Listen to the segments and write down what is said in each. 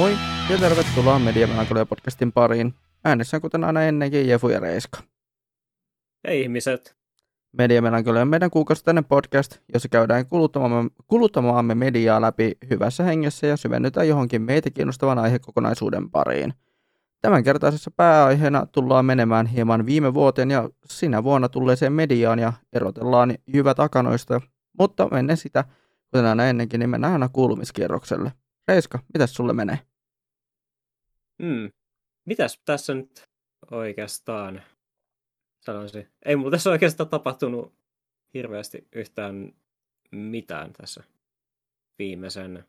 Moi ja tervetuloa Mediamelankolia podcastin pariin. Äänessä on kuten aina ennenkin Jefu ja Reiska. Hei ihmiset. Mediamelankolia on meidän kuukausittainen podcast, jossa käydään kuluttamaamme, kuluttamaamme mediaa läpi hyvässä hengessä ja syvennytään johonkin meitä kiinnostavan aihekokonaisuuden pariin. Tämänkertaisessa pääaiheena tullaan menemään hieman viime vuoteen ja sinä vuonna tulleeseen mediaan ja erotellaan jyvät takanoista, mutta ennen sitä, kuten aina ennenkin, niin mennään aina kuulumiskierrokselle. Reiska, mitäs sulle menee? Hmm. Mitäs tässä nyt oikeastaan sanoisin? Ei mulla tässä oikeastaan tapahtunut hirveästi yhtään mitään tässä viimeisen.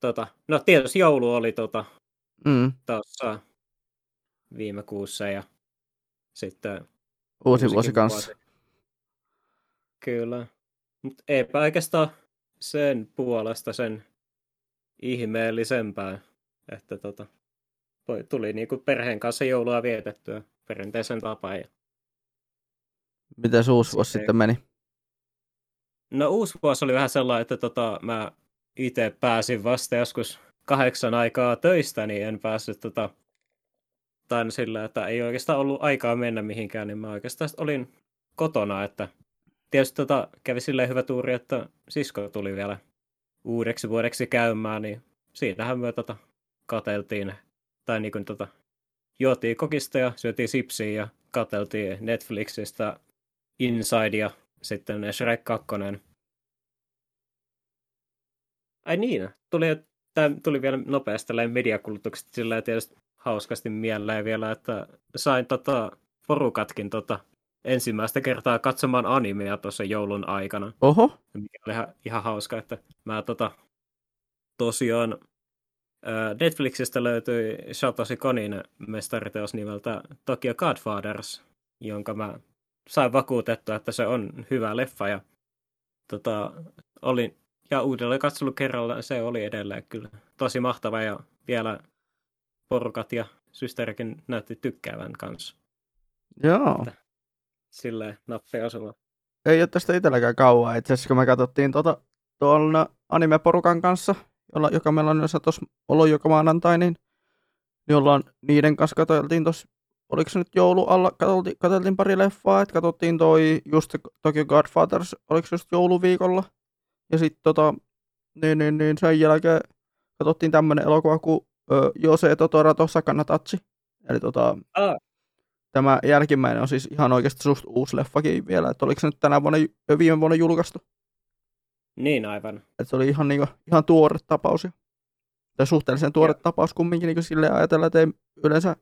Tota, no tietysti joulu oli tota, Mm, tuossa viime kuussa ja sitten uusi vuosi kanssa. vuosi. Kyllä. Mutta eipä oikeastaan sen puolesta sen ihmeellisempää, että tota, tuli niinku perheen kanssa joulua vietettyä perinteisen tapaan. Ja... Miten uusi vuosi Sitten- sitten meni? No uusi vuosi oli vähän sellainen, että tota, mä itse pääsin vasta joskus kahdeksan aikaa töistä, niin en päässyt tota, tai sillä, että ei oikeastaan ollut aikaa mennä mihinkään, niin mä oikeastaan olin kotona, että tietysti tota, kävi silleen hyvä tuuri, että sisko tuli vielä uudeksi vuodeksi käymään, niin siitähän me tota, kateltiin, tai niin kuin tota, juotiin kokista ja syötiin sipsiä ja kateltiin Netflixistä Inside ja sitten Shrek 2. Ai niin, tuli, tämä tuli vielä nopeasti tällainen mediakulutuksesta sillä tietysti hauskasti mieleen vielä, että sain tota, porukatkin tota, ensimmäistä kertaa katsomaan animea tuossa joulun aikana, Oho, mikä oli ihan, ihan hauska, että mä tota, tosiaan Netflixistä löytyi Satoshi Konin mestariteos nimeltä Tokyo Godfathers, jonka mä sain vakuutettua, että se on hyvä leffa ja tota, olin ja uudella katselukerralla se oli edelleen kyllä tosi mahtava ja vielä porukat ja systerikin näytti tykkäävän kanssa. joo. Silleen nappeja osuva. Ei ole tästä itselläkään kauan. Itse asiassa kun me katsottiin tuota, tuon anime-porukan kanssa, jolla, joka meillä on yleensä tuossa ollut joka maanantai, niin, niin ollaan niiden kanssa katseltiin tuossa, oliko se nyt joulu alla, katseltiin, katseltiin pari leffaa, että katsottiin toi just Tokyo Godfathers, oliko se just jouluviikolla, ja sitten tota, niin, niin, niin, sen jälkeen katsottiin tämmönen elokuva kuin ö, Jose Totora Tosakana Tatsi, eli tota, Ah, Tämä jälkimmäinen on siis ihan oikeasti suht uusi leffakin vielä, että oliko se nyt tänä vuonna, viime vuonna julkaistu. Niin aivan. Että se oli ihan, niinku, ihan tuore tapaus. jo. Tai suhteellisen tuore Joo. tapaus kumminkin niin silleen ajatella, että ei yleensä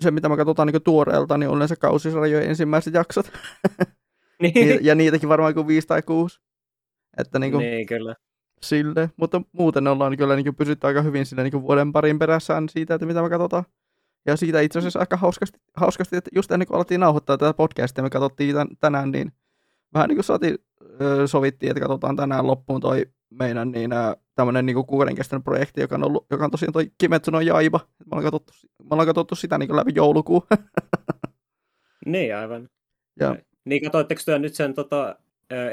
se, mitä me katsotaan niin tuoreelta, niin on yleensä kausisarjojen ensimmäiset jaksot. Niin, Niitä, ja niitäkin varmaan kuin viisi tai kuusi. Että niin kuin, niin kyllä. silleen. Mutta muuten ollaan kyllä niin pysytty aika hyvin siinä niin vuoden parin perässään siitä, että mitä me katsotaan. Ja siitä itse asiassa aika hauskasti, hauskasti että just ennen kuin alettiin nauhoittaa tätä podcastia, me katsottiin tän, tänään, niin vähän niin kuin saatiin, sovittiin, että katsotaan tänään loppuun toi meidän niin, ö, tämmönen niin kuukauden kestänyt projekti, joka on, ollut, joka on tosiaan toi Kimetsu no Jaiba. Me ollaan katsottu, me ollaan katsottu sitä niin läpi joulukuun. Niin aivan. ja Niin katsoitteko te nyt sen tota,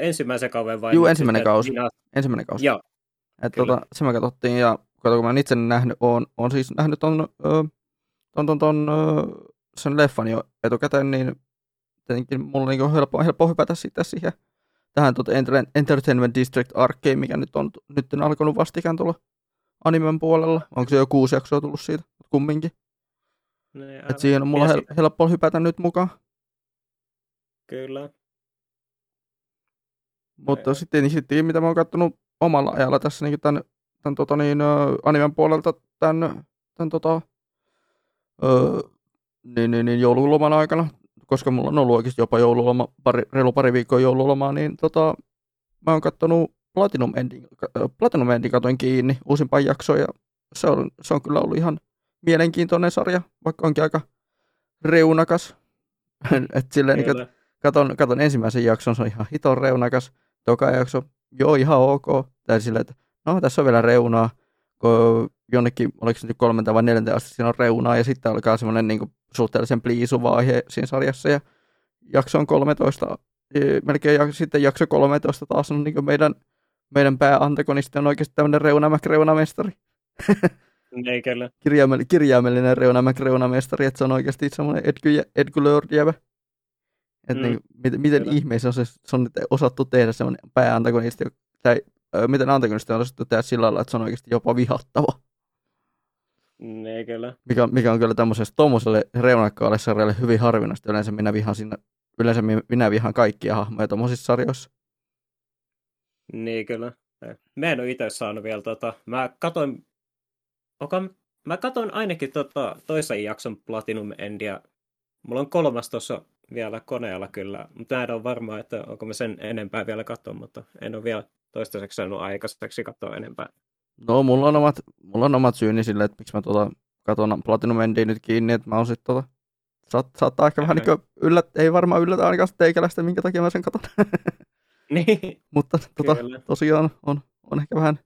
ensimmäisen kauden vai? Juu, ensimmäinen kausi. Minä... ensimmäinen kausi. Joo, Et Kyllä. tota, se me katsottiin ja kato, kun mä en itse nähnyt, on, on siis nähnyt ton, ton, ton, ton sen leffan jo etukäteen, niin tietenkin mulla on niin helppo, helppo hypätä sitten siihen tähän Enter- Entertainment District Arkeen, mikä nyt on nyt on alkanut vastikään tuolla animen puolella. Onko se jo kuusi jaksoa tullut siitä? Kumminkin. niin, Et siihen on mulla hel- helppo hypätä nyt mukaan. Kyllä. Mutta Joo. sitten, niin sitten mitä mä oon kattonut omalla ajalla tässä niin tämän, tämän tota niin, animen puolelta tämän, tämän tota, ö, niin, niin, niin, joululoman aikana, koska mulla on ollut oikeasti jopa joululoma, pari, reilu pari viikkoa joululomaa, niin tota, mä oon kattonut Platinum Ending, ö, Platinum Ending katoin kiinni uusimpaan jaksoon ja se on, se on kyllä ollut ihan mielenkiintoinen sarja, vaikka onkin aika reunakas. Et silleen, niin, katon, katon ensimmäisen jakson, se on ihan hiton reunakas. Toka jakso, joo ihan ok. Tai silleen, että no tässä on vielä reunaa. Kun jonnekin, oliko se nyt kolmenta vai neljäntä asti siinä on reunaa. Ja sitten alkaa semmoinen niin suhteellisen pliisuva aihe siinä sarjassa. Ja jakso on 13, eh, melkein jak- sitten jakso 13 taas on niin meidän, meidän pääantagonisti on oikeasti tämmöinen reunamäk reunamestari. Ei kyllä. Kirjaimell- kirjaimellinen reunamäk reunamestari, että se on oikeasti semmoinen Edgulördjävä. Että Mm. niin, miten, miten Kyllä. ihmeessä on, se, se on nyt osattu tehdä semmoinen pääantagonisti, tai ö, miten antagonisti on osattu tehdä sillä lailla, että se on oikeasti jopa vihattava. Ei kyllä. Mikä, mikä on kyllä tämmöiselle tuommoiselle reunakkaalle sarjalle hyvin harvinaista. Yleensä minä vihaan, siinä, yleensä mi- minä vihaan kaikkia hahmoja tuommoisissa sarjoissa. Niin kyllä. Mä en ole itse saanut vielä tota. Mä katoin, oka, mä katoin ainakin tota toisen jakson Platinum Endia. Mulla on kolmas tuossa vielä koneella kyllä, mutta mä en ole varma, että onko mä sen enempää vielä katsoa, mutta en ole vielä toistaiseksi saanut aikaiseksi katsoa enempää. No, mulla on omat, mulla on omat syyni sille, että miksi mä tuota, katon Platinum Endia nyt kiinni, että mä oon sit tota, saat, saattaa ehkä vähän niin yllät, ei varmaan yllätä ainakaan teikäläistä, minkä takia mä sen katon. Niin, Mutta tota, tosiaan on, on ehkä vähän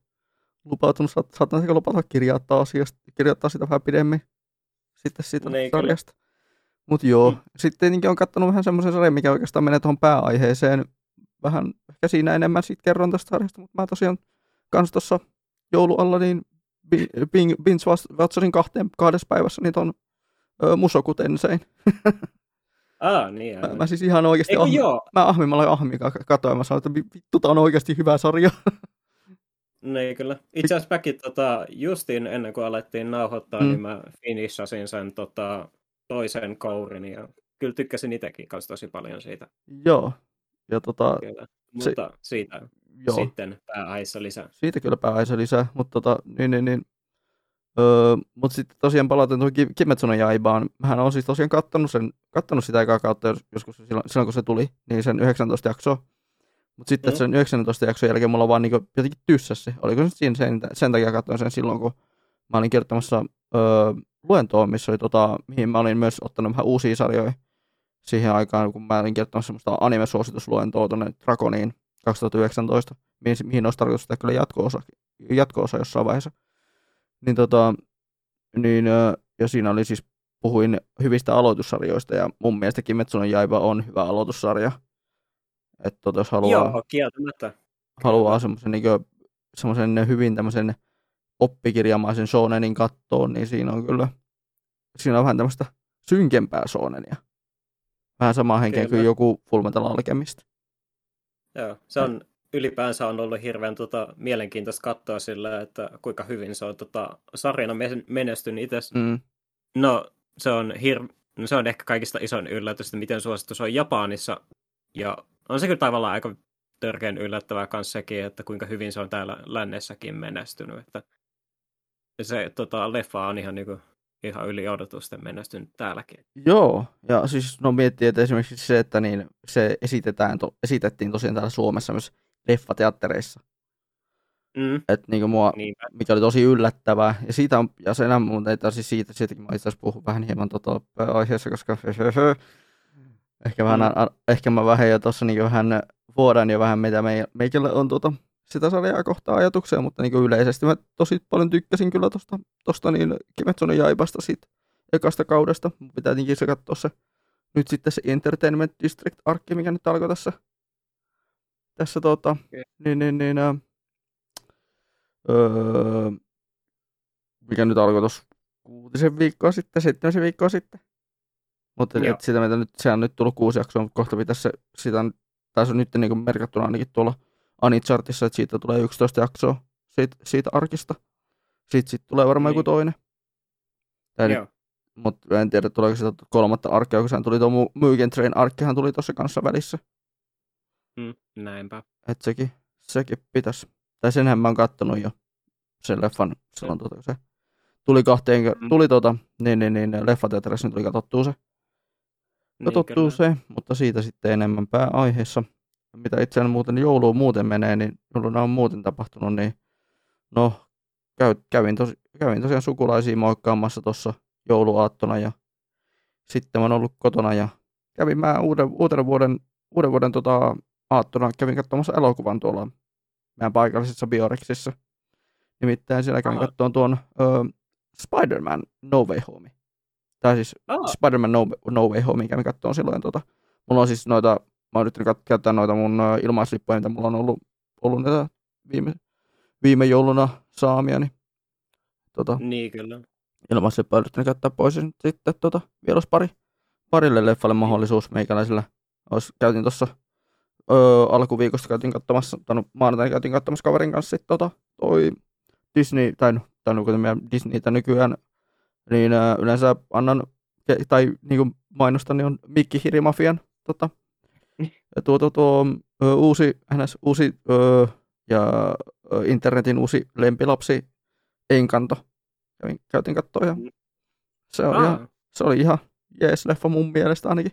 lupautunut, saat, saattaa ehkä lupata kirjoittaa, asiasta, kirjoittaa sitä vähän pidemmin sitten siitä Niin, sarjasta. Mutta joo, Mm. mm. sitten tietenkin on katsonut vähän semmoisen sarjan, mikä oikeastaan menee tuohon pääaiheeseen. Vähän ehkä siinä enemmän sitten kerron tästä sarjasta, mutta mä tosiaan kans tuossa joulualla niin bi- bing- binge-vatsasin kahteen, kahdessa päivässä niin ton ö, Musoku Tensein. Ah, niin Mä, aivan. mä siis ihan oikeasti Ei kun ahmi, joo, mä ahmimalla ja ahmikaa katoin, mä sanoin, että vi- vittu, tää on oikeasti hyvä sarja. niin kyllä. Itse asiassa mäkin tota, justiin ennen kuin alettiin nauhoittaa, Mm. mm. niin mä finissasin sen tota, toisen kourin ja kyllä tykkäsin itsekin kanssa tosi paljon siitä. Joo. Ja tota, Kyllä. Se- Mutta siitä joo. sitten pääaiheessa lisää. Siitä kyllä pääaihe lisää, mutta tota, niin, niin, niin. Öö, mutta sitten tosiaan palaten tuohon Ki- Kimetsuno Jaibaan. Mähän on siis tosiaan kattonut, sen, kattonut sitä ekaa kautta jos- joskus silloin, silloin, kun se tuli, niin sen 19 jaksoa. Mutta sitten Mm. sen 19 jakson jälkeen mulla vaan niinku jotenkin tyssäs se. Oliko se siinä sen, sen takia katsoin sen silloin, kun mä olin kirjoittamassa öö, luentoa, missä oli tota, mihin mä olin myös ottanut vähän uusia sarjoja siihen aikaan, kun mä olin kirjoittamassa semmoista anime-suositusluentoa tuonne Drakoniin 2019, mihin, mihin olisi tarkoitus tehdä kyllä jatko-osa, jatko-osa jossain vaiheessa. Niin tota, niin, ja siinä oli siis, puhuin hyvistä aloitussarjoista, ja mun mielestä Kimetsunon Jaiba on hyvä aloitussarja. Että tota, jos haluaa, Joo, kieltämättä. haluaa semmoisen niin semmoisen hyvin tämmöisen oppikirjamaisen shounenin kattoon, niin siinä on kyllä, siinä on vähän tämmöistä synkempää shounenia. Vähän samaa henkeä kuin joku Fullmetal Alchemist. Joo, se on ylipäänsä on ollut hirveän tota, mielenkiintoista katsoa sillä, että kuinka hyvin se on tota, sarjana men- menestynyt itse. Mm. No, se on, hir- no, se on ehkä kaikista isoin yllätys, että miten suosittu se on Japanissa. Ja on se kyllä tavallaan aika törkeän yllättävää myös sekin, että kuinka hyvin se on täällä lännessäkin menestynyt. Että se tota, leffa on ihan, niinku, ihan yli odotusten menestynyt täälläkin. Joo, ja siis no miettii, että esimerkiksi se, että niin se esitetään, to, esitettiin tosiaan täällä Suomessa myös leffateattereissa. Mm, Että niin mua, niinpä. mikä oli tosi yllättävää. Ja siitä on, ja sen muuten ei siis siitä, siitäkin mä itse asiassa puhun vähän hieman tota aiheessa, koska ehkä, vähän, Mm. a, ehkä mä vähän jo tuossa niin vähän vuodan jo vähän, mitä me, meikällä on tota, sitä sarjaa kohtaa ajatuksia, mutta niin yleisesti mä tosi paljon tykkäsin kyllä tosta, tosta niin Kimetsuno Jaibasta siitä ekasta kaudesta. Pitää tietenkin se katsoa se nyt sitten se Entertainment District-arkki, mikä nyt alkoi tässä, tässä tota, Okei. niin, niin, niin, ää, öö, mikä nyt alkoi tuossa kuutisen viikkoa sitten, seitsemän viikkoa sitten. Mutta et sitä meitä nyt, sehän on nyt tullut kuusi jaksoa, mutta kohta pitäisi se, sitä, tai se on nyt niin merkattuna ainakin tuolla Anichartissa, että siitä tulee 11 jaksoa siitä, siitä arkista. Sitten sit tulee varmaan Niin. joku toinen. Tai Joo. mutta en tiedä, tuleeko sitä kolmatta arkkia, kun sehän tuli tuo Mu- Mugen Train arkkihan tuli tuossa kanssa välissä. Mm, näinpä. Että sekin, sekin pitäisi. Tai senhän mä oon kattonut jo, sen leffan silloin tuota, kun se tuli kahteen, Mm. tuli tuota, niin, niin, niin leffateatterissa niin tuli katsottua se, katsottua kyllä. se, mutta siitä sitten enemmän pääaiheessa. Mitä itse muuten jouluun muuten menee, niin jouluna on muuten tapahtunut, niin no, käy, kävin, tosi, kävin tosiaan sukulaisia moikkaamassa tuossa jouluaattona ja sitten mä oon ollut kotona ja kävin mä uuden, uuden vuoden, uuden vuoden tota, aattona kävin katsomassa elokuvan tuolla meidän paikallisessa Biorexissa. Nimittäin siellä kävin Aha. katsomaan tuon ö, Spider-Man No Way Home. Tai siis Ah, Spider-Man no, no Way Home, kävin katsomaan silloin. Tota, mulla on siis noita, mä oon yrittänyt käyttää noita mun ilmaislippuja, mitä mulla on ollut, ollut näitä viime, viime jouluna saamia, niin tota, Niin kyllä. ilmaisen pöydästä käyttää pois. Ja sitten tota, vielä olisi pari, parille leffalle mahdollisuus meikäläisellä. Olisi, käytin tuossa alkuviikosta käytiin katsomassa, tai no, maanantaina käytiin katsomassa kaverin kanssa sit, tota, toi Disney, tai no, tai no, kuten meidän Disneytä nykyään, niin yleensä annan, tai niin kuin mainostan, niin on Mikki Hirimafian tota, tuo, tuo, tuo ö, uusi, hänes, uusi ö, ja ö, internetin uusi lempilapsi Enkanto. Kävin, käytiin katsoa ja se oli, ihan, Ah, se oli ihan jees leffa mun mielestä ainakin.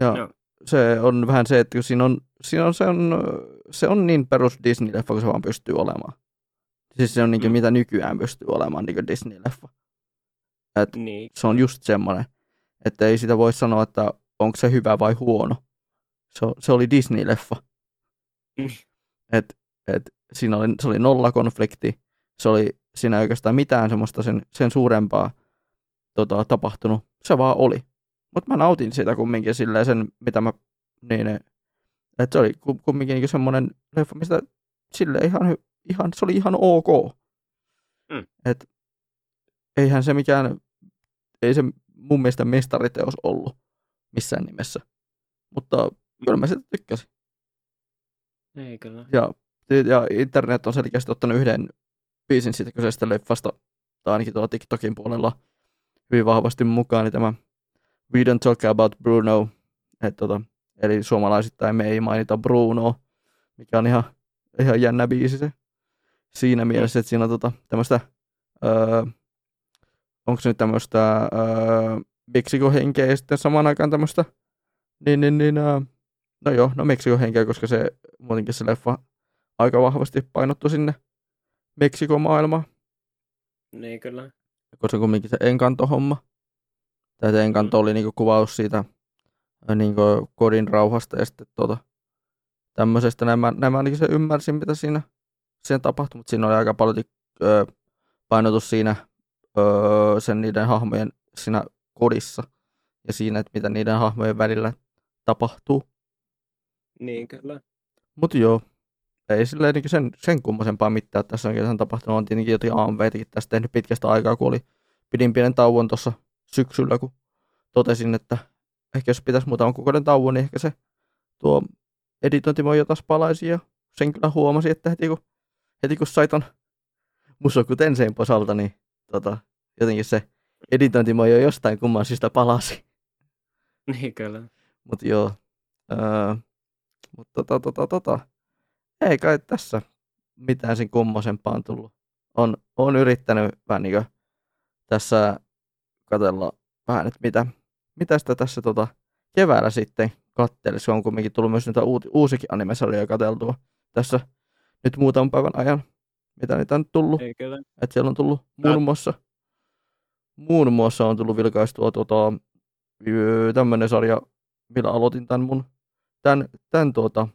Ja Joo. se on vähän se, että kun siinä on, siinä on, se, on, se on niin perus Disney-leffa, kun se vaan pystyy olemaan. Siis se on niin Mm. mitä nykyään pystyy olemaan niin Disney-leffa. Et niin. se on just semmoinen, että ei sitä voi sanoa, että onko se hyvä vai huono. Se, se oli Disney-leffa. Mm. Et, et siinä oli, se oli nolla konflikti. Se oli siinä ei oikeastaan mitään semmoista sen, sen suurempaa tota, tapahtunut. Se vaan oli. Mutta mä nautin siitä kumminkin silleen sen, mitä mä, niin, että se oli ku- kumminkin niin semmoinen leffa, mistä sille ihan, ihan, se oli ihan ok. Mm. Et, eihän se mikään, ei se mun mielestä mestariteos ollut missään nimessä. Mutta kyllä mä sitä tykkäsin. Ei kyllä. Ja, ja internet on selkeästi ottanut yhden biisin siitä kyseisestä leffasta, tai ainakin tuolla TikTokin puolella hyvin vahvasti mukaan, niin tämä We Don't Talk About Bruno, et, tota, eli suomalaisittain me ei mainita Bruno, mikä on ihan, ihan jännä biisi se. Siinä mielessä, että siinä on tota, tämmöistä, öö, onko se nyt tämmöistä öö, Meksiko-henkeä ja sitten samaan aikaan tämmöistä, niin, niin, niin öö, no joo, no Meksiko-henkeä, koska se muutenkin se leffa aika vahvasti painottui sinne Meksikon maailmaan, Niin kyllä. koska kumminkin se Encanto-homma. Tai se Encanto oli niinku kuvaus siitä ö, niinku kodin rauhasta ja sitten tuota, tämmöisestä. Nämä, nämä ainakin se ymmärsin, mitä siinä, siinä tapahtui, mutta siinä oli aika paljon ö, painotus siinä ö, sen niiden hahmojen siinä kodissa ja siinä, että mitä niiden hahmojen välillä tapahtuu. Niin kyllä. Mutta joo, ei silleen niin sen, sen kummosempaa mitään. Tässä on oikeastaan tapahtunut. On tietenkin jotain AMVtäkin tästä tehnyt pitkästä aikaa, kun oli, pidin pienen tauon tuossa syksyllä, kun totesin, että ehkä jos pitäisi muutaman kuukauden tauon, niin ehkä se tuo editointi voi taas palaisi. Ja sen kyllä huomasi, että heti kun, heti kun sai ton Musoku Tenseen posalta, niin tota, jotenkin se editointi jo jostain kumman syystä palasi. Niin kyllä. Mutta joo. Öö, mutta tota, tota, tota. Ei kai tässä mitään sen kummosempaa on tullut. On, on yrittänyt vähän niin tässä katella vähän, että mitä, mitä sitä tässä tota, keväällä sitten katselisi. Se on kumminkin tullut myös niitä uut, uusikin animesarjoja katseltua tässä nyt muutaman päivän ajan, mitä niitä on tullut. Että siellä on tullut muun muassa, muun muassa on tullut vilkaistua tota, tämmöinen sarja, millä aloitin tämän mun, tämän, tämän, tuota,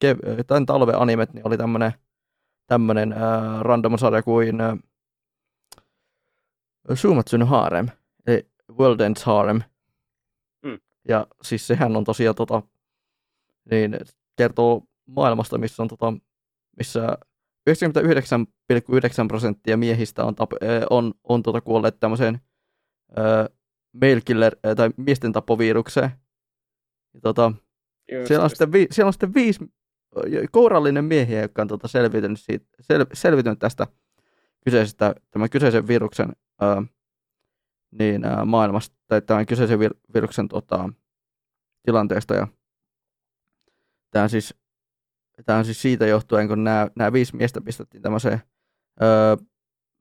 kev, tämän talven animet, niin oli tämmöinen tämmönen, ää, random sarja kuin ää, Sumatsun Harem, eli World Ends Harem. Mm. Ja siis sehän on tosiaan tota, niin kertoo maailmasta, missä on tota, missä 99,9 prosenttia miehistä on, tap, äh, on, on tota kuolleet tämmöiseen äh, male killer, äh, tai miesten tappovirukseen. Ja, tota, Just, siellä, on sitten vi, siellä on sitten viisi kourallinen miehiä, jotka on tota selviytynyt, siitä, sel, selviytynyt tästä kyseisestä, tämän kyseisen viruksen äh, niin, äh, maailmasta, tai tämän kyseisen vir, viruksen tota, tilanteesta. Ja tämä on siis Tämä on siis siitä johtuen, kun nämä, nämä viisi miestä pistettiin tämmöiseen öö,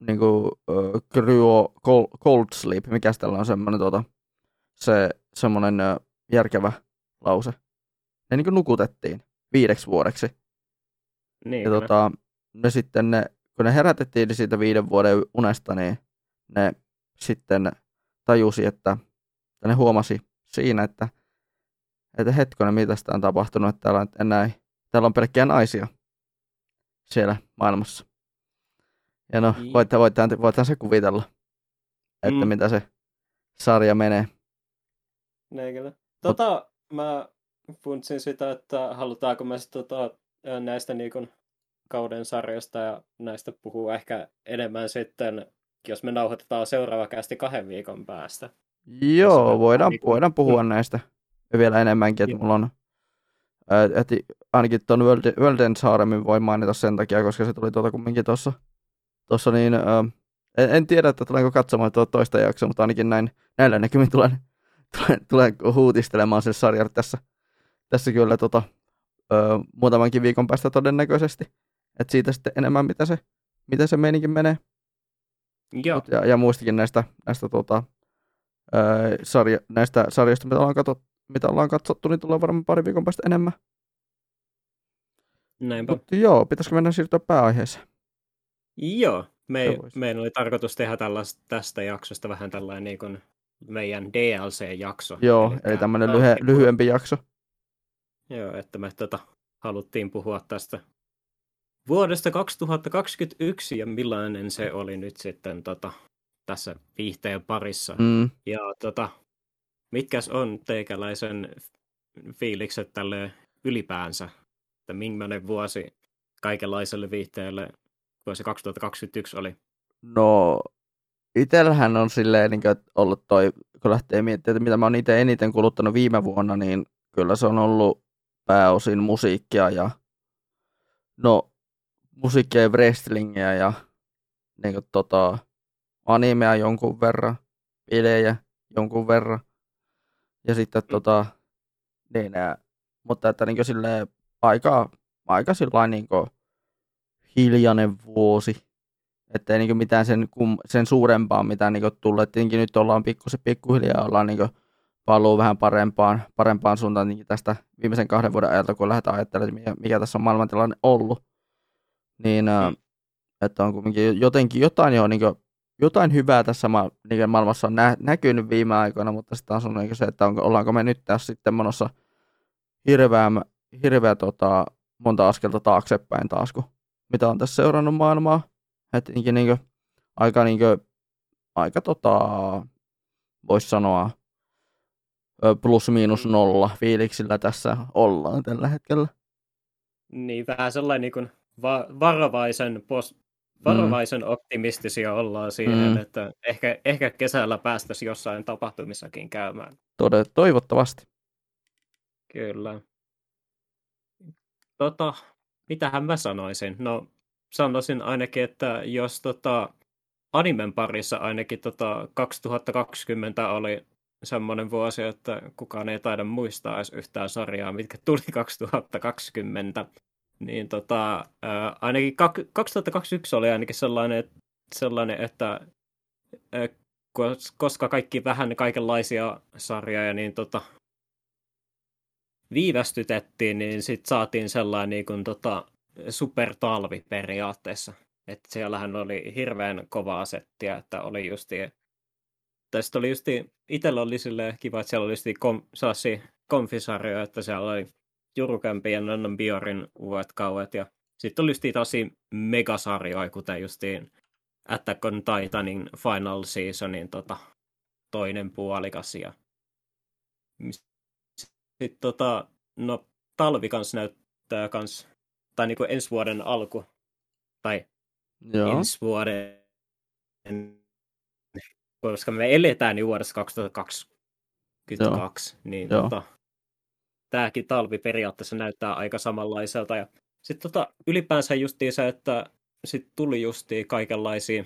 niin kuin, öö, cryo cold, cold sleep, mikä tällä on semmoinen tuota, se, semmoinen öö, järkevä lause. Ne niin nukutettiin viideksi vuodeksi. Niin Ja kyllä. tota, ne sitten, ne, kun ne herätettiin siitä viiden vuoden unesta, niin ne sitten tajusi, että, että ne huomasi siinä, että, että hetkonen, mitä sitä on tapahtunut, että täällä on enää täällä on pelkkiä naisia siellä maailmassa. Ja no, Niin. voitte, voittehan, voittehan se kuvitella, että Mm. mitä se sarja menee. Niin kyllä. Tota, mä funtsin sitä, että halutaanko me tota, näistä niinku kauden sarjasta ja näistä puhuu ehkä enemmän sitten, jos me nauhoitetaan seuraava kästi kahden viikon päästä. Joo, voidaan, niin voidaan puhua mm. näistä vielä enemmänkin, että mulla on että ainakin tuon World Saaremmin voi mainita sen takia, koska se tuli tuota kumminkin tuossa, tuossa niin, ää, en, en, tiedä, että tulenko katsomaan tuota toista jaksoa, mutta ainakin näin, näillä näkymin tulen, tulen, tulen huutistelemaan sen sarjan tässä, tässä kyllä tota, ää, muutamankin viikon päästä todennäköisesti. Että siitä sitten enemmän, mitä se, mitä se meininki menee. Joo. Ja, ja muistakin näistä, näistä, tota, ää, sarja, näistä sarjoista, mitä ollaan, katsottu, mitä ollaan katsottu, niin tulee varmaan pari viikon päästä enemmän. Näinpä. Mutta joo, pitäisikö mennä siirtyä pääaiheeseen? Joo, me, meidän oli tarkoitus tehdä tällaista, tästä jaksosta vähän tällainen niin kuin meidän DLC-jakso. Joo, eli, eli tämmöinen lyhy- niin lyhyempi jakso. Joo, että me tota, haluttiin puhua tästä vuodesta 2021 ja millainen se oli nyt sitten tota, tässä viihteen parissa. Mm. Ja tota, mitkäs on teikäläisen fiilikset tälle ylipäänsä, että millainen vuosi kaikenlaiselle viihteelle vuosi 2021 oli? No, itsellähän on silleen niin kuin, ollut toi, kun lähtee miettimään, että mitä mä oon itse eniten kuluttanut viime vuonna, niin kyllä se on ollut pääosin musiikkia ja no, musiikkia ja wrestlingia ja niin kuin, tota, animea jonkun verran, pelejä jonkun verran. Ja sitten mm. tota, niin, ää, mutta että niin silleen, aika, aika sillain niin hiljainen vuosi. Että ei niin mitään sen, kum, sen suurempaa mitä niin tullut. Tietenkin nyt ollaan pikkusen pikkuhiljaa ollaan niin paluu vähän parempaan, parempaan suuntaan niin tästä viimeisen kahden vuoden ajalta, kun lähdetään ajattelemaan, mikä, mikä tässä on maailmantilanne ollut. Niin, mm. että on kuitenkin jotenkin jotain jo niin jotain hyvää tässä ma- niin maailmassa on nä- näkynyt viime aikoina, mutta sitten taas on niin se, että onko, ollaanko me nyt tässä sitten menossa hirveä, hirveä tota, monta askelta taaksepäin taas, kun mitä on tässä seurannut maailmaa. Että niin, niin kuin, aika, niin kuin, aika tota, voisi sanoa plus miinus nolla fiiliksillä tässä ollaan tällä hetkellä. Niin, vähän sellainen niin kuin va- varovaisen post- varovaisen mm. optimistisia ollaan siihen, mm. että ehkä, ehkä kesällä päästäisiin jossain tapahtumissakin käymään. Tode, toivottavasti. Kyllä. Tota, mitähän mä sanoisin? No, sanoisin ainakin, että jos tota, animen parissa ainakin tota 2020 oli semmoinen vuosi, että kukaan ei taida muistaa edes yhtään sarjaa, mitkä tuli 2020 niin tota, ainakin 2021 oli ainakin sellainen, sellainen että koska kaikki vähän kaikenlaisia sarjoja niin tota, viivästytettiin, niin sitten saatiin sellainen niin kuin, tota, supertalvi periaatteessa. Että siellähän oli hirveän kovaa settiä, että oli justi, tästä oli justi, itsellä oli kiva, että siellä oli justi kom, konfisarjoja, että siellä oli Jurukämpi ja Nonnon Biorin uudet kauet. Ja sitten oli justiin tosi megasarjoja, kuten justiin Attack on Titanin Final Seasonin tota, toinen puolikas. Ja sitten tota, no, talvi kans näyttää kans, tai niinku ensi vuoden alku, tai Joo. ensi vuoden, koska me eletään niin vuodessa 2022, Joo. niin Joo. Tota, tämäkin talvi periaatteessa näyttää aika samanlaiselta. Ja sitten tota, ylipäänsä justiin se, että sitten tuli justiin kaikenlaisia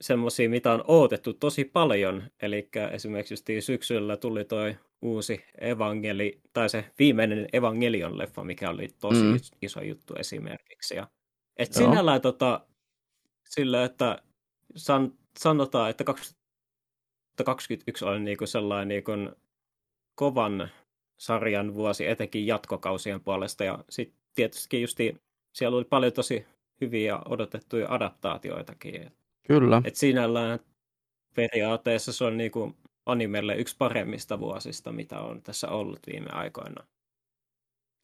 semmoisia, mitä on odotettu tosi paljon. Eli esimerkiksi justiin syksyllä tuli toi uusi evangeli, tai se viimeinen Evangelion-leffa, mikä oli tosi mm. iso juttu esimerkiksi. Ja, et sinällään tota, sillä, että san, sanotaan, että 2021 oli niinku sellainen niinku kovan sarjan vuosi, etenkin jatkokausien puolesta. Ja sitten tietysti justi, siellä oli paljon tosi hyviä odotettuja adaptaatioitakin. Kyllä. Et sinällään periaatteessa se on niinku animelle yksi paremmista vuosista, mitä on tässä ollut viime aikoina.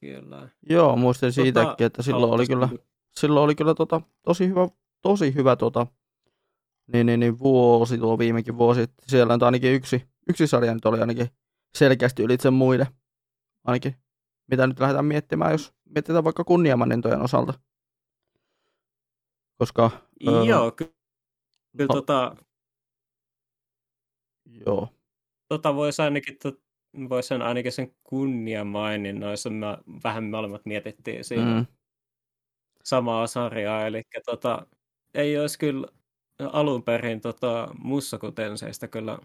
Kyllä. Joo, muistin tota, siitäkin, että silloin oli kyllä, silloin oli kyllä tota, tosi hyvä, tosi hyvä tota, niin, niin, niin, vuosi, tuo viimekin vuosi. Siellä on ainakin yksi, yksi sarja nyt oli ainakin selkeästi ylitse muiden ainakin, mitä nyt lähdetään miettimään, jos mietitään vaikka kunniamanintojen osalta. koska... Joo, ky- kyllä no, tota, joo. Tota voisi ainakin, to, vois sen ainakin sen kunniamaininnoissa, me, vähän me molemmat mietittiin siinä mm. samaa sarjaa, eli tota, ei olisi kyllä alun perin tota, mussakutenseista kyllä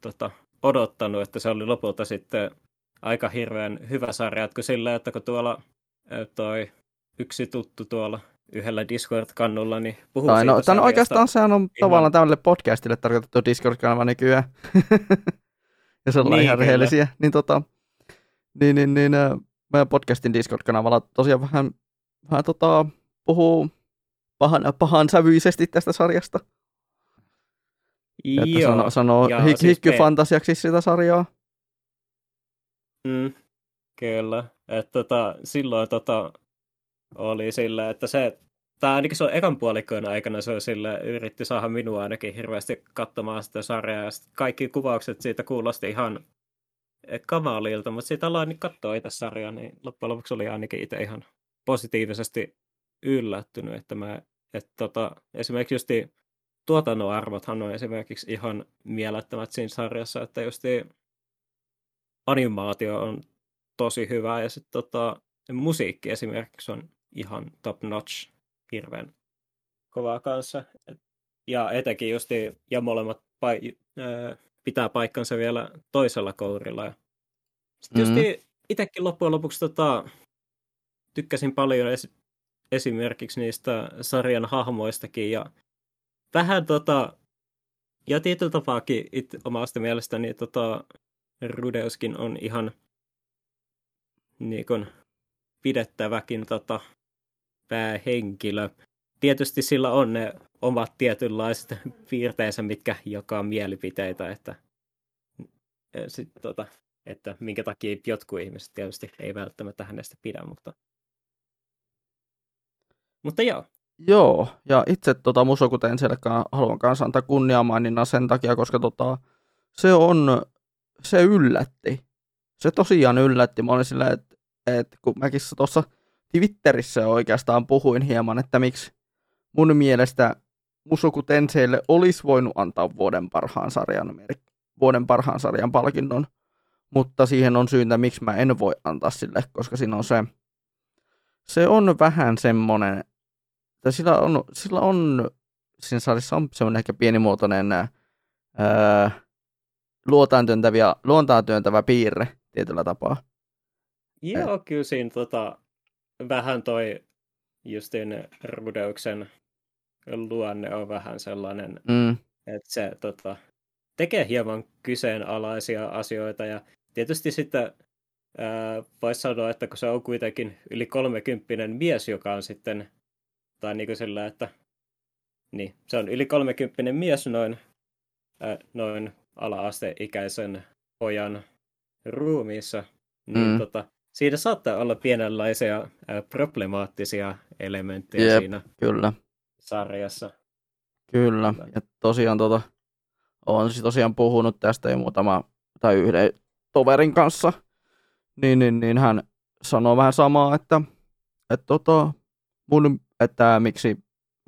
tota, odottanut, että se oli lopulta sitten aika hirveän hyvä sarja, että sillä, että kun tuolla toi yksi tuttu tuolla yhdellä Discord-kannulla, niin puhuu tai no, tämän oikeastaan sehän on ihan... tavallaan tämmöille podcastille tarkoitettu Discord-kanava nykyään. ja se ollaan niin, ihan rehellisiä. Niin, tota, niin, niin, niin meidän podcastin Discord-kanavalla tosiaan vähän, vähän tota, puhuu pahan, pahan sävyisesti tästä sarjasta. Joo. Että sanoo, sanoo ja hik, siis hikkyfantasiaksi sitä sarjaa. Mm, kyllä. Et tota, silloin tota, oli sillä, että se, tai ainakin se on ekan puolikkojen aikana se sille, yritti saada minua ainakin hirveästi katsomaan sitä sarjaa, ja kaikki kuvaukset siitä kuulosti ihan kamalilta, mutta siitä aloin niin katsoa itse sarjaa, niin loppujen lopuksi oli ainakin itse ihan positiivisesti yllättynyt, että mä, että tota, esimerkiksi justi tuotannon arvothan on esimerkiksi ihan mielettömät siinä sarjassa, että justi animaatio on tosi hyvä ja sitten tota, musiikki esimerkiksi on ihan top notch, hirveän kovaa kanssa. Ja etenkin justi, ja molemmat pai, ää, pitää paikkansa vielä toisella kourilla. Sitten mm-hmm. itsekin loppujen lopuksi tota, tykkäsin paljon es, esimerkiksi niistä sarjan hahmoistakin ja vähän tota, ja tietyllä tapaakin it, omasta mielestäni tota, Rudeuskin on ihan niin kun, pidettäväkin tota, päähenkilö. Tietysti sillä on ne omat tietynlaiset piirteensä, mitkä jakaa mielipiteitä, että, sit, tota, että minkä takia jotkut ihmiset tietysti ei välttämättä hänestä pidä, mutta, mutta joo. Joo, ja itse tota Musoku Tensellekaan haluan kanssa antaa kunniamaininnan sen takia, koska tota, se on, se yllätti. Se tosiaan yllätti. Mä olin silleen, että et kun mäkin tuossa Twitterissä oikeastaan puhuin hieman, että miksi mun mielestä Musoku Tenseille olisi voinut antaa vuoden parhaan sarjan, vuoden parhaan sarjan palkinnon, mutta siihen on syyntä, miksi mä en voi antaa sille, koska siinä on se, se on vähän semmonen, että sillä on, sillä on siinä sarjassa on semmoinen ehkä pienimuotoinen ää, luotaan, työntäviä, luontaan työntävä piirre tietyllä tapaa. Joo, Et... kyllä siinä tota, vähän toi justin Rudeuksen luonne on vähän sellainen, mm. että se tota, tekee hieman kyseenalaisia asioita ja tietysti sitten voisi sanoa, että kun se on kuitenkin yli kolmekymppinen mies, joka on sitten, tai niin kuin sillä, että niin, se on yli kolmekymppinen mies noin, ää, noin ala-asteikäisen pojan ruumiissa, niin mm. tota, siinä saattaa olla pienenlaisia ää, problemaattisia elementtejä Jep, siinä kyllä. sarjassa. Kyllä, ja tosiaan tota, olen siis tosiaan puhunut tästä jo muutama, tai yhden toverin kanssa, niin, niin, niin hän sanoo vähän samaa, että, että, tota, mun, että miksi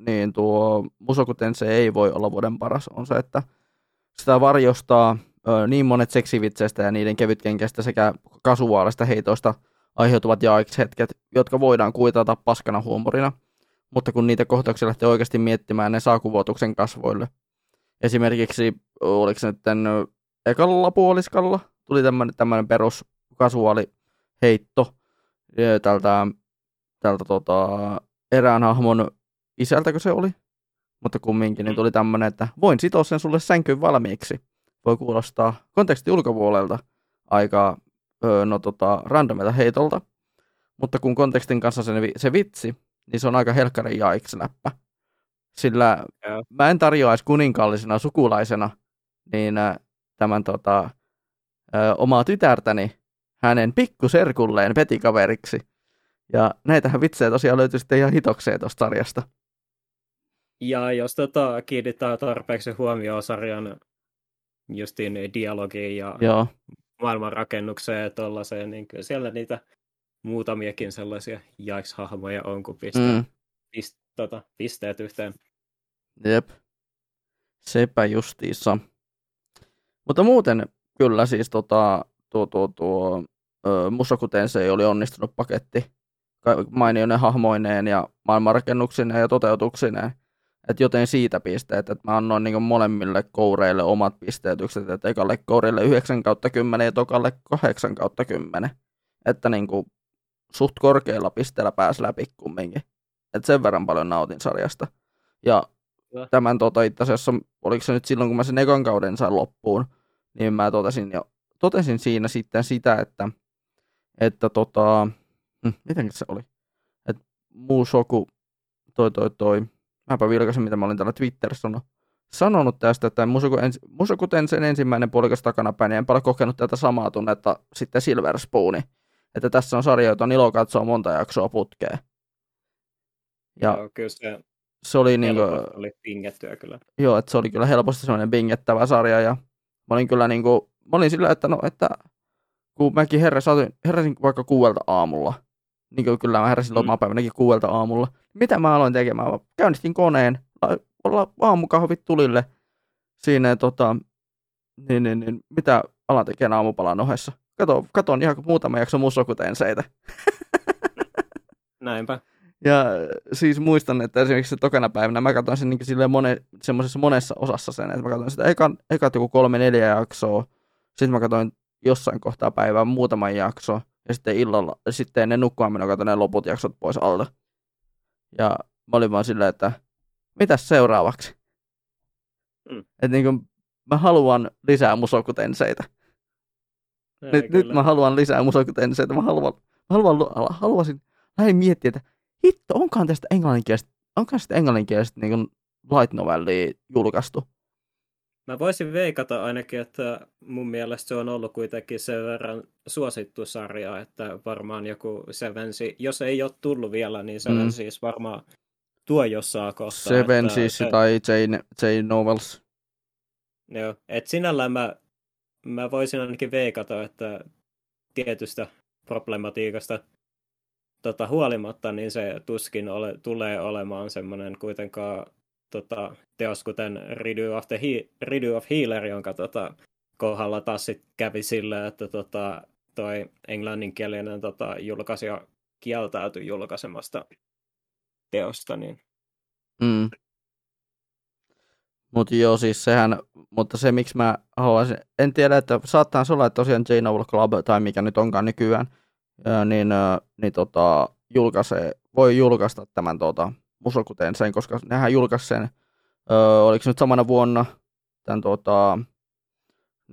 niin tuo Musoku se ei voi olla vuoden paras, on se, että sitä varjostaa ö, niin monet seksivitseistä ja niiden kevytkenkestä sekä kasuaalista heitoista aiheutuvat hetket, jotka voidaan kuitata paskana huumorina, mutta kun niitä kohtauksia lähtee oikeasti miettimään, ne saa kuvotuksen kasvoille. Esimerkiksi, oliko se nyt ekalla puoliskalla, tuli tämmöinen, tämmöinen perus kasuaali heitto tältä, tältä tota, erään hahmon isältäkö se oli, mutta kumminkin niin mm. tuli tämmöinen, että voin sitoa sen sulle sänkyyn valmiiksi voi kuulostaa konteksti ulkopuolelta aika no, tota, randomilta heitolta, mutta kun kontekstin kanssa se, se vitsi, niin se on aika helkkarin jaiks-läppä. Sillä yeah. mä en tarjoaisi kuninkaallisena sukulaisena niin tämän tota, ö, omaa tytärtäni hänen pikkuserkulleen petikaveriksi. Ja näitähän vitsejä tosiaan löytyy sitten ihan hitokseen tuosta sarjasta. Ja jos tota, kiinnittää tarpeeksi huomioon sarjan justiin dialogiin ja Joo. maailmanrakennukseen ja tollaiseen, niin kyllä siellä niitä muutamiakin sellaisia jaiks-hahmoja on, kun pistää, mm. pist, tota, pisteet yhteen. Jep. Sepä justiissa. Mutta muuten kyllä siis tota, tuo, tuo, tuo Musoku Tensei oli onnistunut paketti mainioinen hahmoineen ja maailmanrakennuksineen ja toteutuksineen. Et joten siitä pisteet, että mä annoin niin molemmille koureille omat pisteetykset, että ekalle kourille 9 kautta 10 ja tokalle 8 kautta 10. Että niin kuin suht korkeilla pisteellä pääsi läpi kumminkin. Et sen verran paljon nautin sarjasta. Ja ja. tämän tota, itse asiassa, oliko se nyt silloin, kun mä sen ekan kauden sain loppuun, niin mä totesin, jo, totesin siinä sitten sitä, että, että tota, miten se oli? Että muu soku, toi toi toi, mäpä vilkasin, mitä mä olin täällä Twitterissä sanonut, sanonut tästä, että Musoku, ens, Musoku sen ensimmäinen puolikas takanapäin, niin en paljon kokenut tätä samaa tunnetta sitten Silver Spooni. Että tässä on sarja, jota on ilo katsoa monta jaksoa putkeen. Ja Joo, kyllä se, se oli, niin kuin, oli pingettyä kyllä. Joo, että se oli kyllä helposti semmoinen pingettävä sarja ja mä olin kyllä niin kuin, mä olin sillä, että no, että kun mäkin heräsin, heräsin vaikka kuuelta aamulla, niin kuin kyllä mä heräsin mm. lomapäivänäkin kuuelta aamulla. Mitä mä aloin tekemään? Mä käynnistin koneen, olla aamukahvit tulille siinä, tota, niin, niin, niin, mitä alan tekemään aamupalan ohessa. Kato, katon ihan muutama jakso seitä. Näinpä. Ja siis muistan, että esimerkiksi se tokana päivänä mä katsoin sen niin silleen mone, semmoisessa monessa osassa sen, että mä katsoin sitä ekan, ekat joku kolme neljä jaksoa, sitten mä katsoin jossain kohtaa päivää muutaman jakso, ja sitten illalla, sitten ennen nukkumaan minä katsoin ne loput jaksot pois alta. Ja mä olin vaan silleen, että mitäs seuraavaksi? Mm. Että niin kuin, mä haluan lisää musokutenseitä. Nyt, nyt mä haluan lisää musokutenseitä. Mä haluan, mä haluan, haluaisin lähdin miettiä, että hitto, onkaan tästä englanninkielistä, onkaan tästä englanninkielistä niin kuin light novellia julkaistu? Mä voisin veikata ainakin, että mun mielestä se on ollut kuitenkin sen verran suosittu sarja, että varmaan joku Sevensi, jos ei ole tullut vielä, niin Seven mm. siis varmaan tuo jossain kohtaa. Seven siis se... tai Jane, Jane Novels. Joo, että sinällään mä, mä voisin ainakin veikata, että tietystä problematiikasta tota, huolimatta, niin se tuskin ole, tulee olemaan semmoinen kuitenkaan tota, teos, kuten Ridu of, the He- Ridu of Healer, jonka tota, kohdalla taas sit kävi sillä, että tota, toi englanninkielinen tota, julkaisija kieltäytyi julkaisemasta teosta. Niin... Mm. Mutta joo, siis sehän, mutta se miksi mä haluaisin, en tiedä, että saattaa olla, että tosiaan J Novel Club tai mikä nyt onkaan nykyään, niin, niin tota, julkaisee, voi julkaista tämän tota, Musokuten sen, koska nehän julkaisi sen, ö, oliko nyt samana vuonna, tämän tota,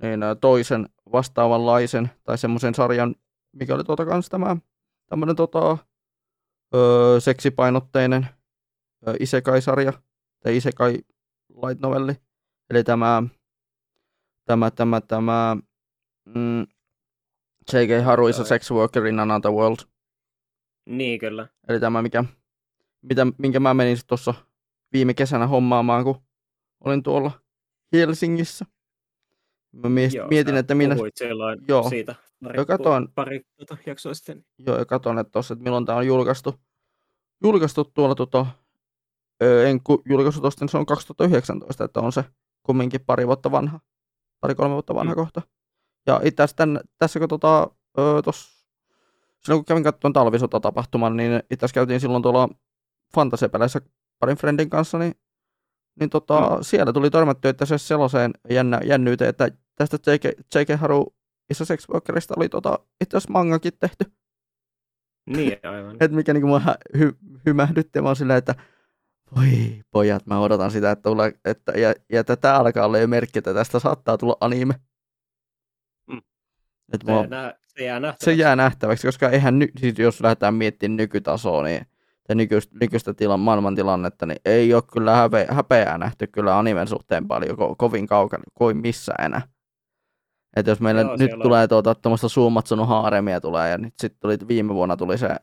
niin, toisen vastaavanlaisen tai semmoisen sarjan, mikä oli tuota kans tämä tämmöinen tota, ö, seksipainotteinen ö, isekai-sarja, tai isekai light novelli, eli tämä, tämä, tämä, tämä mm, J.K. Haru is a sex worker in another world. Niin, kyllä. Eli tämä, mikä, mitä, minkä mä menin tuossa viime kesänä hommaamaan, kun olin tuolla Helsingissä. Mä mies, joo, mietin, että minä... joo, siitä pari, jo katoin, pari tuota jaksoa sitten. Joo, ja katon, että, tossa, että milloin tämä on julkaistu. Julkaistu tuolla, tota, en julkaistu tuosta, niin se on 2019, että on se kumminkin pari vuotta vanha, pari-kolme vuotta vanha mm. kohta. Ja itse asiassa tämän, tässä kun tota, tos, silloin kun kävin katsomaan talvisota-tapahtuman, niin itse asiassa käytiin silloin tuolla fantasiapeleissä parin friendin kanssa, niin, niin tota, mm. siellä tuli törmätty, että se sellaiseen jännä, jännyyteen, että tästä J.K. J.K. Haru Isa Sex Workerista oli tota, itse asiassa mangakin tehty. Niin, aivan. Et mikä niinku mua hy, hymähdytti, mä silleen, että voi pojat, mä odotan sitä, että, tulee, että ja, ja että tää alkaa olla jo merkki, että tästä saattaa tulla anime. Et se, mua, jää nähtäväksi. se jää nähtäväksi, koska eihän ny, siis jos lähdetään miettimään nykytasoa, niin ja nykyistä, nykyistä tilan, maailmantilannetta, niin ei ole kyllä häpe, häpeää nähty kyllä animen suhteen paljon ko, kovin kaukana kuin missä enää. Että jos meille Joo, nyt tulee tuota, tuommoista Suomatsunut haaremia tulee, ja nyt sitten tuli, viime vuonna tuli se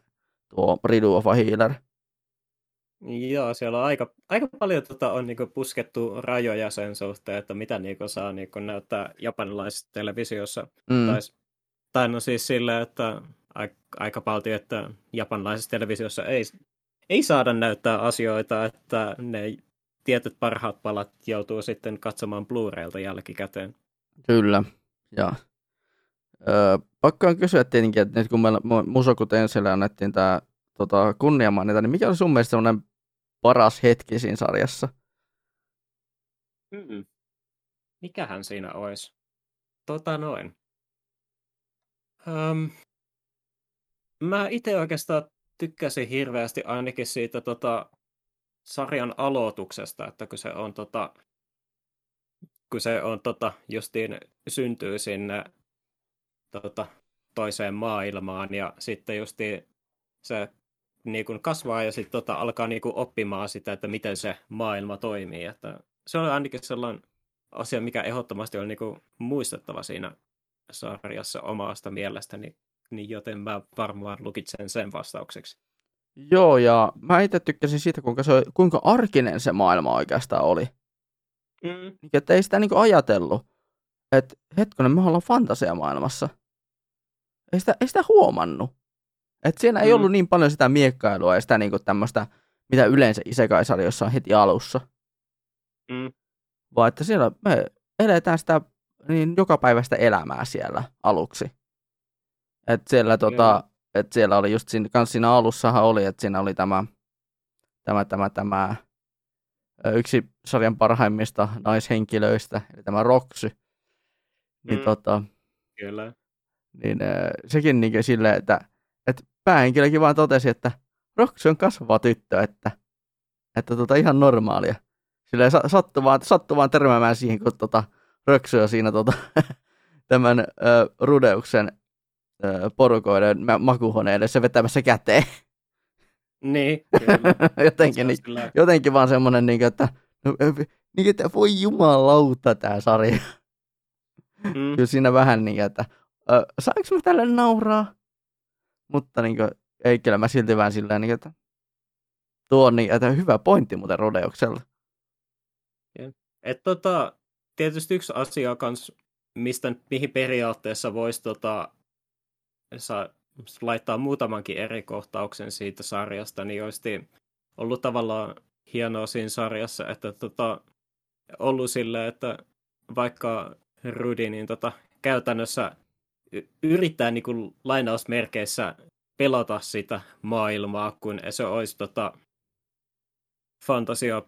tuo Ridu of a Healer. Joo, siellä on aika, aika paljon tota, on niinku puskettu rajoja sen suhteen, että mitä niinku saa niinku näyttää japanilaisessa televisiossa. Mm. Tai, tai no siis silleen, että aika, aika paljon, että japanilaisessa televisiossa ei, ei saada näyttää asioita, että ne tietyt parhaat palat joutuu sitten katsomaan Blu-raylta jälkikäteen. Kyllä, ja öö, pakko on kysyä tietenkin, että nyt kun meillä Musoku Tensille annettiin tämä tota, kunniamaininta, niin mikä on sun mielestä semmoinen paras hetki siinä sarjassa? Mm-mm. Mikähän siinä olisi? Tota noin. Um, mä itse oikeastaan tykkäsin hirveästi ainakin siitä tota, sarjan aloituksesta, että kun se on, tota, kun se on tota, justiin syntyy sinne tota, toiseen maailmaan ja sitten justiin se niin kuin kasvaa ja sitten tota, alkaa niin kuin oppimaan sitä, että miten se maailma toimii. Että se on ainakin sellainen asia, mikä ehdottomasti on niin kuin muistettava siinä sarjassa omasta mielestäni, niin joten mä varmaan lukitsen sen vastaukseksi. Joo, ja mä itse tykkäsin siitä, kuinka, se, kuinka arkinen se maailma oikeastaan oli. Mm. Niin, että ei sitä niinku ajatellut, että hetkonen, me ollaan fantasiamaailmassa. Ei sitä, ei sitä huomannut. Että siinä ei mm. ollut niin paljon sitä miekkailua ja sitä niinku tämmöistä, mitä yleensä Isekai-sarjossa on heti alussa. Mm. Vaan että siellä me eletään sitä niin joka päivästä elämää siellä aluksi. Että siellä tota, että siellä oli just siinä, kans siinä alussahan oli, että siinä oli tämä, tämä, tämä, tämä yksi sarjan parhaimmista naishenkilöistä, eli tämä Roksy. Niin, mm. tota, Kyllä. Niin sekin niin silleen, että, että päähenkilökin vaan totesi, että Roksy on kasvava tyttö, että, että tota, ihan normaalia. Silleen sattui vaan, sattui vaan törmäämään siihen, kun tota, Roksy on siinä tota, tämän äh, Rudeuksen porukoiden makuhuoneelle se vetämässä käteen. Niin, jotenkin, niin, jotenkin vaan semmoinen, niin, että, no, niin, että voi jumalauta tämä sarja. Mm. Kyllä siinä vähän niin, että saanko mä tälle nauraa? Mutta niin kuin, ei kyllä mä silti vähän silleen, niin, että tuo on niin, että hyvä pointti muuten Rodeuksella. Et tota, tietysti yksi asia kans, mistä, mihin periaatteessa voisi tota, saa laittaa muutamankin eri kohtauksen siitä sarjasta, niin olisi ollut tavallaan hienoa siinä sarjassa, että tota, ollut sille, että vaikka Rudy niin tota, käytännössä yrittää niin kuin lainausmerkeissä pelata sitä maailmaa, kun se olisi tota, fantasia,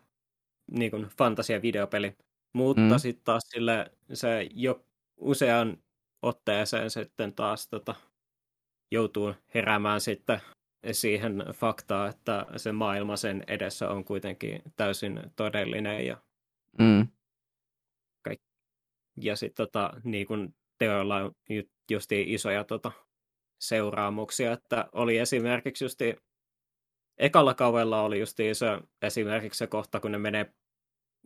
niin kuin fantasia videopeli. Mutta mm. sitten taas sille, se jo usean otteeseen sitten taas tota, joutuu heräämään sitten siihen faktaan, että se maailma sen edessä on kuitenkin täysin todellinen ja, mm. kaik- ja sitten tota, niin kun teoilla on just isoja tota, seuraamuksia, että oli esimerkiksi just ekalla kaudella oli just se, esimerkiksi se kohta, kun ne menee,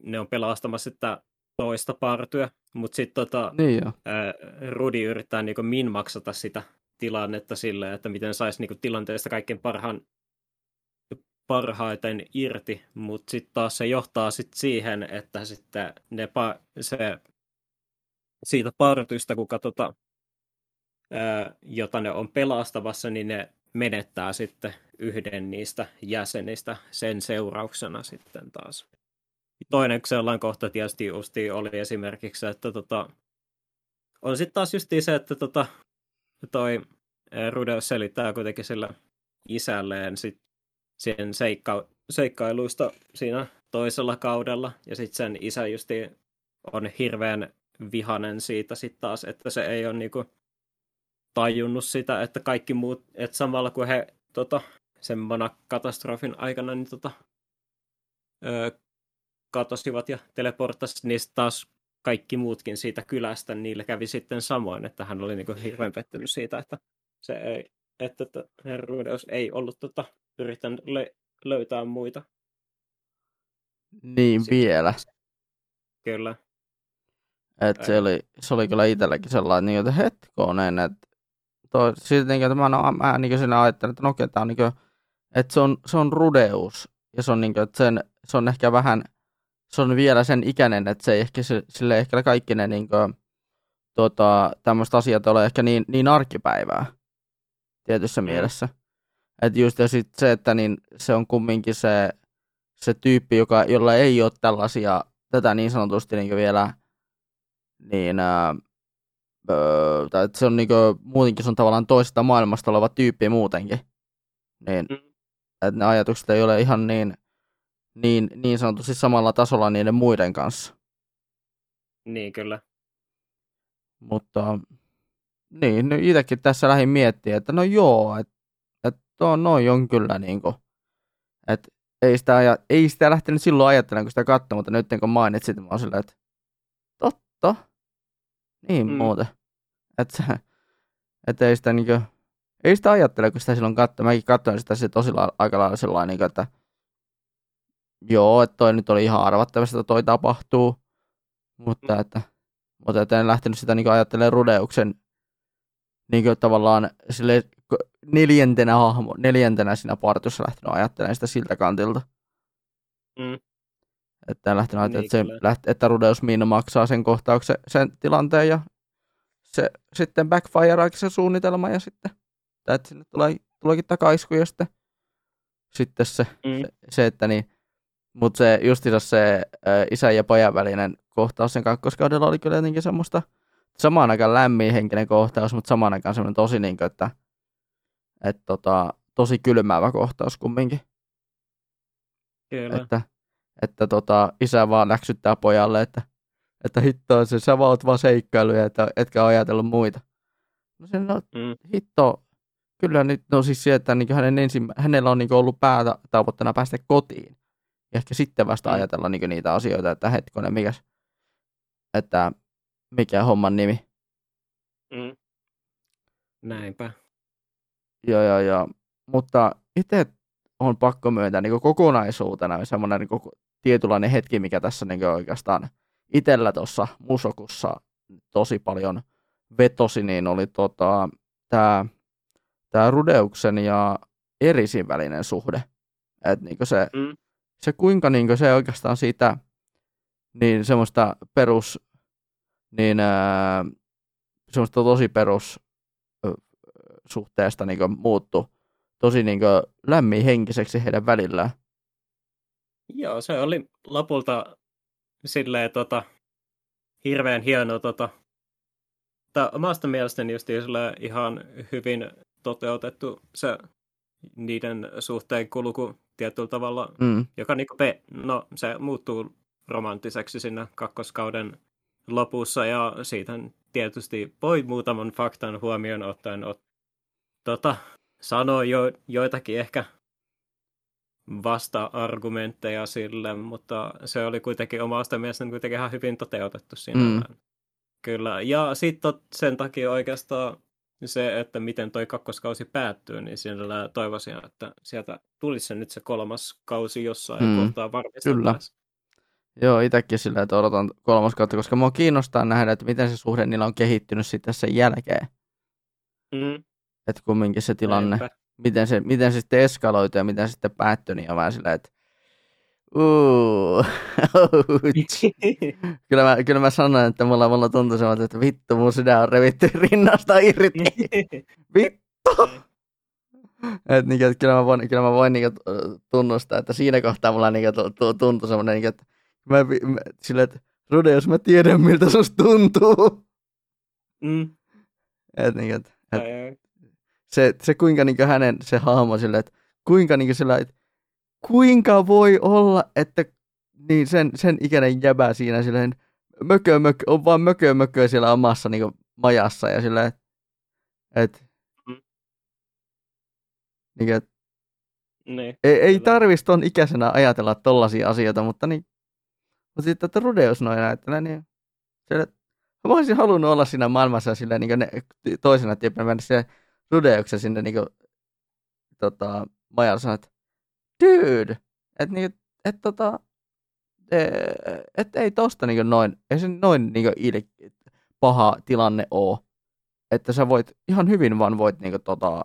ne on pelastamassa sitä toista partyä, mutta sitten tota, niin Rudi yrittää niin min maksata sitä tilannetta sille, että miten saisi niinku tilanteesta kaikkein parhaan, parhaiten irti, mutta sitten taas se johtaa sit siihen, että sitten ne pa- se, siitä partysta, kuka tota, ää, jota ne on pelastamassa, niin ne menettää sitten yhden niistä jäsenistä sen seurauksena sitten taas. Toinen sellainen kohta tietysti oli esimerkiksi, että tota, on sitten taas just se, että tota, toi Rudeus selittää kuitenkin sillä isälleen sit sen seikka, seikkailuista siinä toisella kaudella. Ja sitten sen isä justi on hirveän vihanen siitä sitten taas, että se ei ole niinku tajunnut sitä, että kaikki muut, että samalla kun he tota, sen katastrofin aikana niin tota, öö, katosivat ja teleporttasivat, niin taas kaikki muutkin siitä kylästä, niin niille kävi sitten samoin, että hän oli niinku hirveän pettynyt siitä, että se ei, että, että herruudeus ei ollut tota, yrittänyt le- löytää muita. Niin Sitten. vielä. Kyllä. Et se, oli, se oli kyllä itselläkin sellainen, niin, että hetkonen, että toi, siitä, niin, että mä, no, mä niin sinä ajattelin, että no tämä on, niin kuin, että se on, se on rudeus, ja se on, niin kuin, että sen, se on ehkä vähän, se on vielä sen ikäinen, että se ei ehkä, sille ehkä kaikki ne niin kuin, tota, tämmöiset asiat ole ehkä niin, niin arkipäivää tietyssä mm. mielessä. että just ja sit se, että niin se on kumminkin se, se tyyppi, joka, jolla ei ole tällaisia, tätä niin sanotusti niin vielä, niin ää, öö, tai se on niin kuin, muutenkin se on tavallaan toisesta maailmasta oleva tyyppi muutenkin. Niin, Mm. että ne ajatukset ei ole ihan niin, niin, niin sanotusti samalla tasolla niiden muiden kanssa. Niin kyllä. Mutta niin, no itsekin tässä lähdin miettimään, että no joo, että et tuo noin on kyllä niinku, että ei sitä, aja, ei sitä lähtenyt silloin ajattelemaan, kun sitä katsoi, mutta nyt kun mainitsit, mä oon silleen, että totta, niin Mm. muuten. Että et ei sitä niinku, ei sitä ajattele, kun sitä silloin katsoi. Mäkin katsoin sitä sit tosi aika lailla sellainen, niinku, että joo, että toi nyt oli ihan arvattavasti, että toi tapahtuu, mutta Mm. että, mutta että en lähtenyt sitä niinku ajattelemaan Rudeuksen niinku tavallaan sille neljäntenä hahmo, neljäntenä siinä partissa lähtenyt ajattelemaan sitä siltä kantilta. Mm. Että en lähtenyt ajattelemaan, Niin, että, kyllä. se, läht, että Rudeus Miina maksaa sen kohtauksen, sen tilanteen ja se sitten backfireaakin se suunnitelma ja sitten, tai että sinne tulee, tuleekin takaisku ja sitten, sitten se, Mm. se, se, että niin, mutta se justiinsa se ä, isän ja pojan välinen kohtaus sen kakkoskaudella oli kyllä jotenkin semmoista samaan aikaan lämmin henkinen kohtaus, mutta samaan aikaan semmoinen tosi niin kuin, että, että tota, tosi kylmäävä kohtaus kumminkin. Kyllä. Että, että tota, isä vaan läksyttää pojalle, että, että hittoa se, sä vaan oot vaan seikkailuja, että etkä ole ajatellut muita. No se, no Mm. hitto, kyllä nyt, no siis se, että niin hänen ensimmä, hänellä on niin ollut päätavoitteena päästä kotiin. Ja ehkä sitten vasta Mm. ajatella niin niitä asioita, että hetkonen, mikäs, että mikä homman nimi. Mm. Näinpä. Joo, joo, joo. Mutta itse on pakko myöntää niin kokonaisuutena semmoinen niin tietynlainen hetki, mikä tässä niin oikeastaan itsellä tuossa musokussa tosi paljon vetosi, niin oli tota, tämä tää Rudeuksen ja Erisin välinen suhde. Et niin se, Mm. Se kuinka niin se oikeastaan siitä niin semmoista perus, niin ää, semmoista tosi perus suhteesta niin muuttu tosi niin lämmin henkiseksi heidän välillään. Joo, se oli lopulta silleen tota, hirveän hieno tota, tai omasta mielestäni just ihan hyvin toteutettu se niiden suhteen kulku tietyllä tavalla, Mm. joka niinku pe- no, se muuttuu romanttiseksi siinä kakkoskauden lopussa ja siitä tietysti voi muutaman faktan huomioon ottaen ot- tota, sanoa jo, joitakin ehkä vasta-argumentteja sille, mutta se oli kuitenkin omasta mielestäni kuitenkin ihan hyvin toteutettu siinä. Mm. Kyllä, ja sitten sen takia oikeastaan se, että miten toi kakkoskausi päättyy, niin siellä toivoisin, että sieltä tulisi se nyt se kolmas kausi jossain Mm, kohtaa varmasti. kyllä. Joo, itsekin sillä, että odotan kolmas kautta, koska mua kiinnostaa nähdä, että miten se suhde niillä on kehittynyt sitten sen jälkeen. Mm, Että kumminkin se tilanne, näinpä. miten se, miten se sitten eskaloitui ja miten se sitten päättyi, niin on vähän sillä, että Ouch. kyllä, mä, kyllä mä sanoin, että mulla, mulla tuntui semmoinen, että vittu, mun sydän on revitty rinnasta irti. vittu! Et, niin, että kyllä mä voin, kyllä mä voin niin, tunnustaa, että siinä kohtaa mulla niin, tu, tu, tuntui semmoinen, niin, että mä, mä, sillä, että Rude, jos mä tiedän, miltä susta tuntuu. mm, Et, niin, että, et, se, se kuinka niin hänen se hahmo sillä, että kuinka niin sillä, että kuinka voi olla, että niin sen, sen ikäinen jäbä siinä silleen mökö, mökö, on vaan mökö, mökö siellä omassa niin majassa ja silleen, että et, Mm. niin, et, niin, ei, ei tarvitsisi ton ikäisenä ajatella tollaisia asioita, mutta niin, mutta sitten, että Rudeus noin näyttelee, niin sille, mä olisin halunnut olla siinä maailmassa sillä niin ne, toisena tyyppinä mennä se Rudeuksen sinne niin kuin, tota, majalle sanoa, että dude, että niin, et, tota, e- et ei tosta niin noin, ei se noin niin il, paha tilanne oo. Että sä voit ihan hyvin vaan voit niin kuin, tota,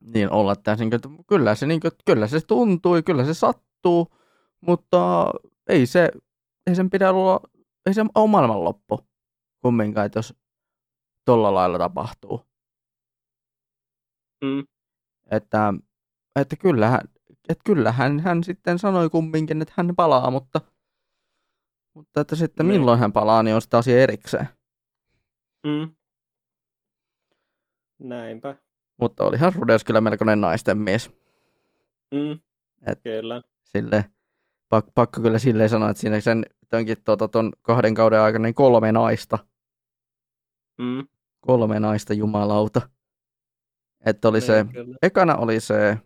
niin olla tässä, niin, että kyllä se, niin kuin, kyllä se tuntui, kyllä se sattuu, mutta ei se, ei sen pidä olla, ei se ole maailmanloppu kumminkaan, että jos tolla lailla tapahtuu. Mm, että, että kyllähän, että kyllähän hän sitten sanoi kumminkin, että hän palaa, mutta, mutta että sitten Niin. milloin hän palaa, niin on sitä asia erikseen. Mm. Näinpä. Mutta olihan Rudeus kyllä melkoinen naisten mies. Mm. Et- Kyllä. Sille, pak, pakko kyllä silleen sanoa, että siinä sen tönkin tuota, ton kahden kauden aikana niin kolme naista. Mm. Kolme naista jumalauta. Että oli se, Niin, kyllä. ekana oli se,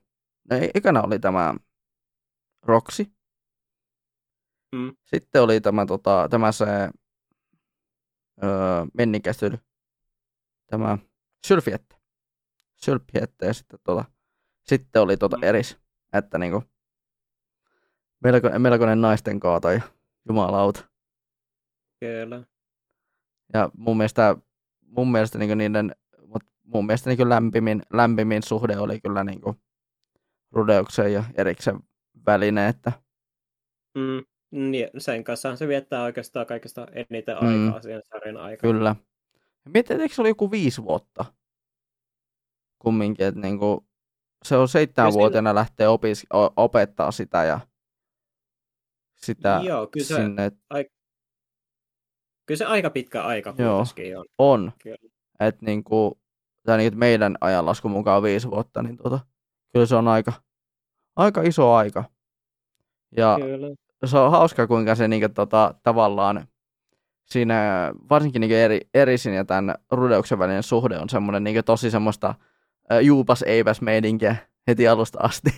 ei, ekana oli tämä Roxy. Mm. Sitten oli tämä, tota, tämä se öö, menninkästely, tämä Sylfiette. Sylfiette ja sitten, tota, sitten oli tota eris. Että niinku, melko, melkoinen naisten kaatoja, jumalauta. Kyllä. Ja mun mielestä, mun mielestä niinku niiden, mut mun mielestä niinku lämpimin, lämpimin suhde oli kyllä niinku Rudeuksen ja Eriksen välinen, että Mm. Niin, sen kanssa se viettää oikeastaan kaikista eniten Mm. aikaa siihen sarjan aikana. Kyllä. Mietin, eikö se oli joku viisi vuotta? Kumminkin, että niinku, se on seitsemänvuotiaana lähtee opis, opettaa sitä ja sitä Joo, kyllä se, sinne et kyllä se aika pitkä aika Joo. on. on. Että niinku, tai että meidän ajanlaskun mukaan viisi vuotta, niin tota, kyllä se on aika, aika iso aika. Ja Kyllä. se on hauska, kuinka se niinku, tota, tavallaan siinä, varsinkin niinku eri, Erisin ja tämän Rudeuksen välinen suhde on semmoinen niinku, tosi semmoista ä, juupas eipäs meidinkiä heti alusta asti.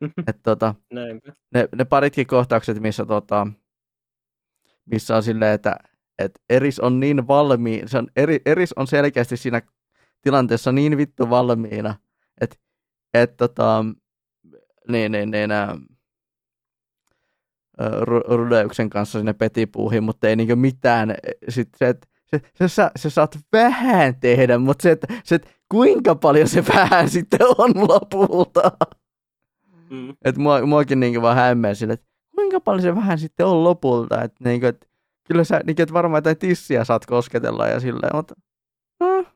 Et, tota, Näinpä. ne, ne paritkin kohtaukset, missä, tota, missä on silleen, että et Eris on niin valmi, se on, eri, Eris on selkeästi siinä tilanteessa niin vittu valmiina, että et, tota, niin, niin, niin, ä, ä, Ru- Rudeuksen kanssa sinne petipuuhin, mutta ei niinku mitään, sit se, et, se, se, sä, se saat vähän tehdä, mutta se, että se, et kuinka paljon se vähän sitten on lopulta. Mm. Että mua, muakin niinku vaan hämmeä sille, että kuinka paljon se vähän sitten on lopulta. Että niinku, et, kyllä sä niinku, et varmaan jotain tissiä saat kosketella ja silleen, mutta... Mm.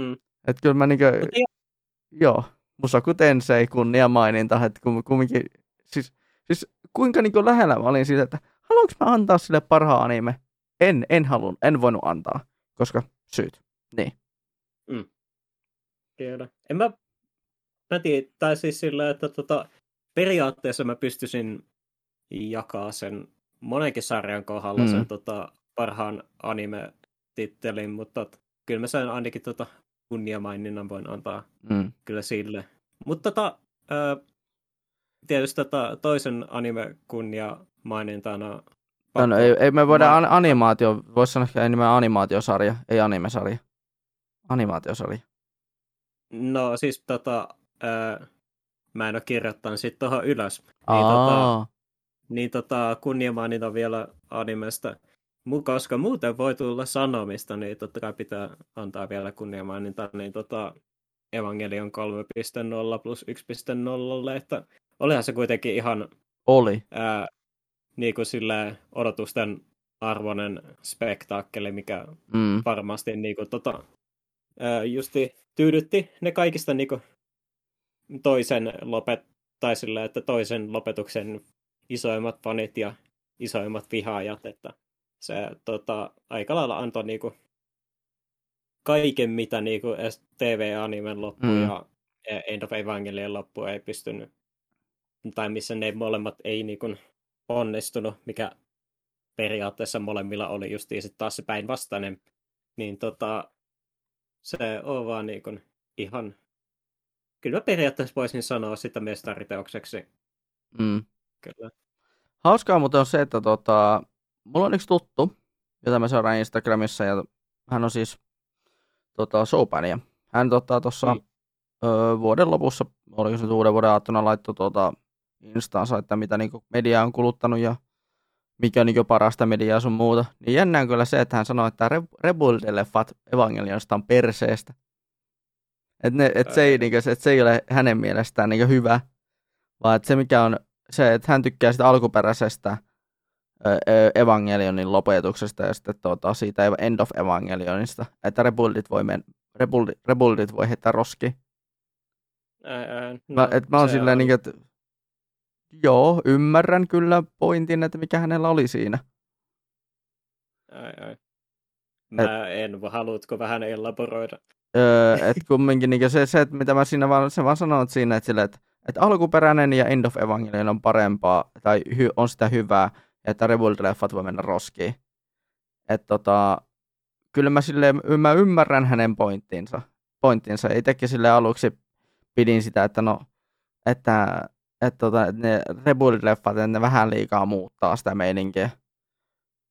Mm. Että kyllä mä niinku, Mut joo, Musaku Tensei kunnia maininta, että kum, kumminkin, siis, siis kuinka niinku lähellä mä olin siitä, että haluanko mä antaa sille parhaan anime? En, en halun, en voinut antaa, koska syyt. Niin. Kyllä. En mä, mä tiedä, tai siis sillä, että tota, periaatteessa mä pystyisin jakaa sen monenkin sarjan kohdalla Mm. mm. sen tota, parhaan anime-tittelin, mutta kyllä mä sen ainakin tota, kunniamaininnan voin antaa Mm. kyllä sille. Mutta tota, tietysti tota, toisen anime-kunniamainintana Tai No, pakko- ei, ei me voida an, animaatio, voisi sanoa ehkä enemmän animaatiosarja, ei animesarja. Animaatiosarja. No siis tota, ää, mä en ole kirjoittanut sit tuohon ylös. Aa, Niin tota, kunniamaininta vielä animesta. Koska muuten voi tulla sanomista, niin totta kai pitää antaa vielä kunniamaininta. Niin tota, Evangelion 3.0 plus 1.0, että olihan se kuitenkin ihan oli. ää, niin kuin silleen odotusten arvoinen spektaakkeli, mikä Mm. varmasti niin kuin, tota, ää, justi tyydytti ne kaikista niin kuin, toisen lopet, tai sillä, että toisen lopetuksen isoimmat fanit ja isoimmat vihaajat, että se tota, aika lailla antoi niin kuin, kaiken, mitä niin kuin, edes TV-animen loppu Mm. ja End of Evangelion loppu ei pystynyt, tai missä ne molemmat ei niin kuin, onnistunut, mikä periaatteessa molemmilla oli justiin sit taas se päinvastainen, niin tota, se on vaan niin kuin ihan, kyllä mä periaatteessa voisin sanoa sitä mestariteokseksi, Mm. kyllä. Hauskaa muuten on se, että tota, mulla on yksi tuttu, jota mä seuraan Instagramissa, ja hän on siis tota, showpania. Hän tuossa tota, Mm. öö, vuoden lopussa, oliko se nyt uuden vuoden aattona, laittoi tuota, Instaansa, että mitä niinku media on kuluttanut ja mikä on niinku parasta mediaa sun muuta. Niin jännä on kyllä se, että hän sanoi, että Re- Rebuild-leffat Evangelionista on perseestä. Että ne, et se, ei, niinku, se, et se ei ole hänen mielestään niinku hyvä, vaan että se mikä on se, että hän tykkää sitä alkuperäisestä Evangelionin lopetuksesta ja sitten tuota, siitä End of Evangelionista, että Rebuildit voi, men, Rebuildit, Rebuildit voi heittää roski. Ää, ää, no, Mä, et mä oon silleen, on- niin, että joo, ymmärrän kyllä pointin, että mikä hänellä oli siinä. Ai, ai. Mä en, haluatko vähän elaboroida? Öö, et kumminkin niin se, se, että mitä mä siinä vaan, se vaan sanon siinä, että, sille, että, että alkuperäinen ja End of Evangelion on parempaa, tai hy, on sitä hyvää, että Rebuild-leffat voi mennä roskiin. Että tota, kyllä mä, silleen, mä ymmärrän hänen pointtinsa. pointtinsa. Itsekin sille aluksi pidin sitä, että no, että, että tota, että ne Rebuild-leffat, että ne vähän liikaa muuttaa sitä meininkiä.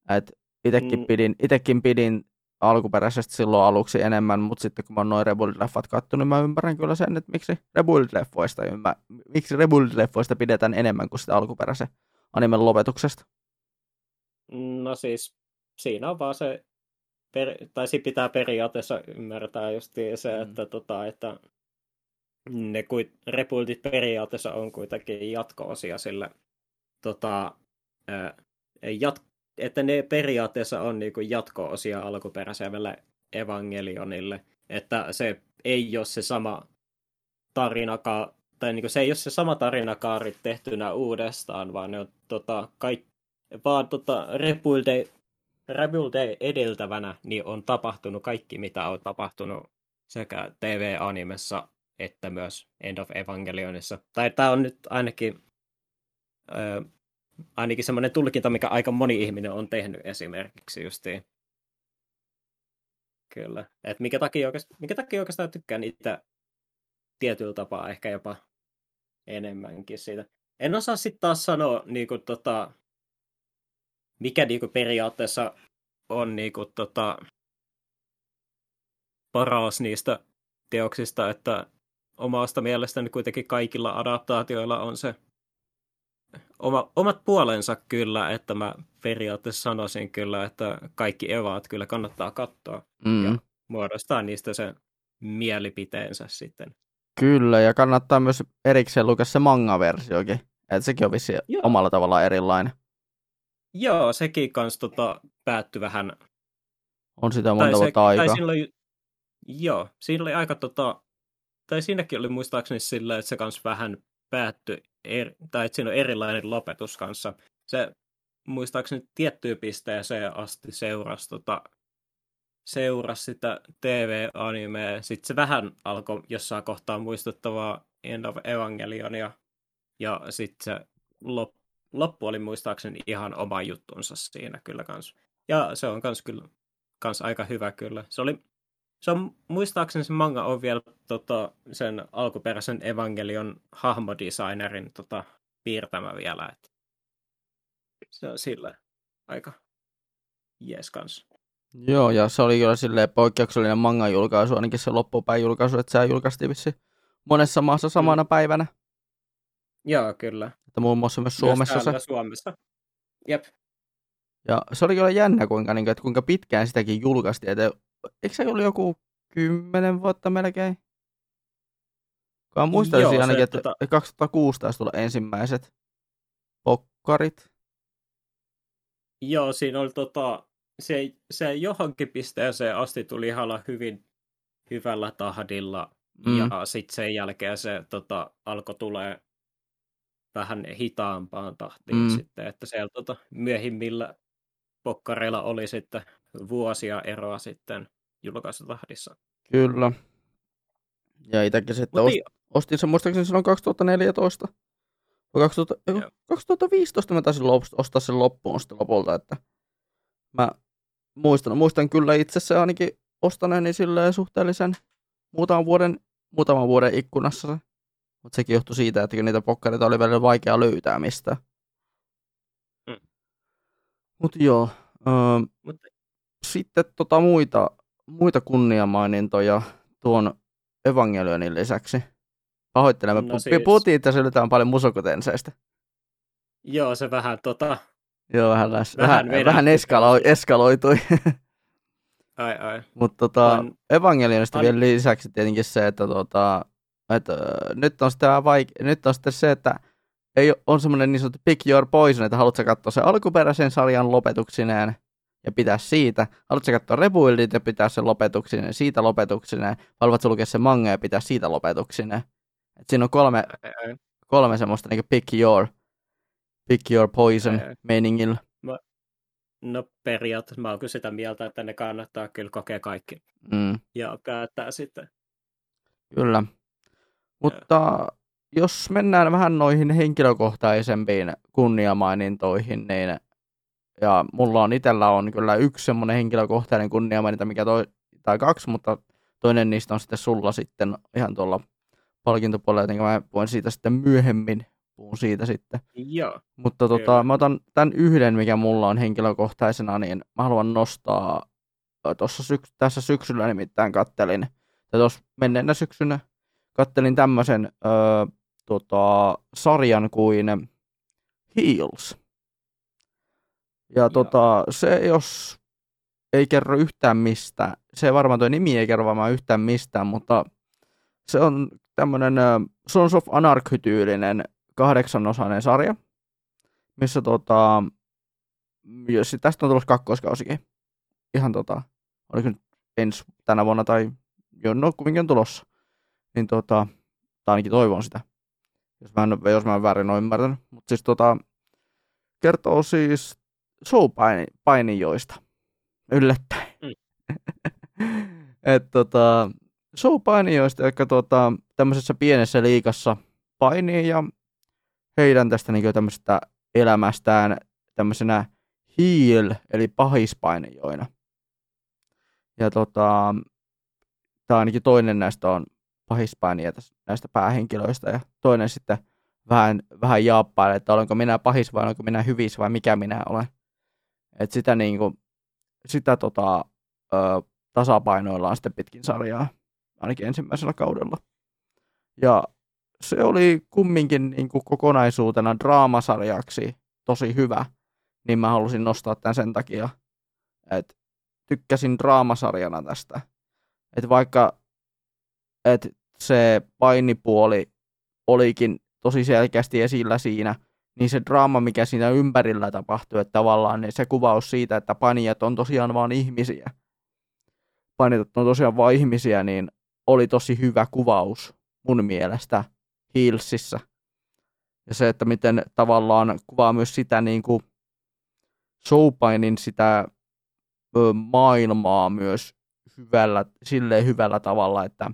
Et itekin, Mm. pidin, itekin pidin alkuperäisesti silloin aluksi enemmän, mutta sitten kun mä oon noin Rebuild-leffat kattonut, niin mä ymmärrän kyllä sen, että miksi Rebuild-leffoista, ymmär, miksi Rebuild-leffoista pidetään enemmän kuin sitä alkuperäisen animen lopetuksesta. No siis, siinä on vaan se, per, tai siinä pitää periaatteessa ymmärtää just se, Mm. että, tota, että ne kuit, rebuildit periaatteessa on kuitenkin jatko-osia sille, tota, ää, jat, että ne periaatteessa on niinku jatko-osia alkuperäiselle evangelionille, että se ei ole se sama tarinaka, tai niinku se ei ole se sama tarinakaari tehtynä uudestaan, vaan ne on tota, kaik, vaan tota, Rebuilde, edeltävänä niin on tapahtunut kaikki, mitä on tapahtunut sekä TV-animessa että myös End of Evangelionissa. Tai tämä on nyt ainakin, ö, ainakin semmoinen tulkinta, mikä aika moni ihminen on tehnyt esimerkiksi justiin. Kyllä. Et mikä, takia oikeastaan, mikä takia oikeastaan tykkään niitä tietyllä tapaa ehkä jopa enemmänkin siitä. En osaa sitten taas sanoa, niinku, tota, mikä niinku, periaatteessa on niinku, tota, paras niistä teoksista, että omasta mielestäni kuitenkin kaikilla adaptaatioilla on se oma, omat puolensa kyllä, että mä periaatteessa sanoisin kyllä, että kaikki evaat kyllä kannattaa katsoa Mm. ja muodostaa niistä se mielipiteensä sitten. Kyllä, ja kannattaa myös erikseen lukea se manga-versiokin. Että sekin on vissi Joo. omalla tavallaan erilainen. Joo, sekin kans tota, päättyi vähän On sitä monta vuotta tai aikaa. siinä oli, joo, siinä oli aika tota, tai siinäkin oli muistaakseni sillä, että se kans vähän päättyi, er, tai että siinä on erilainen lopetus kanssa. Se muistaakseni tiettyyn pisteeseen asti seurasi, tota, seurasi sitä TV-animea. Sitten se vähän alkoi jossain kohtaa muistuttavaa End of Evangelionia, ja sitten se lop, loppu oli muistaakseni ihan oma juttunsa siinä kyllä kans. Ja se on kans kyllä kans aika hyvä kyllä. Se oli, se on, muistaakseni se manga on vielä tota, sen alkuperäisen Evangelion hahmodesignerin tota, piirtämä vielä. Et se on sillä aika jees kans. Joo, ja se oli kyllä silleen poikkeuksellinen manga-julkaisu, ainakin se loppupäin julkaisu, että se julkaistiin vissi monessa maassa samana mm. päivänä. Joo, kyllä. Että muun muassa myös Myös Suomessa se. täällä Suomessa. Jep. Ja se oli kyllä jännä, kuinka, niin kuin, että kuinka pitkään sitäkin julkaistiin. Että, eikö se ollut joku kymmenen vuotta melkein? Kun muistaisin Joo, se, ainakin, että tota- 2006 taisi tulla ensimmäiset pokkarit. Joo, siinä oli tota, se, se johonkin pisteeseen asti tuli ihan hyvin hyvällä tahdilla. Mm. Ja sitten sen jälkeen se tota, alkoi tulee vähän hitaampaan tahtiin Mm. sitten, että siellä tota, myöhimmillä pokkareilla oli sitten vuosia eroa sitten julkaisutahdissa. Kyllä. Ja itsekin sitten Mutta ost, ostin sen muistaakseni silloin 2014. Vai 2000, Joo. Joo. 2015 mä taisin lop- ostaa sen loppuun sitten lopulta, että mä muistan, muistan kyllä itse se ainakin ostaneeni silleen suhteellisen muutaman vuoden, muutaman vuoden ikkunassa. Mutta sekin johtui siitä, että niitä pokkareita oli välillä vaikea löytää mistään. Mm. Mutta joo, öö, Mutta sitten tota muita, muita kunniamainintoja tuon Evangelionin lisäksi. Pahoittelemme, No siis- puhuttiin, että syljetään paljon musokotenseista. joo, se vähän tota, Joo, vähän, läs, Vähän vähän, vähän eskalo, eskaloitui. ai ai. Mutta tota, On- Evangelionista on- vielä lisäksi tietenkin se, että, tota, ö, nyt, on sitä vaike- nyt on sitten se, että ei on semmoinen niin sanottu pick your poison, että haluatko katsoa sen alkuperäisen sarjan lopetuksineen ja pitää siitä. Haluatko katsoa Rebuildit ja pitää sen lopetuksineen, siitä lopetuksineen. Vai haluatko lukea sen manga ja pitää siitä lopetuksineen. Et siinä on kolme, kolme semmoista niin pick your, pick your poison meiningillä. No periaatteessa mä oon kyllä sitä mieltä, että ne kannattaa kyllä kokea kaikki. Mm. Ja päättää sitten. Kyllä. Mutta ja. jos mennään vähän noihin henkilökohtaisempiin kunniamainintoihin, niin ja mulla on itsellä on kyllä yksi semmoinen henkilökohtainen kunniamaininta, mikä toi, tai kaksi, mutta toinen niistä on sitten sulla sitten ihan tuolla palkintopuolella, joten mä voin siitä sitten myöhemmin puhun siitä sitten. Joo. Mutta tota, mä otan tämän yhden, mikä mulla on henkilökohtaisena, niin mä haluan nostaa tuossa syks- tässä syksyllä nimittäin kattelin, tai tuossa menneenä syksynä kattelin tämmöisen öö, tota, sarjan kuin Heels. Ja tota, se, jos ei kerro yhtään mistään, se varmaan tuo nimi ei kerro varmaan yhtään mistään, mutta se on tämmöinen Sons of Anarchy-tyylinen kahdeksanosainen sarja, missä tota, jos tästä on tulossa kakkoskausikin. Ihan tota, oliko nyt ensi tänä vuonna tai jo, no kuitenkin on tulossa. Niin tota, tai ainakin toivon sitä, jos mä en, jos mä en väärin ole ymmärtänyt. Mutta siis tota, kertoo siis showpainijoista. Yllättäen. Mm. Et tota, showpainijoista, jotka tota, tämmöisessä pienessä liikassa painii ja heidän tästä niin tämmöisestä elämästään tämmöisenä heel, eli pahispainijoina. Ja tota, tämä ainakin toinen näistä on pahispainija näistä päähenkilöistä ja toinen sitten vähän, vähän jaappailee, että olenko minä pahis vai olenko minä hyvis vai mikä minä olen. Et sitä, niin kuin, sitä tota, ö, tasapainoillaan sitten pitkin sarjaa, ainakin ensimmäisellä kaudella. Ja se oli kumminkin niin kuin kokonaisuutena draamasarjaksi tosi hyvä, niin mä halusin nostaa tämän sen takia, että tykkäsin draamasarjana tästä. Että vaikka että se painipuoli olikin tosi selkeästi esillä siinä, niin se draama, mikä siinä ympärillä tapahtuu, että tavallaan niin se kuvaus siitä, että painijat on tosiaan vain ihmisiä, painijat on tosiaan vain ihmisiä, niin oli tosi hyvä kuvaus mun mielestä Hillsissä. Ja se, että miten tavallaan kuvaa myös sitä niin kuin showpainin sitä maailmaa myös hyvällä, silleen hyvällä tavalla, että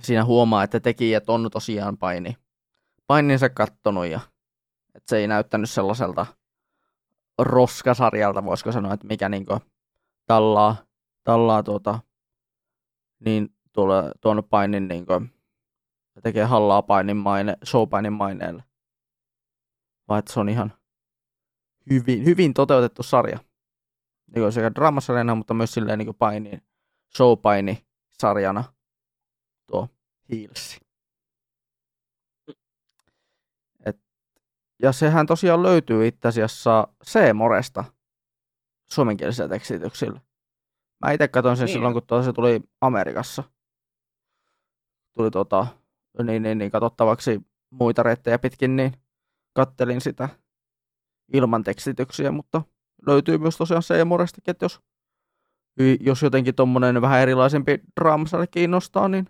siinä huomaa, että tekijät on tosiaan paini, paininsa kattonut ja että se ei näyttänyt sellaiselta roskasarjalta, voisiko sanoa, että mikä niin tallaa, tallaa tuota, niin tuolla, tuon painin niin kuin, tekee hallaa painin maine, showpainin maineelle. Vai että se on ihan hyvin, hyvin toteutettu sarja. Niin sekä draamasarjana, mutta myös silleen niin paini, showpaini sarjana tuo Heels. Et, ja sehän tosiaan löytyy itse asiassa C-moresta suomenkielisellä tekstityksillä. Mä itse katsoin sen niin. silloin, kun se tuli Amerikassa. Tuli tota, niin, niin, niin katsottavaksi muita reittejä pitkin, niin kattelin sitä ilman tekstityksiä, mutta löytyy myös tosiaan C-morestakin, että jos, jos jotenkin tuommoinen vähän erilaisempi draamasarja kiinnostaa, niin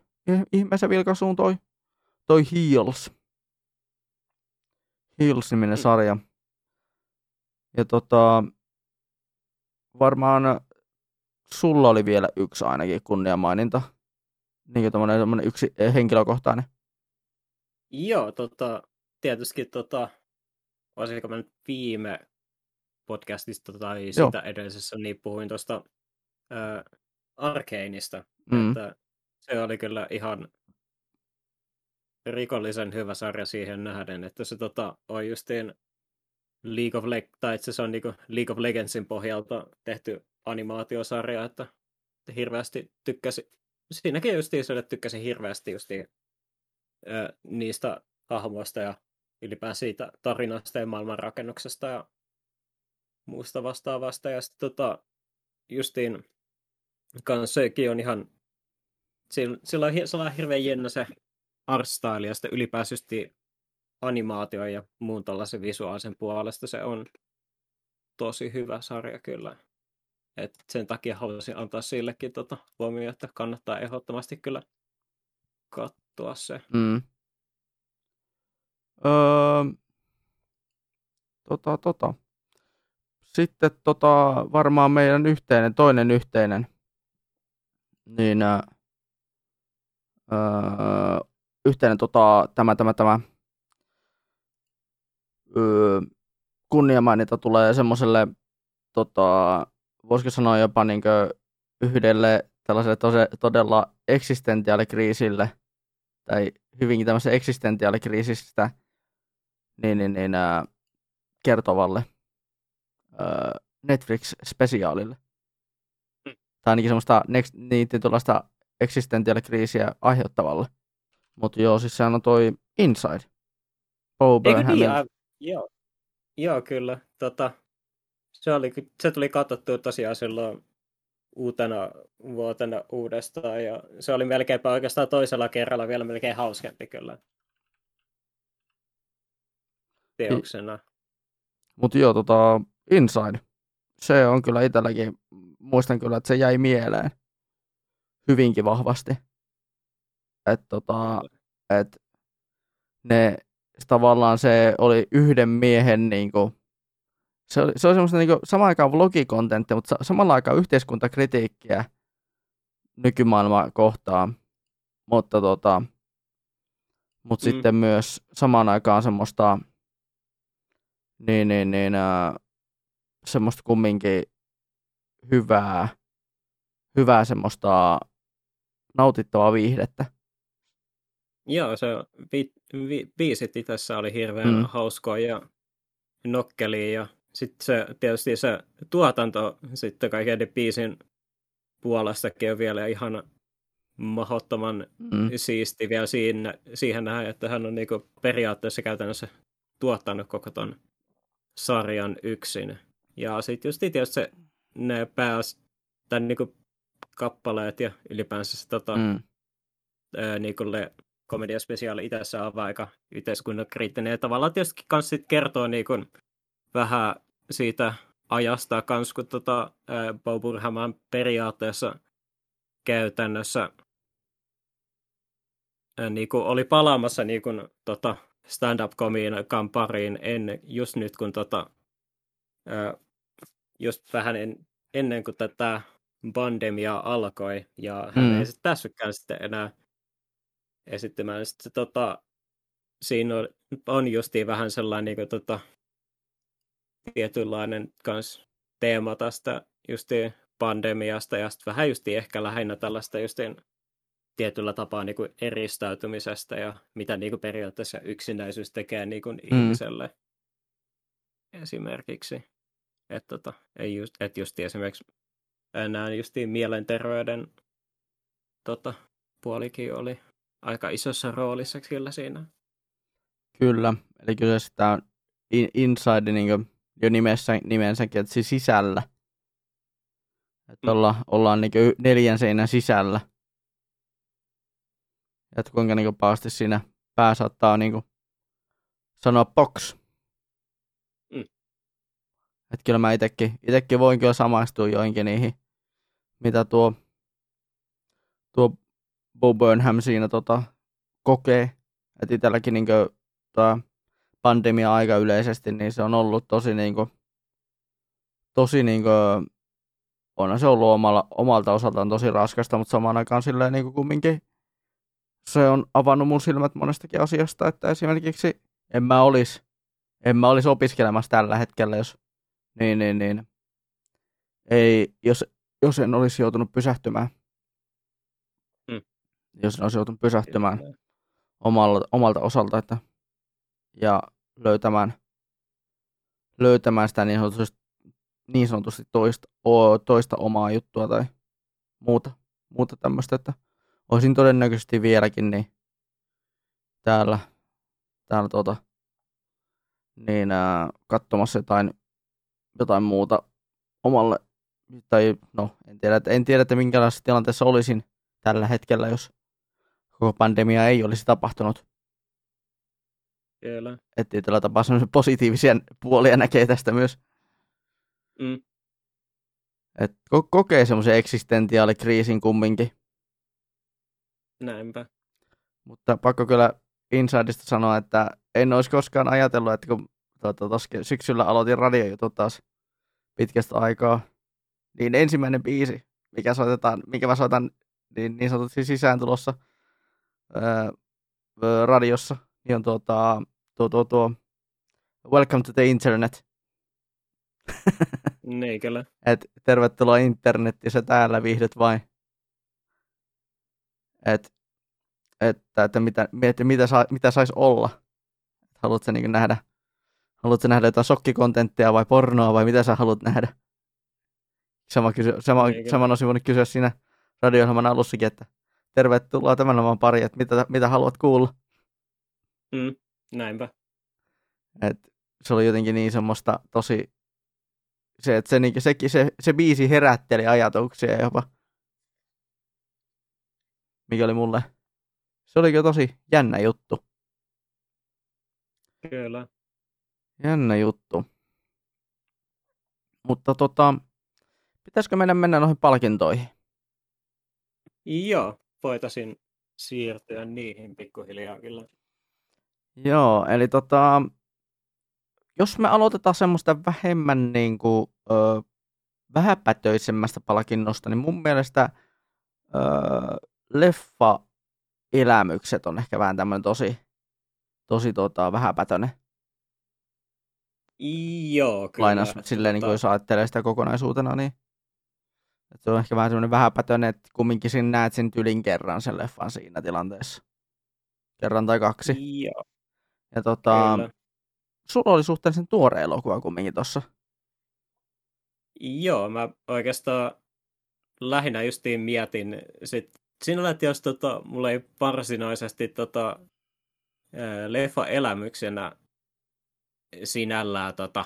ihmeessä vilkaisuun toi, toi Heels. Heels-niminen sarja. Ja tota, varmaan sulla oli vielä yksi ainakin kunniamaininta. Niin kuin yksi henkilökohtainen. Joo, tota, tietysti tota, olisiko mä nyt viime podcastista tai sitä Joo. edellisessä, niin puhuin tuosta Arkeinista, mm. että se oli kyllä ihan rikollisen hyvä sarja siihen nähden, että se tota, on justiin League of Leg- tai se on niinku League of Legendsin pohjalta tehty animaatiosarja, että hirveästi tykkäsi, siinäkin justiin se, että tykkäsin hirveästi justiin ö, niistä hahmoista ja ylipäänsä siitä tarinasta ja maailmanrakennuksesta ja muusta vastaavasta. Ja sitten tota, justiin kanssa sekin on ihan sillä, on, on hirveän jännä se art style ja sitten animaatio ja muun tällaisen visuaalisen puolesta se on tosi hyvä sarja kyllä. Et sen takia haluaisin antaa sillekin tota huomioon, että kannattaa ehdottomasti kyllä katsoa. se. Mm. Öö, tota, tota. Sitten tota, varmaan meidän yhteinen, toinen yhteinen, niin öö, yhteinen tota, tämä, tämä, tämä öö, kunniamainita tulee semmoiselle, tota, voisiko sanoa jopa niin yhdelle tällaiselle tose, todella eksistentiaalikriisille, tai hyvinkin tämmöisen eksistentiaalikriisistä niin, niin, niin, ää, kertovalle ää, Netflix-spesiaalille. Mm. Tai ainakin semmoista next, niin eksistentiaalikriisiä aiheuttavalle. Mutta joo, siis sehän on toi Inside. Bo niin, joo. joo, kyllä. Tota, se, oli, se tuli katsottua tosiaan silloin uutena vuotena uudestaan ja se oli melkeinpä oikeastaan toisella kerralla vielä melkein hauskempi kyllä teoksena. Mutta joo, tota, Inside, se on kyllä itselläkin, muistan kyllä, että se jäi mieleen hyvinkin vahvasti. Että tota, et ne tavallaan se oli yhden miehen niin kuin, se oli, se oli semmoista niin kuin, samaan aikaan vlogikontenttia, mutta samalla aikaan yhteiskuntakritiikkiä nykymaailmaa kohtaan. Mutta tota, mut mm. sitten myös samaan aikaan semmoista niin, niin, niin, äh, semmoista kumminkin hyvää, hyvää semmoista nautittavaa viihdettä. Joo, se bi- bi- biisit tässä oli hirveän mm. hauskoja ja nokkelia ja sitten se, tietysti se tuotanto sitten kaiken biisin puolestakin on vielä ihan mahdottoman mm. siisti vielä siinä, siihen nähdä, että hän on niinku periaatteessa käytännössä tuottanut koko ton sarjan yksin. Ja sitten just tietysti se, ne pääs, tämän niinku kappaleet ja ylipäänsä se tota, mm. ää, niinku le, komediaspesiaali itse on aika yhteiskunnan kriittinen. Ja tavallaan tietysti kans sit kertoo niinku vähän siitä ajasta kans, kun tota, Bo Burhaman periaatteessa käytännössä ää, niinku oli palaamassa niinku, tota, stand-up-komiin pariin ennen, just nyt kun tota, ää, just vähän en, ennen kuin tätä pandemia alkoi, ja hän mm. ei sitten päässytkään sitten enää esittämään. Sitten tota, siinä on, on justiin vähän sellainen niin kuin, tota, tietynlainen kans teema tästä justiin pandemiasta ja sitten vähän justiin ehkä lähinnä tällaista justiin tietyllä tapaa niin kuin eristäytymisestä ja mitä niin kuin periaatteessa yksinäisyys tekee niin kuin mm. ihmiselle esimerkiksi. Että tota, ei just, et just esimerkiksi näin justiin mielenterveyden tota, puolikin oli aika isossa roolissa kyllä siinä. Kyllä, eli kyllä sitä on inside niin kuin jo nimessä, nimensäkin, että siis sisällä. Että mm. olla, ollaan niin neljän seinän sisällä että kuinka niin paasti siinä pää saattaa niin kuin sanoa box. Mm. Että kyllä mä itekin, itekin voin kyllä samaistua joinkin niihin, mitä tuo, tuo Bo Burnham siinä tota, kokee. Että itselläkin niin tämä pandemia-aika yleisesti, niin se on ollut tosi niin kuin, tosi niin kuin, onhan se ollut omalla, omalta osaltaan tosi raskasta, mutta samaan aikaan silleen niin kuin kumminkin se on avannut mun silmät monestakin asiasta, että esimerkiksi en mä olisi en mä olisi opiskelemassa tällä hetkellä, jos, niin, niin, niin, ei, jos, jos en olisi joutunut pysähtymään. Mm. Jos en olisi joutunut pysähtymään omalta, omalta osalta, että, ja löytämään, löytämään sitä niin sanotusti, niin sanotusti toista, toista omaa juttua tai muuta, muuta tämmöistä, että olisin todennäköisesti vieläkin niin täällä, täällä tuota, niin ää, katsomassa jotain, jotain muuta omalle, tai no en tiedä, että, en tiedä, että minkälaisessa tilanteessa olisin tällä hetkellä, jos koko pandemia ei olisi tapahtunut. Kyllä. Että tietyllä tapaa positiivisia puolia näkee tästä myös. Mm. Et ko- kokee semmoisen eksistentiaalikriisin kumminkin. Näinpä. Mutta pakko kyllä Insidesta sanoa, että en olisi koskaan ajatellut, että kun tuota, syksyllä aloitin radiojutut taas pitkästä aikaa, niin ensimmäinen biisi, mikä soitetaan, mikä mä soitan niin, niin sanotusti sisään tulossa öö, radiossa, niin on tuota, tuo, tuo, tuo Welcome to the Internet. niin kyllä. Et tervetuloa se täällä viihdyt vai? Et, että, että mitä, että mitä, saa, mitä saisi olla. Haluatko niin nähdä, haluatko nähdä jotain sokkikontenttia vai pornoa vai mitä sä haluat nähdä? Sama, kysy, sama, niin, saman olisin voinut kysyä siinä radio alussakin, että tervetuloa tämän oman pari, että mitä, mitä haluat kuulla. Mm, näinpä. Et se oli jotenkin niin semmoista tosi, se, että se, niin, se, se, se biisi herätteli ajatuksia jopa. Mikä oli mulle, se oli tosi jännä juttu. Kyllä. Jännä juttu. Mutta tota, pitäisikö meidän mennä noihin palkintoihin? Joo, voitaisiin siirtyä niihin pikkuhiljaa kyllä. Joo, eli tota, jos me aloitetaan semmoista vähemmän niin kuin, ö, vähäpätöisemmästä palkinnosta, niin mun mielestä ö, leffa-elämykset on ehkä vähän tämmöinen tosi, tosi tota, vähäpätöinen. Joo, kyllä. Lainaus silleen, niin kuin jos ajattelee sitä kokonaisuutena, niin se on ehkä vähän semmoinen vähäpätöinen, että kumminkin sinä näet sen tylin kerran sen leffan siinä tilanteessa. Kerran tai kaksi. Joo. Ja tota, Kyllä. sulla oli suhteellisen tuore elokuva kumminkin tossa. Joo, mä oikeastaan lähinnä justiin mietin sit siinä että jos tota, mulla ei varsinaisesti tota, leffa elämyksenä sinällään tota,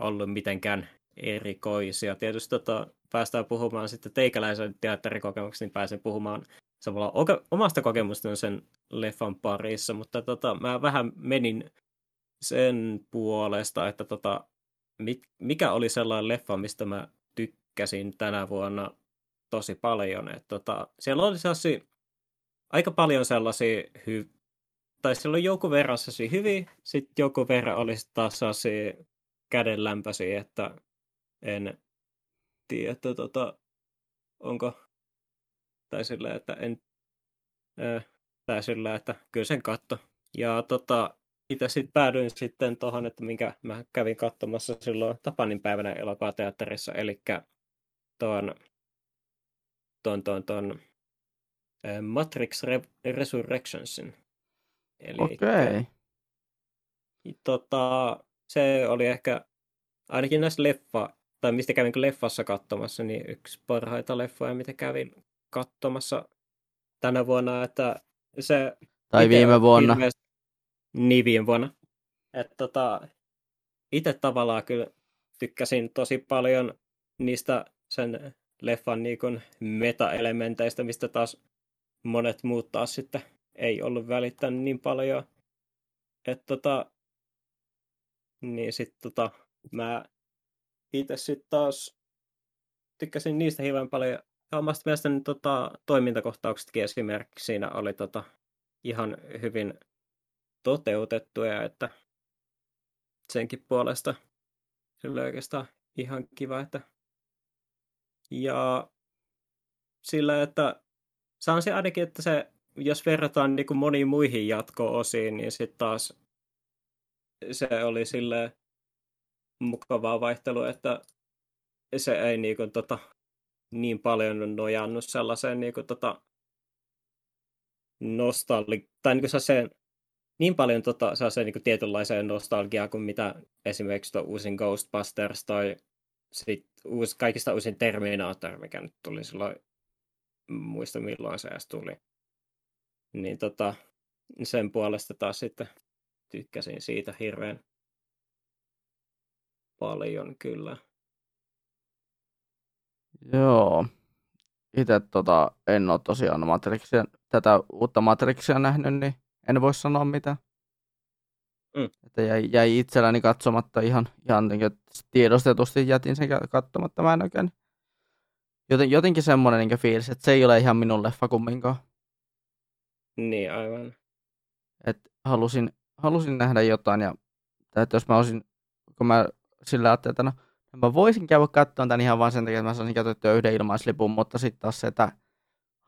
ollut mitenkään erikoisia. Tietysti tota, päästään puhumaan sitten teikäläisen teatterikokemuksesta, niin pääsen puhumaan samalla omasta kokemusta sen leffan parissa, mutta tota, mä vähän menin sen puolesta, että tota, mikä oli sellainen leffa, mistä mä tykkäsin tänä vuonna tosi paljon. että tota, siellä oli sellaisia, aika paljon sellaisia, hy- tai siellä oli joku verran sellaisia hyviä, sitten joku verran oli taas sellaisia kädenlämpöisiä, että en tiedä, että tota, onko, tai sillä, että en, äh, tai sillä, että kyllä sen katto. Ja tota, itse sitten päädyin sitten tuohon, että minkä mä kävin katsomassa silloin Tapanin päivänä elokuvateatterissa, eli tuon, tuon, tuon, tuon Matrix Re- Resurrectionsin. Okei. Okay. Tota, se oli ehkä ainakin näissä leffa tai mistä kävin leffassa katsomassa, niin yksi parhaita leffoja, mitä kävin katsomassa tänä vuonna, että se... Tai viime vuonna. Ilmeisesti, niin, viime vuonna. Että tota, itse tavallaan kyllä tykkäsin tosi paljon niistä sen leffan niin kuin meta-elementeistä, mistä taas monet muut taas sitten ei ollut välittänyt niin paljon. Että tota, niin sitten tota, mä itse sitten taas tykkäsin niistä hirveän paljon. Ja omasta mielestäni tota, toimintakohtauksetkin esimerkiksi siinä oli tota, ihan hyvin toteutettuja, että senkin puolesta se oli oikeastaan ihan kiva, että ja sillä, että sanoisin ainakin, että se, jos verrataan niin kuin moniin muihin jatko-osiin, niin sitten taas se oli silleen mukavaa vaihtelua, että se ei niin, kuin, tota, niin paljon nojannut sellaiseen niin kuin, tota, nostalgi- tai niin kuin niin paljon tota, sellaiseen niin kuin tietynlaiseen nostalgiaan kuin mitä esimerkiksi uusin Ghostbusters tai sit uusi, kaikista uusin Terminator, mikä nyt tuli silloin, muista milloin se edes tuli. Niin tota, sen puolesta taas sitten tykkäsin siitä hirveän paljon kyllä. Joo. Itse tota, en ole tosiaan Matrixia, tätä uutta Matrixia nähnyt, niin en voi sanoa mitään. Mm. Että jäi, jäi itselläni katsomatta ihan, ihan tiedostetusti jätin sen katsomatta. Mä en oikein, joten, jotenkin semmoinen niin fiilis, että se ei ole ihan minun leffa kumminkaan. Niin, aivan. Et halusin, halusin nähdä jotain ja että jos mä olisin, kun mä sillä ajattelin, että no, mä voisin käydä katsomaan tämän ihan vaan sen takia, että mä saisin käytettyä yhden ilmaislipun, mutta sitten taas se, että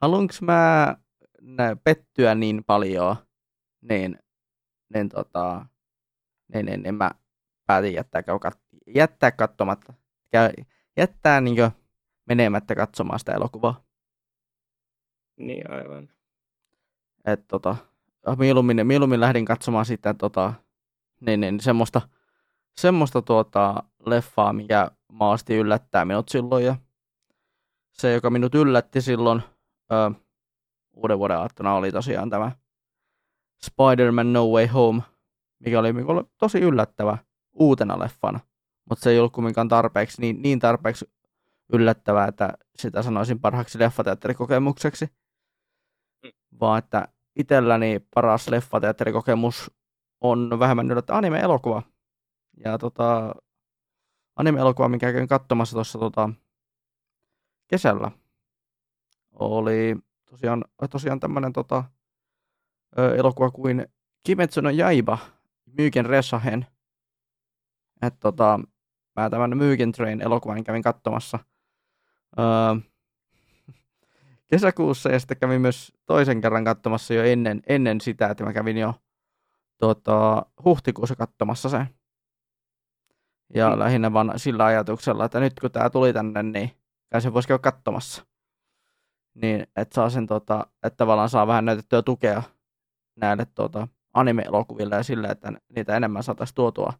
haluanko mä pettyä niin paljon, niin, niin, tota, niin, niin, niin mä päätin jättää, jättää katsomatta, käy, jättää niin menemättä katsomaan sitä elokuvaa. Niin, aivan. Et, tota, mieluummin, mieluummin lähdin katsomaan sitä tota, niin, niin, semmoista, semmoista tuota, leffaa, mikä maasti yllättää minut silloin. Ja se, joka minut yllätti silloin ö, uuden vuoden aattona, oli tosiaan tämä Spider-Man No Way Home, mikä oli, oli tosi yllättävä uutena leffana. Mutta se ei ollut kumminkaan tarpeeksi, niin, niin tarpeeksi yllättävää, että sitä sanoisin parhaaksi leffateatterikokemukseksi. Mm. Vaan että itselläni paras leffateatterikokemus on vähemmän yllättävä anime-elokuva. Ja tota, anime-elokuva, mikä käyn katsomassa tuossa tota, kesällä, oli tosiaan, tosiaan tämmöinen tota, elokuva kuin Kimetsu no Jaiba, Myyken Resahen. Että tota, mä tämän Myyken Train elokuvan kävin katsomassa öö, kesäkuussa ja sitten kävin myös toisen kerran katsomassa jo ennen, ennen sitä, että mä kävin jo tota, huhtikuussa katsomassa sen. Ja mm. lähinnä vaan sillä ajatuksella, että nyt kun tämä tuli tänne, niin kai se voisi käydä katsomassa. Niin, että saa sen, tota, että tavallaan saa vähän näytettyä tukea näille tota, anime-elokuville ja sille, että niitä enemmän saataisiin tuotua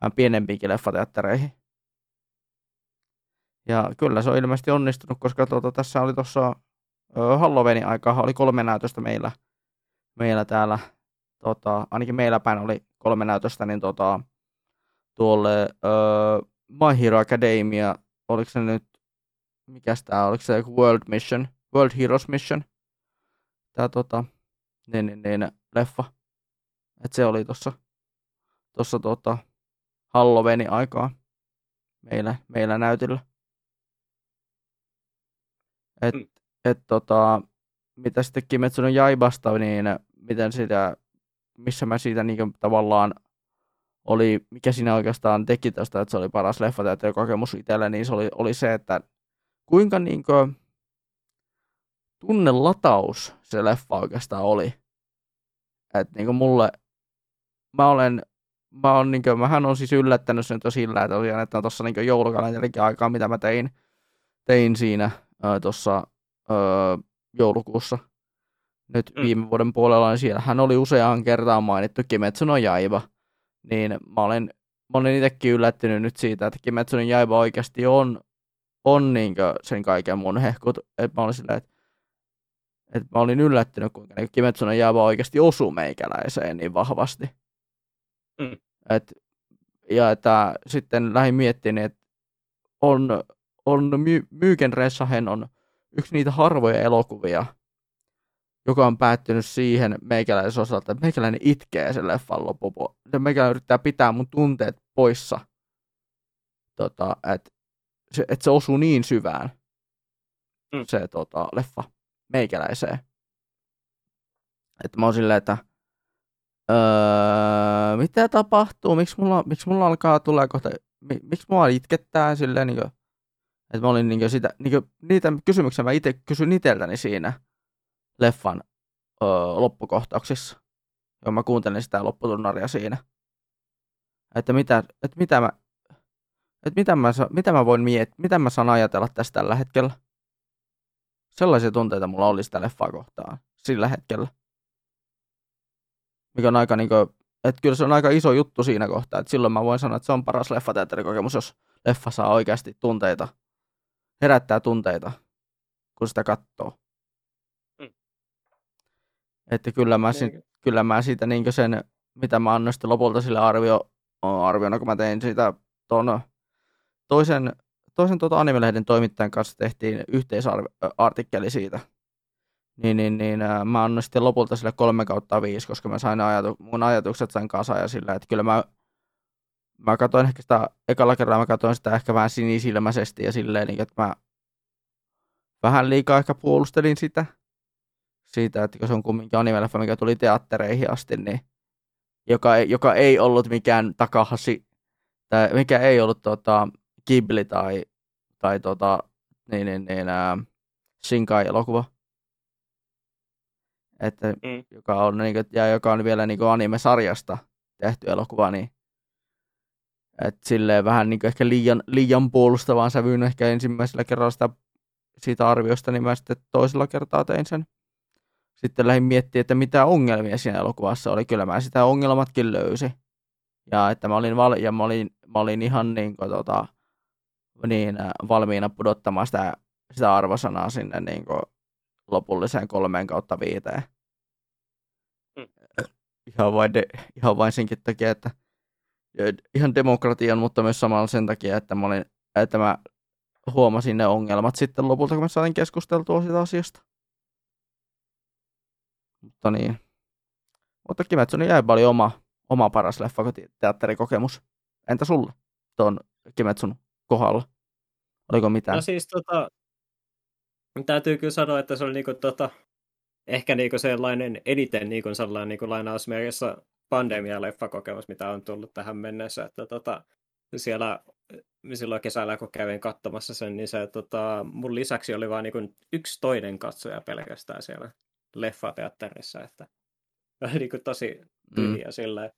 vähän pienempiinkin leffateattereihin. Ja kyllä se on ilmeisesti onnistunut, koska tuota, tässä oli tuossa Halloweenin aikaa oli kolme näytöstä meillä, meillä täällä, tota, ainakin meillä päin oli kolme näytöstä, niin tota, tuolle uh, My Hero Academia, oliko se nyt, mikä tämä, oliko se World Mission, World Heroes Mission, tämä tota, niin, niin, niin, leffa, että se oli tuossa tossa, tota, Halloweenin aikaa meillä, meillä näytillä. Et, mm. et, tota, mitä sitten Kimetsu no Jaibasta, niin miten sitä, missä mä siitä niin tavallaan oli, mikä siinä oikeastaan teki tästä, että se oli paras kokemus itselle, niin se oli, oli se, että kuinka niin kuin, tunnelataus se leffa oikeastaan oli. Että niin mulle, mä olen, mä on, niin kuin, mähän on siis yllättänyt sen sillä, että tosiaan, että tuossa niin joulukalenterikin aikaa, mitä mä tein, tein siinä tuossa joulukuussa nyt mm. viime vuoden puolella, niin siellähän oli useaan kertaan mainittu Kimetsu no Jaiba – niin mä olen, mä olen itsekin yllättynyt nyt siitä, että Kimetsu Jaiba oikeasti on, on niin sen kaiken mun hehkut. Että mä olin silleen, että, että mä olin yllättynyt, kuinka niin Kimetsu Jaiba oikeasti osuu meikäläiseen niin vahvasti. Mm. Et, ja että sitten lähdin miettimään, että on, on My- Myyken Ressahen on yksi niitä harvoja elokuvia, joka on päättynyt siihen meikäläisen osalta, että meikäläinen itkee sen leffan loppupuolella. Meikäläinen yrittää pitää mun tunteet poissa, tota, että se, et se osuu niin syvään, mm. se tota, leffa meikäläiseen. Että mä oon silleen, että öö, mitä tapahtuu, miksi mulla, miksi mulla alkaa tulla kohta, miksi mua itkettää silleen, niin kuin, että mä olin niin kuin sitä, niin kuin, niitä kysymyksiä mä itse kysyn itseltäni siinä, leffan ö, loppukohtauksissa. Ja mä kuuntelin sitä lopputunnaria siinä. Että mitä, että mitä mä, että mitä mä, mitä mä voin miettiä, mitä mä saan ajatella tästä tällä hetkellä. Sellaisia tunteita mulla oli sitä leffaa kohtaan sillä hetkellä. Mikä on aika niinku, että kyllä se on aika iso juttu siinä kohtaa, että silloin mä voin sanoa, että se on paras leffateatterikokemus, jos leffa saa oikeasti tunteita, herättää tunteita, kun sitä katsoo. Että kyllä mä, si- kyllä mä siitä niin sen, mitä mä annoin sitten lopulta sille arvio, arviona, kun mä tein sitä ton toisen, toisen tuota animelehden toimittajan kanssa tehtiin yhteisartikkeli siitä. Niin, niin, niin mä annoin sitten lopulta sille kolme kautta viisi, koska mä sain ajatu, mun ajatukset sain kasaan ja sillä, että kyllä mä, mä katsoin ehkä sitä, ekalla kerralla mä katsoin sitä ehkä vähän sinisilmäisesti ja silleen, niin, että mä vähän liikaa ehkä puolustelin sitä siitä, että kun se on kumminkin animeleffa, mikä tuli teattereihin asti, niin joka, joka ei ollut mikään Takahasi, tai mikä ei ollut tota, Ghibli tai, tai tota, niin, niin, niin, ää, Shinkai-elokuva. Että, mm. joka on, niin, ja joka on vielä niin anime-sarjasta tehty elokuva, niin et silleen vähän niin ehkä liian, liian puolustavaan sävyyn ehkä ensimmäisellä kerralla sitä, siitä arviosta, niin mä sitten toisella kertaa tein sen. Sitten lähdin miettimään, että mitä ongelmia siinä elokuvassa oli. Kyllä mä sitä ongelmatkin löysin. Ja että mä olin, val- ja mä olin, mä olin ihan niin, kuin, tota, niin äh, valmiina pudottamaan sitä, sitä arvosanaa sinne niin kuin, lopulliseen kolmeen kautta viiteen. Mm. Ihan, vain de, ihan vain senkin takia, että ihan demokratian, mutta myös samalla sen takia, että mä, olin, että mä huomasin ne ongelmat sitten lopulta, kun mä sain keskusteltua siitä asiasta. Mutta niin. Mutta Kimetsuni jäi paljon oma, oma paras leffa teatterikokemus. Entä sulle tuon Kimetsun kohdalla? Oliko mitään? No siis tota, täytyy kyllä sanoa, että se oli niinku tota, ehkä niinku sellainen eniten niinku sellainen niinku lainausmerkissä pandemia-leffakokemus, mitä on tullut tähän mennessä. Että tota, siellä silloin kesällä, kun kävin katsomassa sen, niin se, tota, mun lisäksi oli vain niin yksi toinen katsoja pelkästään siellä leffateatterissa, että oli niin kuin tosi tyhjä mm. sillä,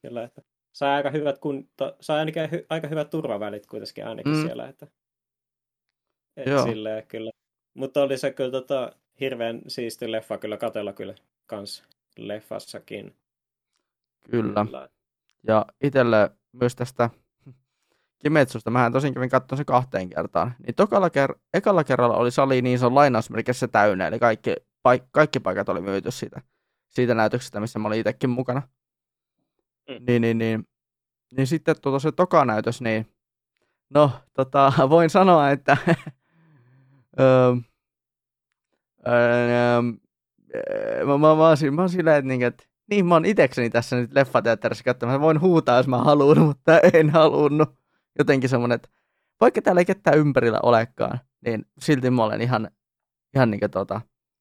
sillä, että sai aika hyvät, kun, to, sai ainakin hy, aika hyvät turvavälit kuitenkin ainakin mm. siellä, että et Joo. silleen, kyllä. Mutta oli se kyllä tota, hirveän siisti leffa kyllä katella kyllä kans leffassakin. Kyllä. kyllä. Ja itselle myös tästä Kimetsusta, mähän tosin kävin katsomaan se kahteen kertaan, niin tokalla ker- ekalla kerralla oli sali niin se on lainausmerkissä täynnä, eli kaikki, paik- kaikki paikat oli myyty siitä, siitä näytöksestä, missä mä olin itsekin mukana. Mm. Niin, niin, niin, niin sitten tuota se toka näytös, niin no, tota, voin sanoa, että öö, öö, mä, mä, mä, mä, mä oon silleen, että, niin, että niin mä oon itekseni tässä nyt leffateatterissa katsomassa. Voin huutaa, jos mä haluan, mutta en halunnut. Jotenkin semmonen, että vaikka täällä ei ketään ympärillä olekaan, niin silti mä olen ihan, ihan niin kuin tota,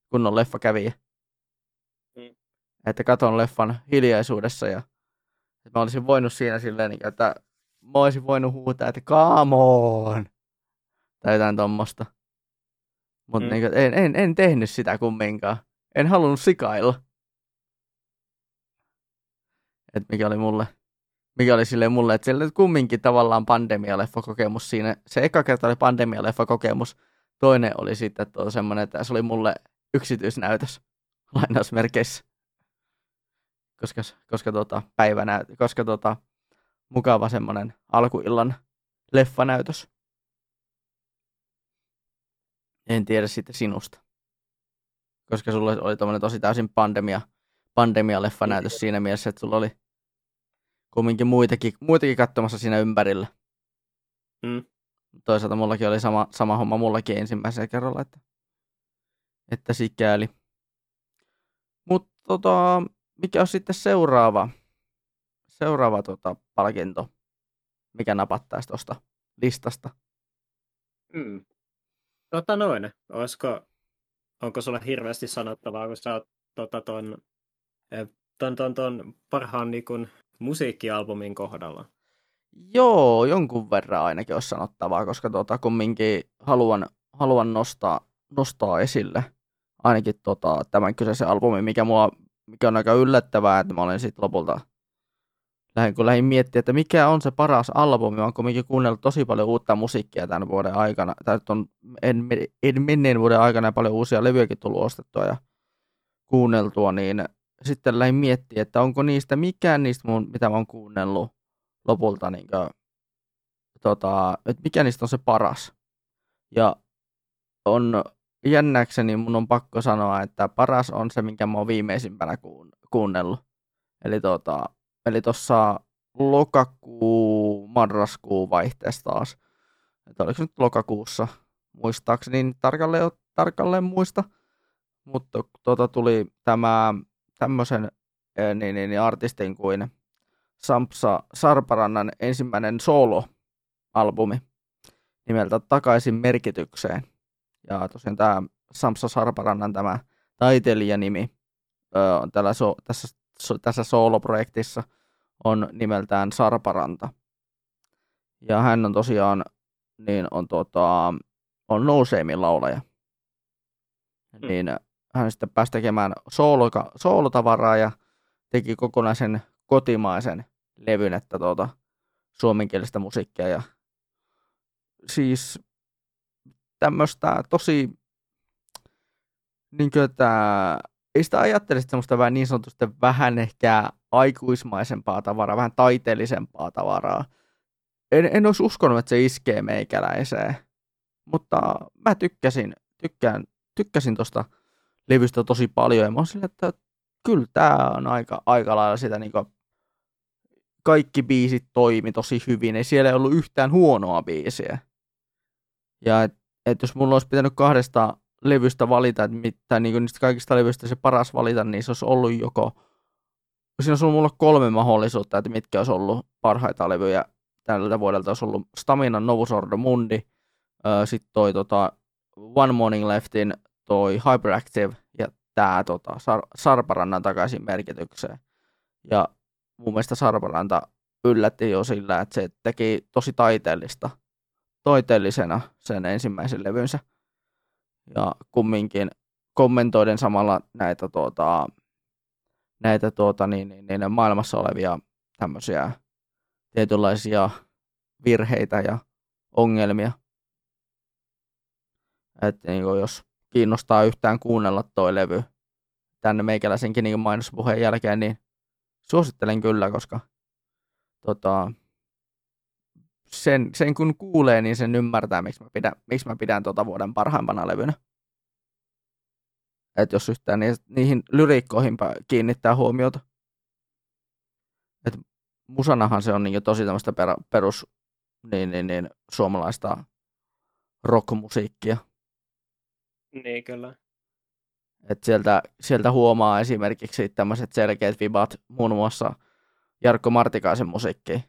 kunnon leffa kävi. Mm. Että katon leffan hiljaisuudessa ja mä olisin voinut siinä silleen, niin että mä olisin voinut huutaa, että come on! Tai jotain tommosta. Mutta mm. niin en, en, en tehnyt sitä kumminkaan. En halunnut sikailla että mikä oli mulle, mikä oli silleen mulle, että siellä kumminkin tavallaan pandemialeffa-kokemus siinä. Se eka kerta oli pandemialeffa-kokemus, toinen oli sitten tuo semmoinen, että se oli mulle yksityisnäytös lainausmerkeissä. Koska, koska tota, päivänä, koska tota, mukava semmoinen alkuillan leffanäytös. En tiedä sitten sinusta. Koska sulla oli tommonen tosi täysin pandemia, pandemia-leffanäytös siinä mielessä, että sulla oli kumminkin muitakin, muitakin katsomassa siinä ympärillä. Mm. Toisaalta mullakin oli sama, sama homma mullakin ensimmäisellä kerralla, että, että sikäli. Mutta tota, mikä on sitten seuraava, seuraava tota, palkinto, mikä napattaisi tuosta listasta? Mm. Tota noin, olisiko, onko sulla hirveästi sanottavaa, kun sä oot tota, ton ton, ton, ton parhaan niin kun, musiikkialbumin kohdalla? Joo, jonkun verran ainakin olisi sanottavaa, koska tota, kumminkin haluan, haluan nostaa, nostaa esille ainakin tota, tämän kyseisen albumin, mikä, mua, mikä on aika yllättävää, että mä olen sitten lopulta lähdin, kun lähdin miettimään, että mikä on se paras albumi, mä oon kumminkin kuunnellut tosi paljon uutta musiikkia tämän vuoden aikana, tai on en, en menneen vuoden aikana paljon uusia levyjäkin tullut ostettua ja kuunneltua, niin sitten lähdin miettimään, että onko niistä mikään niistä mun, mitä mä oon kuunnellut lopulta, niin kuin, tota, että mikä niistä on se paras. Ja on jännäkseni mun on pakko sanoa, että paras on se, minkä mä oon viimeisimpänä kuunnellut. Eli tota, eli tuossa lokakuu, marraskuu vaihteessa taas. Että oliko nyt lokakuussa, muistaakseni, tarkalleen, tarkalleen muista. Mutta tota, tuli tämä tämmöisen niin, niin, niin artistin kuin Sampsa Sarparannan ensimmäinen solo-albumi nimeltä Takaisin merkitykseen. Ja tosiaan tämä Sampsa Sarparannan tämä, taiteilijanimi ö, tällä so, tässä, so, tässä sooloprojektissa on nimeltään Sarparanta. Ja hän on tosiaan niin on, tota, on nouseemin laulaja. Mm. Niin hän sitten pääsi tekemään sooloka, soolotavaraa ja teki kokonaisen kotimaisen levyn, että tuota, suomenkielistä musiikkia ja siis tämmöistä tosi niin kuin, että ei sitä ajattele semmoista vähän niin sanotusti vähän ehkä aikuismaisempaa tavaraa, vähän taiteellisempaa tavaraa. En, en olisi uskonut, että se iskee meikäläiseen, mutta mä tykkäsin, tykkään, tykkäsin tuosta levystä tosi paljon ja mä sille, että kyllä tämä on aika, aika lailla sitä niin kuin, kaikki biisit toimi tosi hyvin, ei siellä ei ollut yhtään huonoa biisiä. Ja et, et jos mulla olisi pitänyt kahdesta levystä valita, että mit, tai niin niistä kaikista levyistä se paras valita, niin se olisi ollut joko, siinä olisi ollut mulla kolme mahdollisuutta, että mitkä olisi ollut parhaita levyjä tältä vuodelta, olisi ollut Stamina Novus Ordo Mundi, sitten toi tota, One Morning Leftin toi Hyperactive ja tämä tota, Sar- Sarparannan takaisin merkitykseen. Ja mun mielestä Sarparanta yllätti jo sillä, että se teki tosi taiteellista, taiteellisena sen ensimmäisen levynsä. Ja kumminkin kommentoiden samalla näitä, tuota, näitä tuota, niin, niin, niin, maailmassa olevia tämmöisiä tietynlaisia virheitä ja ongelmia. Että niin jos kiinnostaa yhtään kuunnella toi levy tänne meikäläisenkin niin mainospuheen jälkeen, niin suosittelen kyllä, koska tota, sen, sen kun kuulee, niin sen ymmärtää, miksi mä pidän, miksi mä pidän tota vuoden parhaimpana levynä. Että jos yhtään niihin, niihin lyriikkoihin kiinnittää huomiota. Et musanahan se on niin tosi tämmöistä per, perus niin, niin, niin, suomalaista rockmusiikkia. Niin, kyllä. Et sieltä, sieltä huomaa esimerkiksi tämmöiset selkeät vibat muun muassa Jarkko Martikaisen musiikkiin.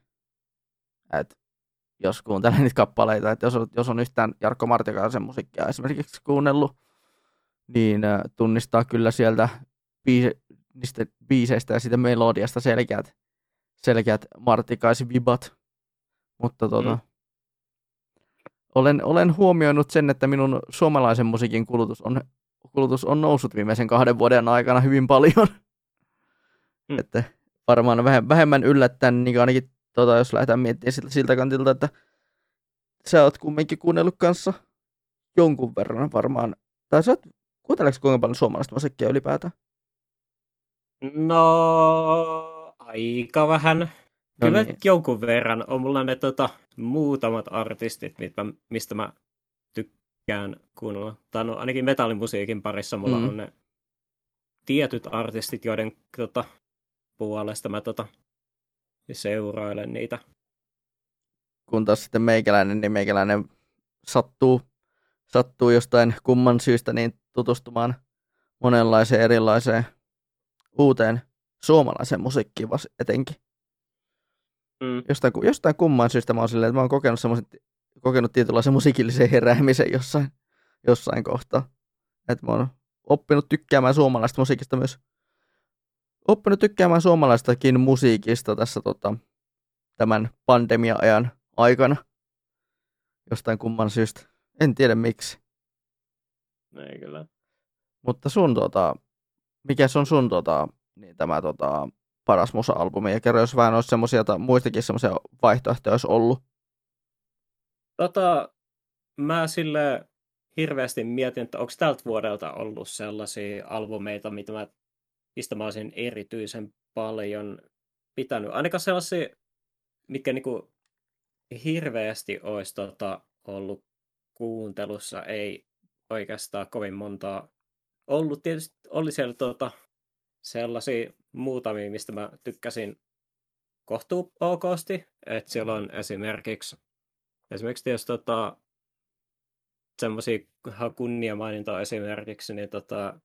Et jos kuuntelee niitä kappaleita, että jos, on, jos on yhtään Jarkko Martikaisen musiikkia esimerkiksi kuunnellut, niin tunnistaa kyllä sieltä biise, niistä biiseistä ja siitä melodiasta selkeät, selkeät Martikaisen vibat. Mutta tota, mm. olen, olen huomioinut sen, että minun suomalaisen musiikin kulutus on kulutus on noussut viimeisen kahden vuoden aikana hyvin paljon. Mm. Että varmaan vähemmän yllättäen, niin ainakin tota, jos lähdetään miettimään siltä, siltä kantilta, että sä oot kumminkin kuunnellut kanssa jonkun verran varmaan. Tai sä oot, kuunteleeko kuinka paljon suomalaista musiikkia ylipäätään? No, aika vähän. No Kyllä niin. jonkun verran on mulla ne tota, muutamat artistit, mistä mä tykkään kuunnella. Tai no, ainakin metallimusiikin parissa mulla mm. on ne tietyt artistit, joiden tota, puolesta mä tota, seurailen niitä. Kun taas sitten meikäläinen, niin meikäläinen sattuu, sattuu jostain kumman syystä niin tutustumaan monenlaiseen erilaiseen uuteen suomalaiseen musiikkiin etenkin. Mm. Jostain, jostain kumman syystä mä oon silleen, että mä oon kokenut kokenut tietynlaisen musiikillisen heräämisen jossain, jossain kohtaa. Että mä oon oppinut tykkäämään suomalaista musiikista myös. Oppinut tykkäämään suomalaistakin musiikista tässä tota, tämän pandemia-ajan aikana. Jostain kumman syystä. En tiedä miksi. Ei kyllä. Mutta sun tota, mikä on sun tota, niin tämä tota, paras musa-albumi? Ja kerro, jos vähän olisi semmoisia, muistakin semmoisia vaihtoehtoja olisi ollut. Tota, mä sille hirveästi mietin, että onko tältä vuodelta ollut sellaisia albumeita, mitä mä, mistä mä olisin erityisen paljon pitänyt. Ainakaan sellaisia, mikä niinku hirveästi olisi tota, ollut kuuntelussa, ei oikeastaan kovin montaa ollut. Tietysti oli siellä tota, sellaisia muutamia, mistä mä tykkäsin kohtuu okosti. Että siellä on esimerkiksi Esimerkiksi jos tota, semmoisia kunniamainintoja esimerkiksi, niin tota,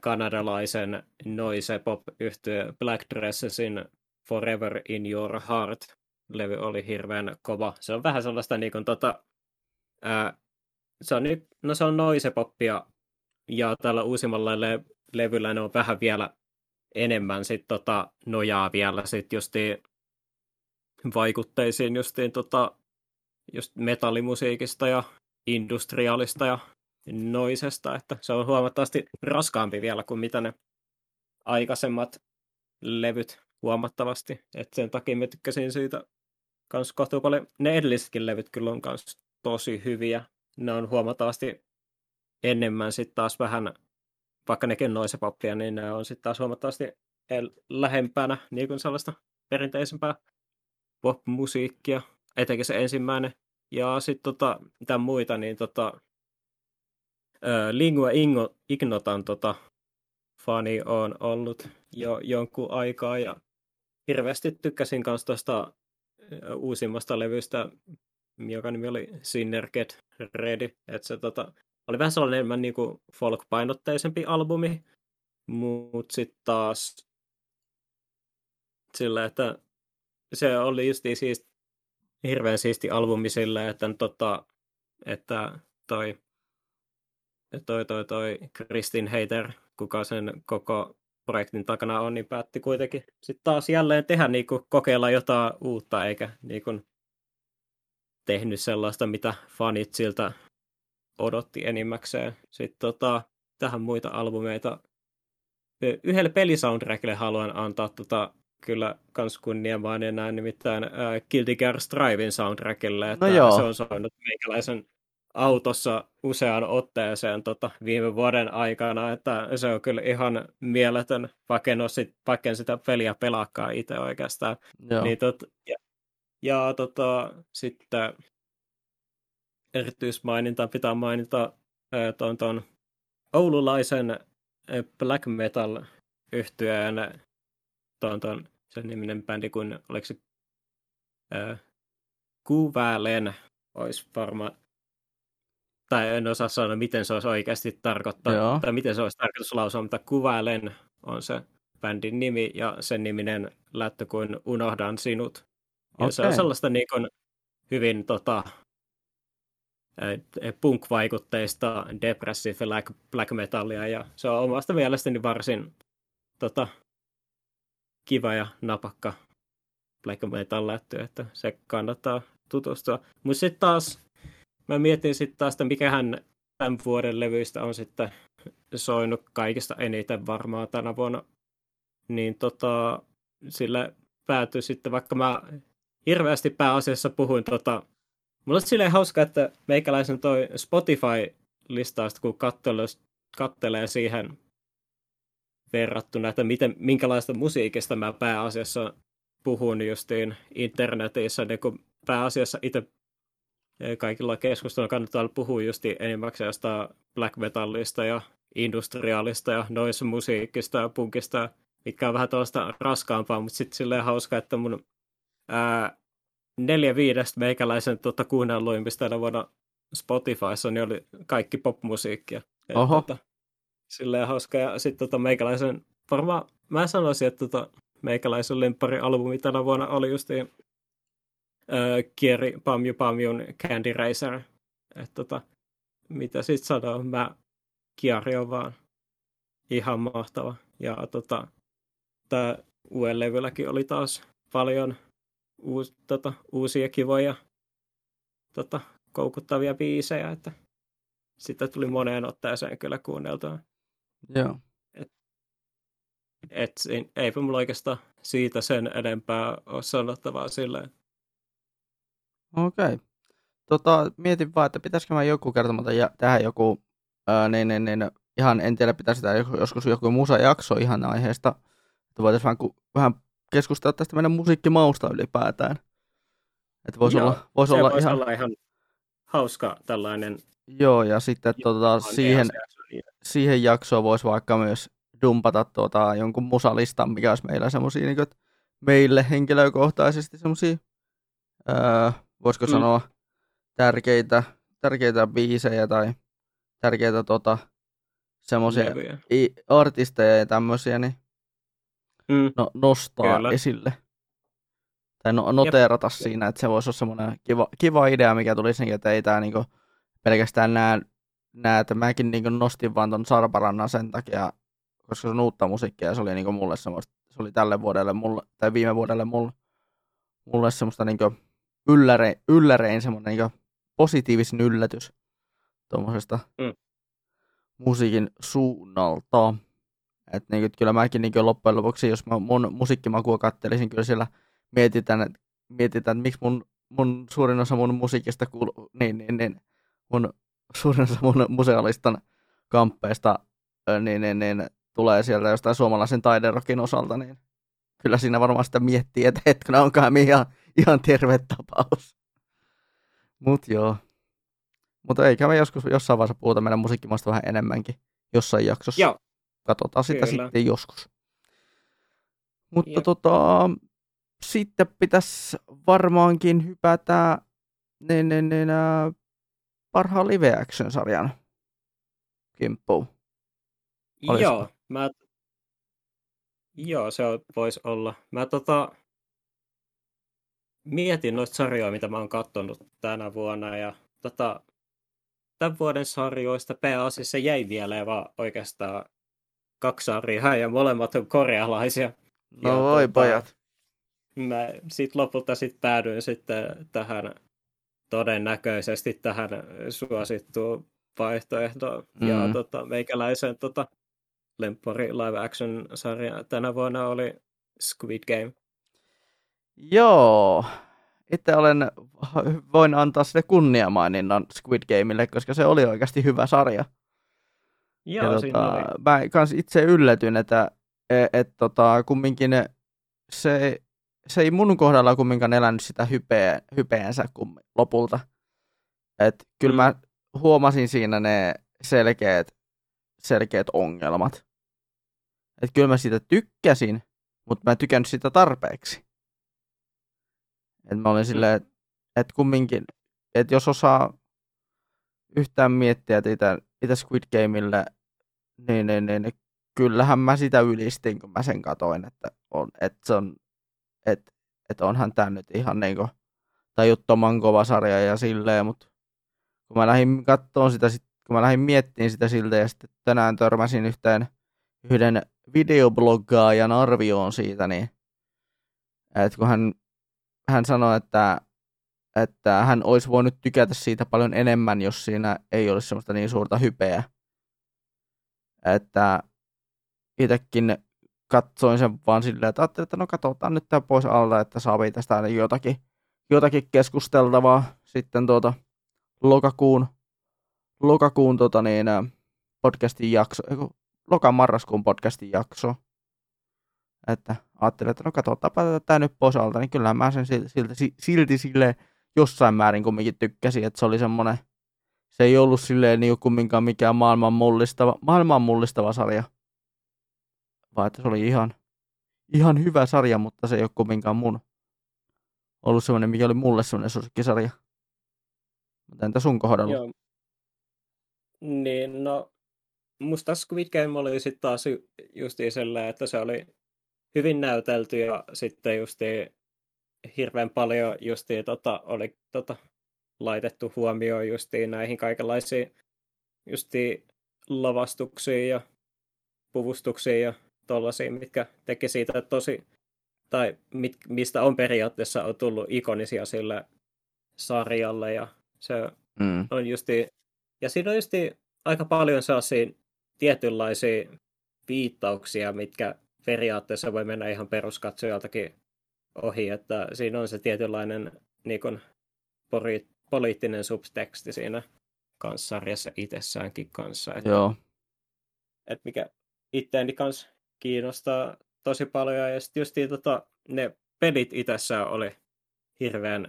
kanadalaisen noise pop yhtyö Black Dressesin Forever in Your Heart levy oli hirveän kova. Se on vähän sellaista niin kuin, tota, ää, se on, no se on noise poppia ja tällä uusimmalla le- levyllä ne on vähän vielä enemmän sit tota, nojaa vielä sit justiin vaikutteisiin justiin tota, just metallimusiikista ja industriaalista ja noisesta, että se on huomattavasti raskaampi vielä kuin mitä ne aikaisemmat levyt huomattavasti, että sen takia mä tykkäsin siitä kans kohtuu paljon. Ne edellisetkin levyt kyllä on kans tosi hyviä. Ne on huomattavasti enemmän sitten taas vähän, vaikka nekin noise poppia, niin ne on sitten taas huomattavasti lähempänä niin kuin sellaista perinteisempää pop-musiikkia, etenkin se ensimmäinen. Ja sitten tota, mitä muita, niin tota, Lingua Ingo, Ignotan tota, fani on ollut jo jonkun aikaa ja hirveästi tykkäsin myös tuosta uusimmasta levystä, joka nimi oli Sinner Ready, että se tota, oli vähän sellainen enemmän niin kuin folk-painotteisempi albumi, mutta sitten taas sillä, että se oli just siis hirveän siisti albumi sillä, että, tota, että toi, toi, toi, toi Kristin Hater, kuka sen koko projektin takana on, niin päätti kuitenkin sitten taas jälleen tehdä niin kuin, kokeilla jotain uutta, eikä niin kuin, tehnyt sellaista, mitä fanit siltä odotti enimmäkseen. Sitten tota, tähän muita albumeita. Yhdelle pelisoundtrackille haluan antaa tota, kyllä kans kunniamainen näin, nimittäin äh, Guilty Gear Strivein soundtrackille, että no joo. se on soinut meikäläisen autossa useaan otteeseen tota, viime vuoden aikana, että se on kyllä ihan mieletön, vaikka en, sit, vaikka en sitä peliä pelaakaan itse oikeastaan. Joo. Niin, tot, ja, ja tota, sitten erityismaininta pitää mainita tuon, ton oululaisen black metal yhtyeen tuon, ton, sen niminen bändi, kun oliko se äh, Kuvälen olisi varmaan tai en osaa sanoa, miten se olisi oikeasti tarkoittaa, Joo. tai miten se olisi tarkoitus lausua, mutta Kuvälen on se bändin nimi, ja sen niminen lähtö kuin Unohdan sinut. Ja okay. se on sellaista niin kuin, hyvin tota, punk-vaikutteista depressive black, black metallia, ja se on omasta mielestäni varsin tota, kiva ja napakka black metal lähtö, että se kannattaa tutustua. Mutta sitten taas mä mietin sitten taas, että mikähän tämän vuoden levyistä on sitten soinut kaikista eniten varmaan tänä vuonna. Niin tota, sillä päätyi sitten, vaikka mä hirveästi pääasiassa puhuin tota, mulla on silleen hauska, että meikäläisen toi Spotify-listausta, kun kattelee, kattelee siihen verrattuna, että miten, minkälaista musiikista mä pääasiassa puhun justiin internetissä, niin kun pääasiassa itse kaikilla keskustelun kannattaa puhua just enimmäkseen jostain black metallista ja industriaalista ja noise musiikista ja punkista, mitkä on vähän tuollaista raskaampaa, mutta sitten silleen hauska, että mun ää, neljä viidestä meikäläisen tuota, kuunnelluimmista tänä vuonna Spotifyssa niin oli kaikki popmusiikkia. Oho. Tuota, silleen hauska. Ja sitten tota, meikäläisen, varmaan mä sanoisin, että tota, meikäläisen lemppari-albumi tänä vuonna oli just äh, Kieri Pamju Pamjun Candy Racer. Et, tota, mitä sitten sanoo, mä Kiari on vaan ihan mahtava. Ja tota, tämä uuden levylläkin oli taas paljon uus, tota, uusia kivoja tota, koukuttavia biisejä, että sitä tuli moneen otteeseen kyllä kuunneltua. Joo. Et, et, eipä mulla oikeastaan siitä sen enempää ole sanottavaa silleen. Okei. Okay. Tota, mietin vaan, että pitäisikö mä joku kertomatta ja tehdä joku, ää, niin, niin, niin, ihan en tiedä, pitäisi sitä joskus joku musa-jakso ihan aiheesta, että voitaisiin vähän, vähän keskustella tästä meidän musiikkimausta ylipäätään. Että voisi Joo, olla, voisi olla voisi ihan... olla ihan hauska tällainen. Joo, ja sitten tota, siihen, siihen jaksoon voisi vaikka myös dumpata tuota, jonkun musalistan, mikä olisi meillä semmoisia niin meille henkilökohtaisesti semmoisia voisiko mm. sanoa, tärkeitä, tärkeitä biisejä tai tärkeitä tota, semmoisia artisteja ja tämmöisiä, niin mm. no, nostaa Kyllä. esille. Tai no, noteerata Jep. siinä, että se voisi olla semmoinen kiva, kiva idea, mikä tulisi, niin, että ei tämä niinku pelkästään nämä näet, mäkin niin nostin vaan ton Sarparannan sen takia, koska se on uutta musiikkia ja se oli niin mulle semmoista, se oli tälle vuodelle mulle, tai viime vuodelle mulle, mulle semmoista niin ylläre, yllärein semmoinen niin positiivisin yllätys tuommoisesta mm. musiikin suunnalta. Että niin, kyllä mäkin niin loppujen lopuksi, jos mä mun musiikkimakua kattelisin, kyllä siellä mietitään, että, mietitään, että miksi mun, mun suurin osa mun musiikista kuuluu, niin, niin, niin mun suurin osa mun musealistan kamppeista niin, niin, niin, tulee sieltä jostain suomalaisen taiderokin osalta, niin kyllä siinä varmaan sitä miettii, että hetkellä onkaan ihan, ihan terve tapaus. Mut joo. Mutta eikä me joskus jossain vaiheessa puhuta meidän musiikkimasta vähän enemmänkin jossain jaksossa. Joo. Katsotaan sitä Kyllä. sitten joskus. Mutta Jep. tota, sitten pitäisi varmaankin hypätä niin, niin, niin, äh, parhaan live action-sarjan kimppuun. Joo, mä... Joo, se voisi olla. Mä tota... mietin noita sarjoja, mitä mä oon katsonut tänä vuonna ja tota, tämän vuoden sarjoista pääasiassa jäi vielä vaan oikeastaan kaksi sarjaa ja molemmat on korealaisia. No ja voi tota, pojat. Mä sit lopulta sit päädyin sitten tähän todennäköisesti tähän suosittuun vaihtoehtoon. Mm. Ja tota, meikäläisen tota, lempari live action sarja tänä vuonna oli Squid Game. Joo, itse olen, voin antaa sille kunniamaininnan Squid Gameille, koska se oli oikeasti hyvä sarja. Joo, ja, tota, oli. Mä kans itse yllätyin, että et, et, tota, kumminkin se, se ei mun kohdalla kumminkaan elänyt sitä hypeä, hypeänsä kum, lopulta. Et kyllä mm. mä huomasin siinä ne selkeät, selkeät ongelmat. Et kyllä mä siitä tykkäsin, mutta mä en tykännyt sitä tarpeeksi. Et mä olin mm. silleen, että et kumminkin, että jos osaa yhtään miettiä, itä, itä Squid Gameille, niin, niin, niin, niin kyllähän mä sitä ylistin, kun mä sen katoin, että, on, että se on, että, että onhan tämä nyt ihan niin kuin tajuttoman kova sarja ja silleen, mutta kun mä lähdin katsomaan sitä, kun mä lähdin miettimään sitä siltä ja sitten tänään törmäsin yhteen yhden videobloggaajan arvioon siitä, niin että kun hän hän sanoi, että, että hän olisi voinut tykätä siitä paljon enemmän, jos siinä ei olisi semmoista niin suurta hypeä. Että itsekin katsoin sen vaan silleen, että ajattelin, että no katsotaan nyt tämä pois alta, että saa tästä aina jotakin, jotakin keskusteltavaa sitten tuota lokakuun, lokakuun tota niin, podcastin jakso, lokan marraskuun podcastin jakso. Että ajattelin, että no katsotaanpa tätä nyt pois alta, niin kyllähän mä sen silti, silti, silti sille jossain määrin kumminkin tykkäsin, että se oli semmoinen, se ei ollut silleen niin kumminkaan mikään maailman mullistava, maailman mullistava sarja, vaan että se oli ihan, ihan hyvä sarja, mutta se ei ole kumminkaan mun ollut semmoinen, mikä oli mulle semmoinen suosikkisarja. Mutta entä sun kohdalla? Joo. Niin, no musta Squid Game oli sitten taas justiin sellainen, että se oli hyvin näytelty ja sitten justi hirveän paljon justi tota, oli tota, laitettu huomioon justi näihin kaikenlaisiin justi lavastuksiin ja puvustuksiin ja tollaisiin, mitkä teki siitä tosi, tai mit, mistä on periaatteessa on tullut ikonisia sille sarjalle ja se mm. on justi, ja siinä on justi aika paljon sellaisia tietynlaisia viittauksia, mitkä periaatteessa voi mennä ihan peruskatsojaltakin ohi, että siinä on se tietynlainen niin kuin, pori, poliittinen subteksti siinä kanssa sarjassa itsessäänkin kanssa. Että, Joo. Että mikä itteeni kanssa kiinnostaa tosi paljon. Ja sitten just tota, ne pelit itsessään oli hirveän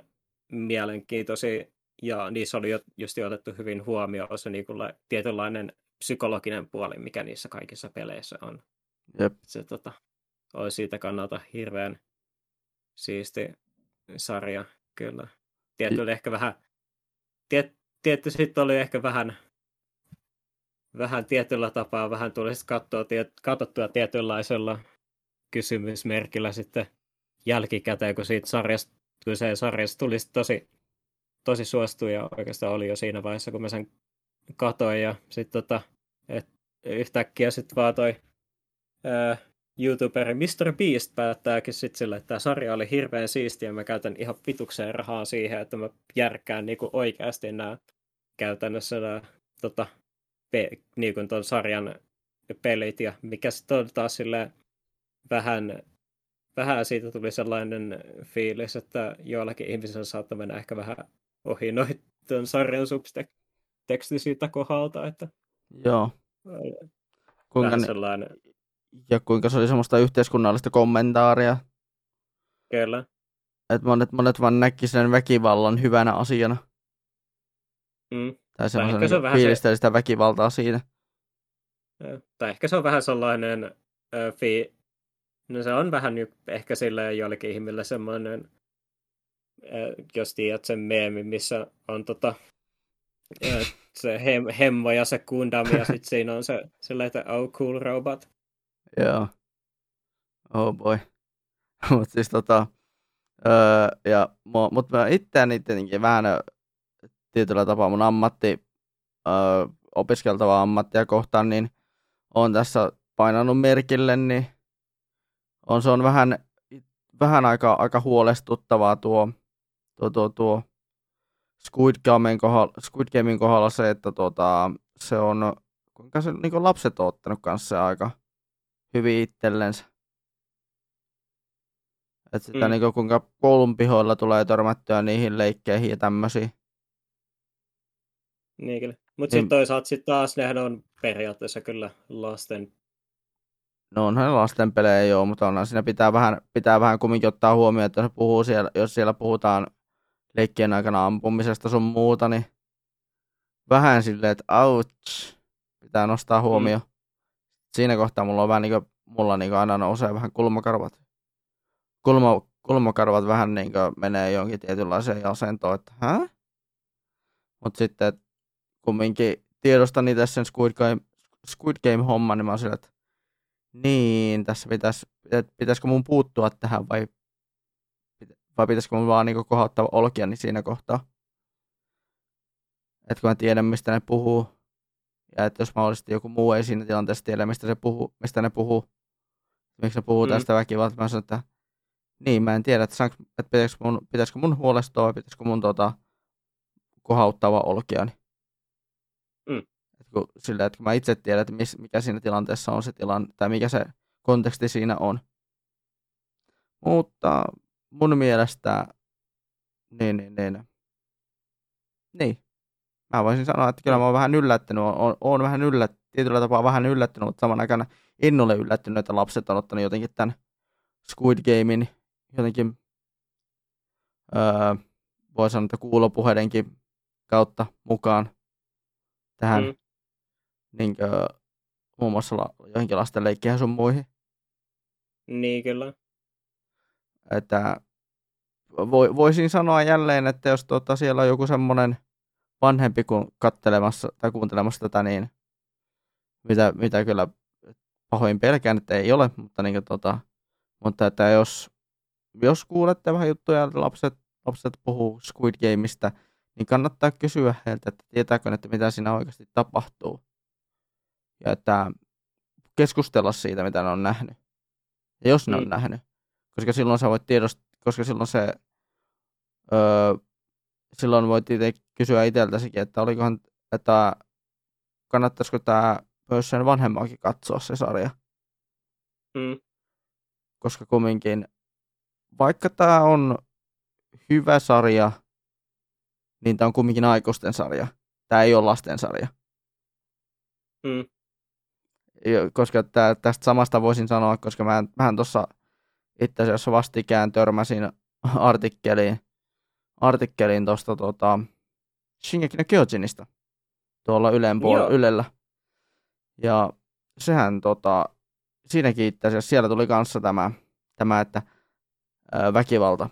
mielenkiintoisia ja niissä oli just otettu hyvin huomioon se niin kuin, tietynlainen psykologinen puoli, mikä niissä kaikissa peleissä on. Jep. Se tota, oli siitä kannalta hirveän siisti sarja, kyllä. Tietty oli ehkä vähän, tiet, tietty sitten oli ehkä vähän, vähän tietyllä tapaa, vähän tuli sitten katsoa, tiet, katsottua tietynlaisella kysymysmerkillä sitten jälkikäteen, kun siitä sarjasta, kun se sarjasta tuli tosi, tosi suostu ja oikeastaan oli jo siinä vaiheessa, kun mä sen katoin ja sitten tota, et yhtäkkiä sitten vaan toi ää, YouTuberi Mr. Beast päättääkin sitten sille, että tämä sarja oli hirveän siistiä ja mä käytän ihan pitukseen rahaa siihen, että mä järkkään niinku oikeasti nämä käytännössä nämä tota, pe, niinku ton sarjan pelit ja mikä sitten on taas sille vähän, vähän siitä tuli sellainen fiilis, että joillakin ihmisillä saattaa mennä ehkä vähän ohi noin sarjan subteksti siitä kohdalta, että Joo. Kuinka ne, sellainen... Ja kuinka se oli semmoista yhteiskunnallista kommentaaria. Kyllä. Että monet, monet vaan näki sen väkivallan hyvänä asiana. Mm. Tai semmoisen se fiilisteli sitä väkivaltaa siinä. Tai ehkä se on vähän sellainen äh, fi... No se on vähän nyt ehkä silleen joillekin ihmille semmoinen, äh, jos tiedät sen meemi, missä on tota, äh, se hem, hemmo ja se kundami ja sitten siinä on se silleen, että oh cool robot. Joo. Oh boy. Mutta siis tota, öö, ja, mutta mä itseäni tietenkin vähän tietyllä tapaa mun ammatti, öö, opiskeltavaa ammattia kohtaan, niin on tässä painanut merkille, niin on, se on vähän, vähän aika, aika huolestuttavaa tuo, tuo, tuo, tuo Squid Gamein kohdalla, Squid Gamein kohdalla se, että tuota, se on, kuinka se niin lapset on ottanut kanssa aika hyvin itsellensä. Että sitä mm. niin kuin, kuinka koulun pihoilla tulee törmättyä niihin leikkeihin ja tämmöisiin. Niin kyllä. Mutta niin. sitten toisaalta sit taas nehän on periaatteessa kyllä lasten... No onhan lasten pelejä joo, mutta onhan siinä pitää vähän, pitää vähän kumminkin ottaa huomioon, että jos, puhuu siellä, jos siellä puhutaan leikkien aikana ampumisesta sun muuta, niin vähän silleen, että ouch, pitää nostaa huomio. Mm. Siinä kohtaa mulla on vähän niin kuin, mulla niin aina nousee vähän kulmakarvat. Kulma, kulmakarvat vähän niin kuin menee jonkin tietynlaiseen asentoon, että hä? Mutta sitten kumminkin tiedostan itse sen Squid Game, Squid Game-homman, niin mä oon että niin, tässä pitäisi, pitäisikö mun puuttua tähän vai, vai pitäisikö mun vaan niin kohauttaa olkia niin siinä kohtaa. Että kun mä tiedän, mistä ne puhuu, ja että jos mahdollisesti joku muu ei siinä tilanteessa tiedä, mistä, se puhuu, mistä ne puhuu, miksi ne puhuu mm. tästä väkivaltaa, mä sanon, että niin, mä en tiedä, että, saanko, että pitäisikö, mun, pitäisikö mun huolestua vai pitäisikö mun tota, kohauttaa olkiani. Mm. Et kun, sillä, että kun mä itse tiedän, että mis, mikä siinä tilanteessa on se tilanne, tai mikä se konteksti siinä on. Mutta mun mielestä, niin, niin, niin, niin. Mä voisin sanoa, että kyllä mä oon vähän yllättynyt, oon, oon vähän yllättynyt, tietyllä tapaa vähän yllättynyt, mutta saman aikana en ole yllättynyt, että lapset on ottanut jotenkin tämän Squid Gamein jotenkin, öö, voi sanoa, että kuulopuheidenkin kautta mukaan tähän mm. niin kuin, muun muassa la, johonkin lasten leikkeihin sun muihin. Niin, kyllä. Että vo, voisin sanoa jälleen, että jos tuota, siellä on joku semmoinen vanhempi kun kattelemassa tai kuuntelemassa tätä, niin mitä, mitä kyllä pahoin pelkään, että ei ole, mutta, niin kuin, tota, mutta että jos, jos kuulette vähän juttuja, että lapset, lapset puhuu Squid Gameista, niin kannattaa kysyä heiltä, että tietääkö että mitä siinä oikeasti tapahtuu. Ja että keskustella siitä, mitä ne on nähnyt. Ja jos ne mm. on nähnyt. Koska silloin sä voit tiedostaa, koska silloin se, öö, silloin voit itse kysyä itseltäsikin, että olikohan, että kannattaisiko tämä myös sen vanhemmankin katsoa se sarja. Mm. Koska kumminkin, vaikka tämä on hyvä sarja, niin tämä on kumminkin aikuisten sarja. Tämä ei ole lasten sarja. Mm. Koska tää, tästä samasta voisin sanoa, koska mä, mähän tuossa itse asiassa vastikään törmäsin artikkeliin, artikkeliin tuosta tota, Shingeki no Kyojinista tuolla Ylen puol- Ylellä. Ja sehän tota, siinäkin itse asiassa siellä tuli kanssa tämä, tämä että ää, väkivalta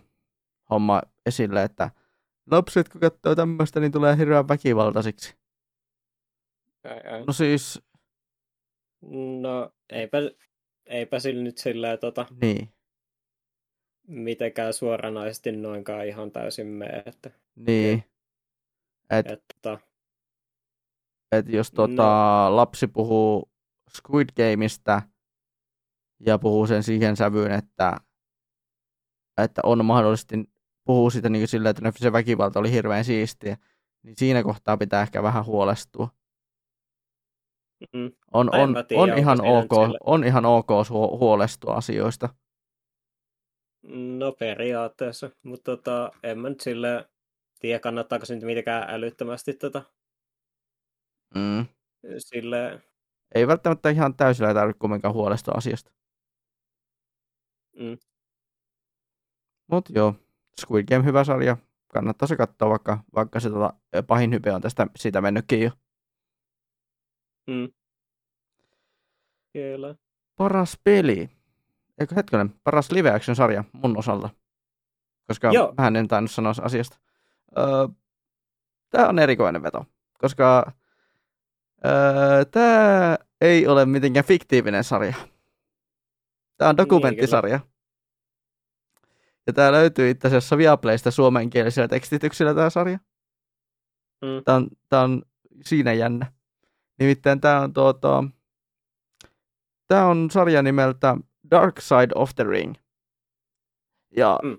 homma esille, että lapset kun katsoo tämmöistä, niin tulee hirveän väkivaltaisiksi. Ai, ai. No siis... No, eipä, eipä sillä nyt sillä tota... Niin. Mitenkään suoranaisesti noinkaan ihan täysin mene, että... Niin. Et, että... että jos tota, no. lapsi puhuu Squid Gameista ja puhuu sen siihen sävyyn, että, että on mahdollisesti puhuu sitä niin sillä, että se väkivalta oli hirveän siistiä, niin siinä kohtaa pitää ehkä vähän huolestua. Mm. On, on, tiedä, on, ihan ok, on ihan ok huolestua asioista. No periaatteessa, mutta tota, en mä nyt sille tiedä, kannattaako se nyt mitenkään älyttömästi tota, mm. sille... Ei välttämättä ihan täysillä tarvitse kumminkaan huolestua asiasta. Mm. Mut joo, Squid Game hyvä sarja. Kannattaa se katsoa, vaikka, vaikka se tota, pahin hype on tästä siitä mennytkin jo. Mm. Kyllä. Paras peli. Eikö hetkinen, paras live action sarja mun osalta. Koska Joo. mä en tainnut sanoa asiasta. Öö, Tämä on erikoinen veto, koska öö, tämä ei ole mitenkään fiktiivinen sarja. Tämä on niin, dokumenttisarja. Niin, ja tämä löytyy itse asiassa Viaplaysta suomenkielisellä tekstityksellä tämä sarja. Mm. Tämä, on, tämä on siinä jännä. Nimittäin tämä on, tuota, tämä on sarja nimeltä Dark Side of the Ring. Ja mm.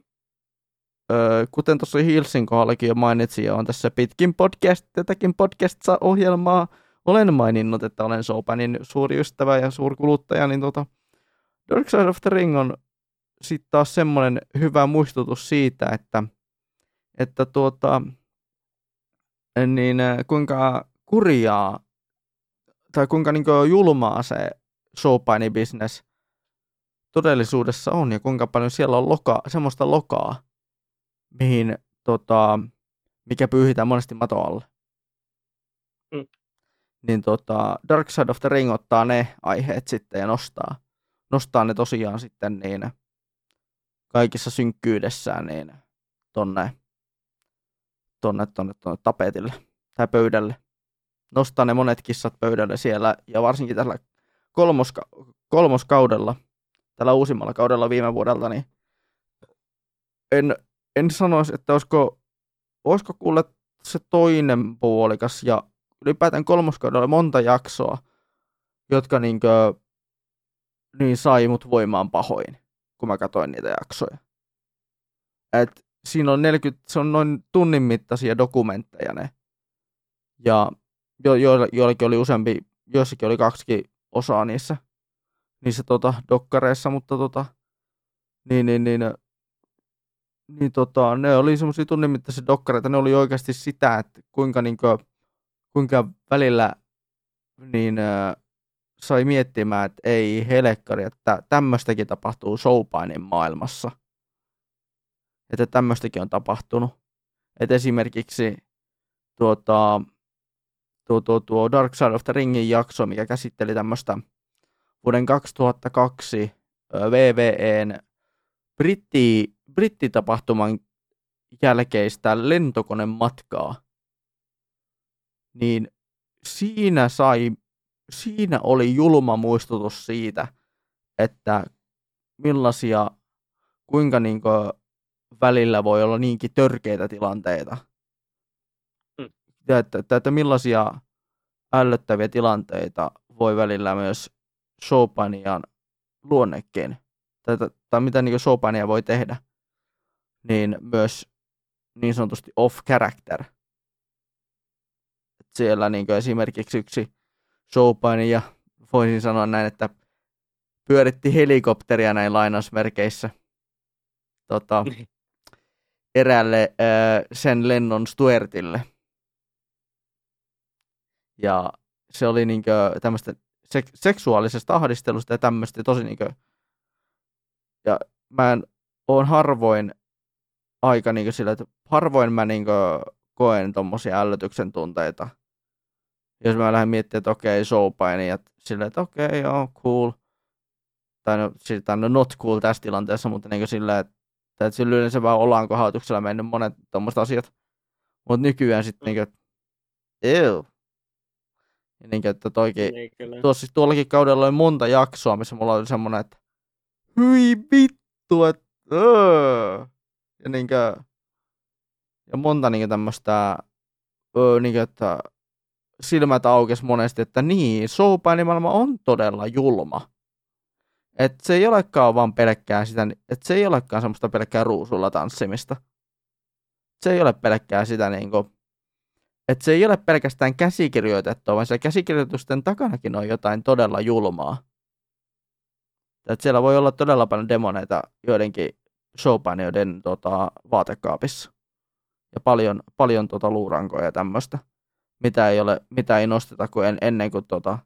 ö, kuten tuossa Hillsin kohdallakin jo mainitsin, ja on tässä pitkin podcast, tätäkin podcast-ohjelmaa olen maininnut, että olen Sopanin suuri ystävä ja suurkuluttaja, niin tota, Dark Side of the Ring on sitten taas semmoinen hyvä muistutus siitä, että, että tuota, niin kuinka kurjaa tai kuinka niin julmaa se showpaini-business todellisuudessa on ja kuinka paljon siellä on loka, semmoista lokaa, mihin, tota, mikä pyyhitään monesti mato alle. Mm. Niin tota, Dark Side of the Ring ottaa ne aiheet sitten ja nostaa, nostaa ne tosiaan sitten niin kaikissa synkkyydessään niin tonne, tonne, tonne, tonne tapetille tai pöydälle. Nostaa ne monet kissat pöydälle siellä ja varsinkin tällä kolmoska, kolmoskaudella, tällä uusimmalla kaudella viime vuodelta, niin en, en sanoisi, että olisiko, olisiko kuule se toinen puolikas ja ylipäätään kolmoskaudella monta jaksoa, jotka niinkö, niin sai mut voimaan pahoin, kun mä katsoin niitä jaksoja. Et siinä on 40, se on noin tunnin mittaisia dokumentteja ne. Ja jo, jo, joillakin oli useampi, joissakin oli kaksikin osaa niissä, niissä tota, dokkareissa, mutta tota, niin, niin, niin, niin tota, ne oli semmoisia tunnin mittaisia dokkareita, ne oli oikeasti sitä, että kuinka, niin kuin, kuinka välillä niin, äh, sai miettimään, että ei helekkari, että tämmöistäkin tapahtuu showpainin maailmassa. Että tämmöistäkin on tapahtunut. Että esimerkiksi tuota, tuo, tuo, tuo Dark Side of the Ringin jakso, mikä käsitteli tämmöistä vuoden 2002 VVEn britti, brittitapahtuman jälkeistä lentokonematkaa, niin siinä sai, siinä oli julma muistutus siitä, että millaisia, kuinka niin välillä voi olla niinkin törkeitä tilanteita – ja että, että, että millaisia ällöttäviä tilanteita voi välillä myös showpanian luonnekin, tai, tai mitä niin showpania voi tehdä, niin myös niin sanotusti off-character. Siellä niin esimerkiksi yksi ja voisin sanoa näin, että pyöritti helikopteria näin lainausmerkeissä. Tota, eräälle äh, sen lennon Stuartille – ja se oli niinkö tämmöistä sek- seksuaalisesta ahdistelusta ja tämmöistä tosi niinkö, ja mä en, oon harvoin aika niinkö sillä, että harvoin mä niinkö koen tommosia ällötyksen tunteita. Jos mä lähden miettimään, että okei, okay, showpaini, ja silleen, että okei, okay, joo, cool. Tai no, tai no not cool tässä tilanteessa, mutta niinkö silleen, että, että sillä yleensä vaan ollaan kohautuksella mennyt monet tommoset asiat. Mutta nykyään sitten niinkö, ew, niin, että toikin, niin, tuossa, siis tuollakin kaudella oli monta jaksoa, missä mulla oli semmoinen, että hyi vittu, että öö. ja niin kuin, ja monta niin tämmöistä öö, niin kuin, että silmät aukes monesti, että niin, showpainimaailma on todella julma. Että se ei olekaan vaan pelkkää sitä, että se ei olekaan semmoista pelkkää ruusulla tanssimista. Se ei ole pelkkää sitä niin kuin, että se ei ole pelkästään käsikirjoitettua, vaan se käsikirjoitusten takanakin on jotain todella julmaa. Että siellä voi olla todella paljon demoneita joidenkin showpainijoiden tota, vaatekaapissa. Ja paljon, paljon tota, luurankoja ja tämmöistä, mitä ei, ole, mitä ei nosteta kuin en, ennen, kuin, tota,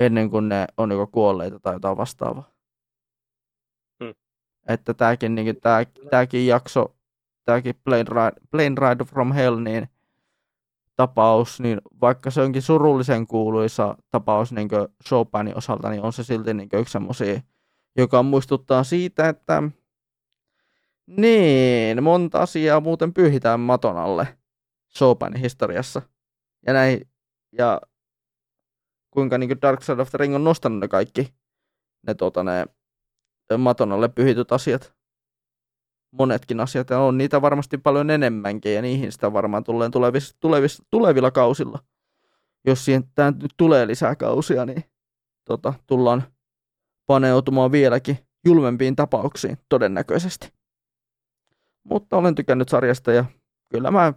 ennen kuin ne on joko kuolleita tai jotain vastaavaa. Hmm. Että tämäkin, niin, tää, tämäkin jakso, tämäkin Plane Ride, Plane Ride from Hell, niin tapaus, niin vaikka se onkin surullisen kuuluisa tapaus niin Chopinin osalta, niin on se silti niin yksi semmoisia, joka muistuttaa siitä, että niin, monta asiaa muuten pyyhitään maton alle Chopinin historiassa. Ja näin, ja kuinka niin Dark Side of the Ring on nostanut ne kaikki ne, tota, ne maton alle pyhityt asiat monetkin asiat, ja on niitä varmasti paljon enemmänkin, ja niihin sitä varmaan tulee tulevis, tulevis, tulevilla kausilla. Jos siihen tämä nyt tulee lisää kausia, niin tota, tullaan paneutumaan vieläkin julmempiin tapauksiin todennäköisesti. Mutta olen tykännyt sarjasta ja kyllä mä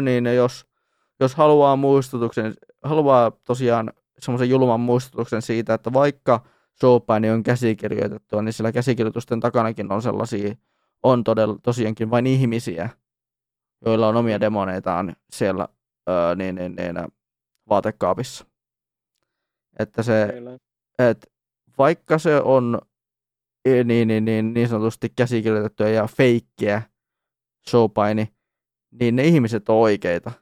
niin, jos, jos haluaa muistutuksen, haluaa tosiaan semmoisen julman muistutuksen siitä, että vaikka showpaini on käsikirjoitettua, niin sillä käsikirjoitusten takanakin on sellaisia on todella, tosiaankin vain ihmisiä, joilla on omia demoneitaan siellä öö, niin, niin, niin, vaatekaapissa. Että se, et, vaikka se on e, niin, niin, niin, niin sanotusti käsikirjoitettuja ja feikkiä showpaini, niin ne ihmiset on oikeita.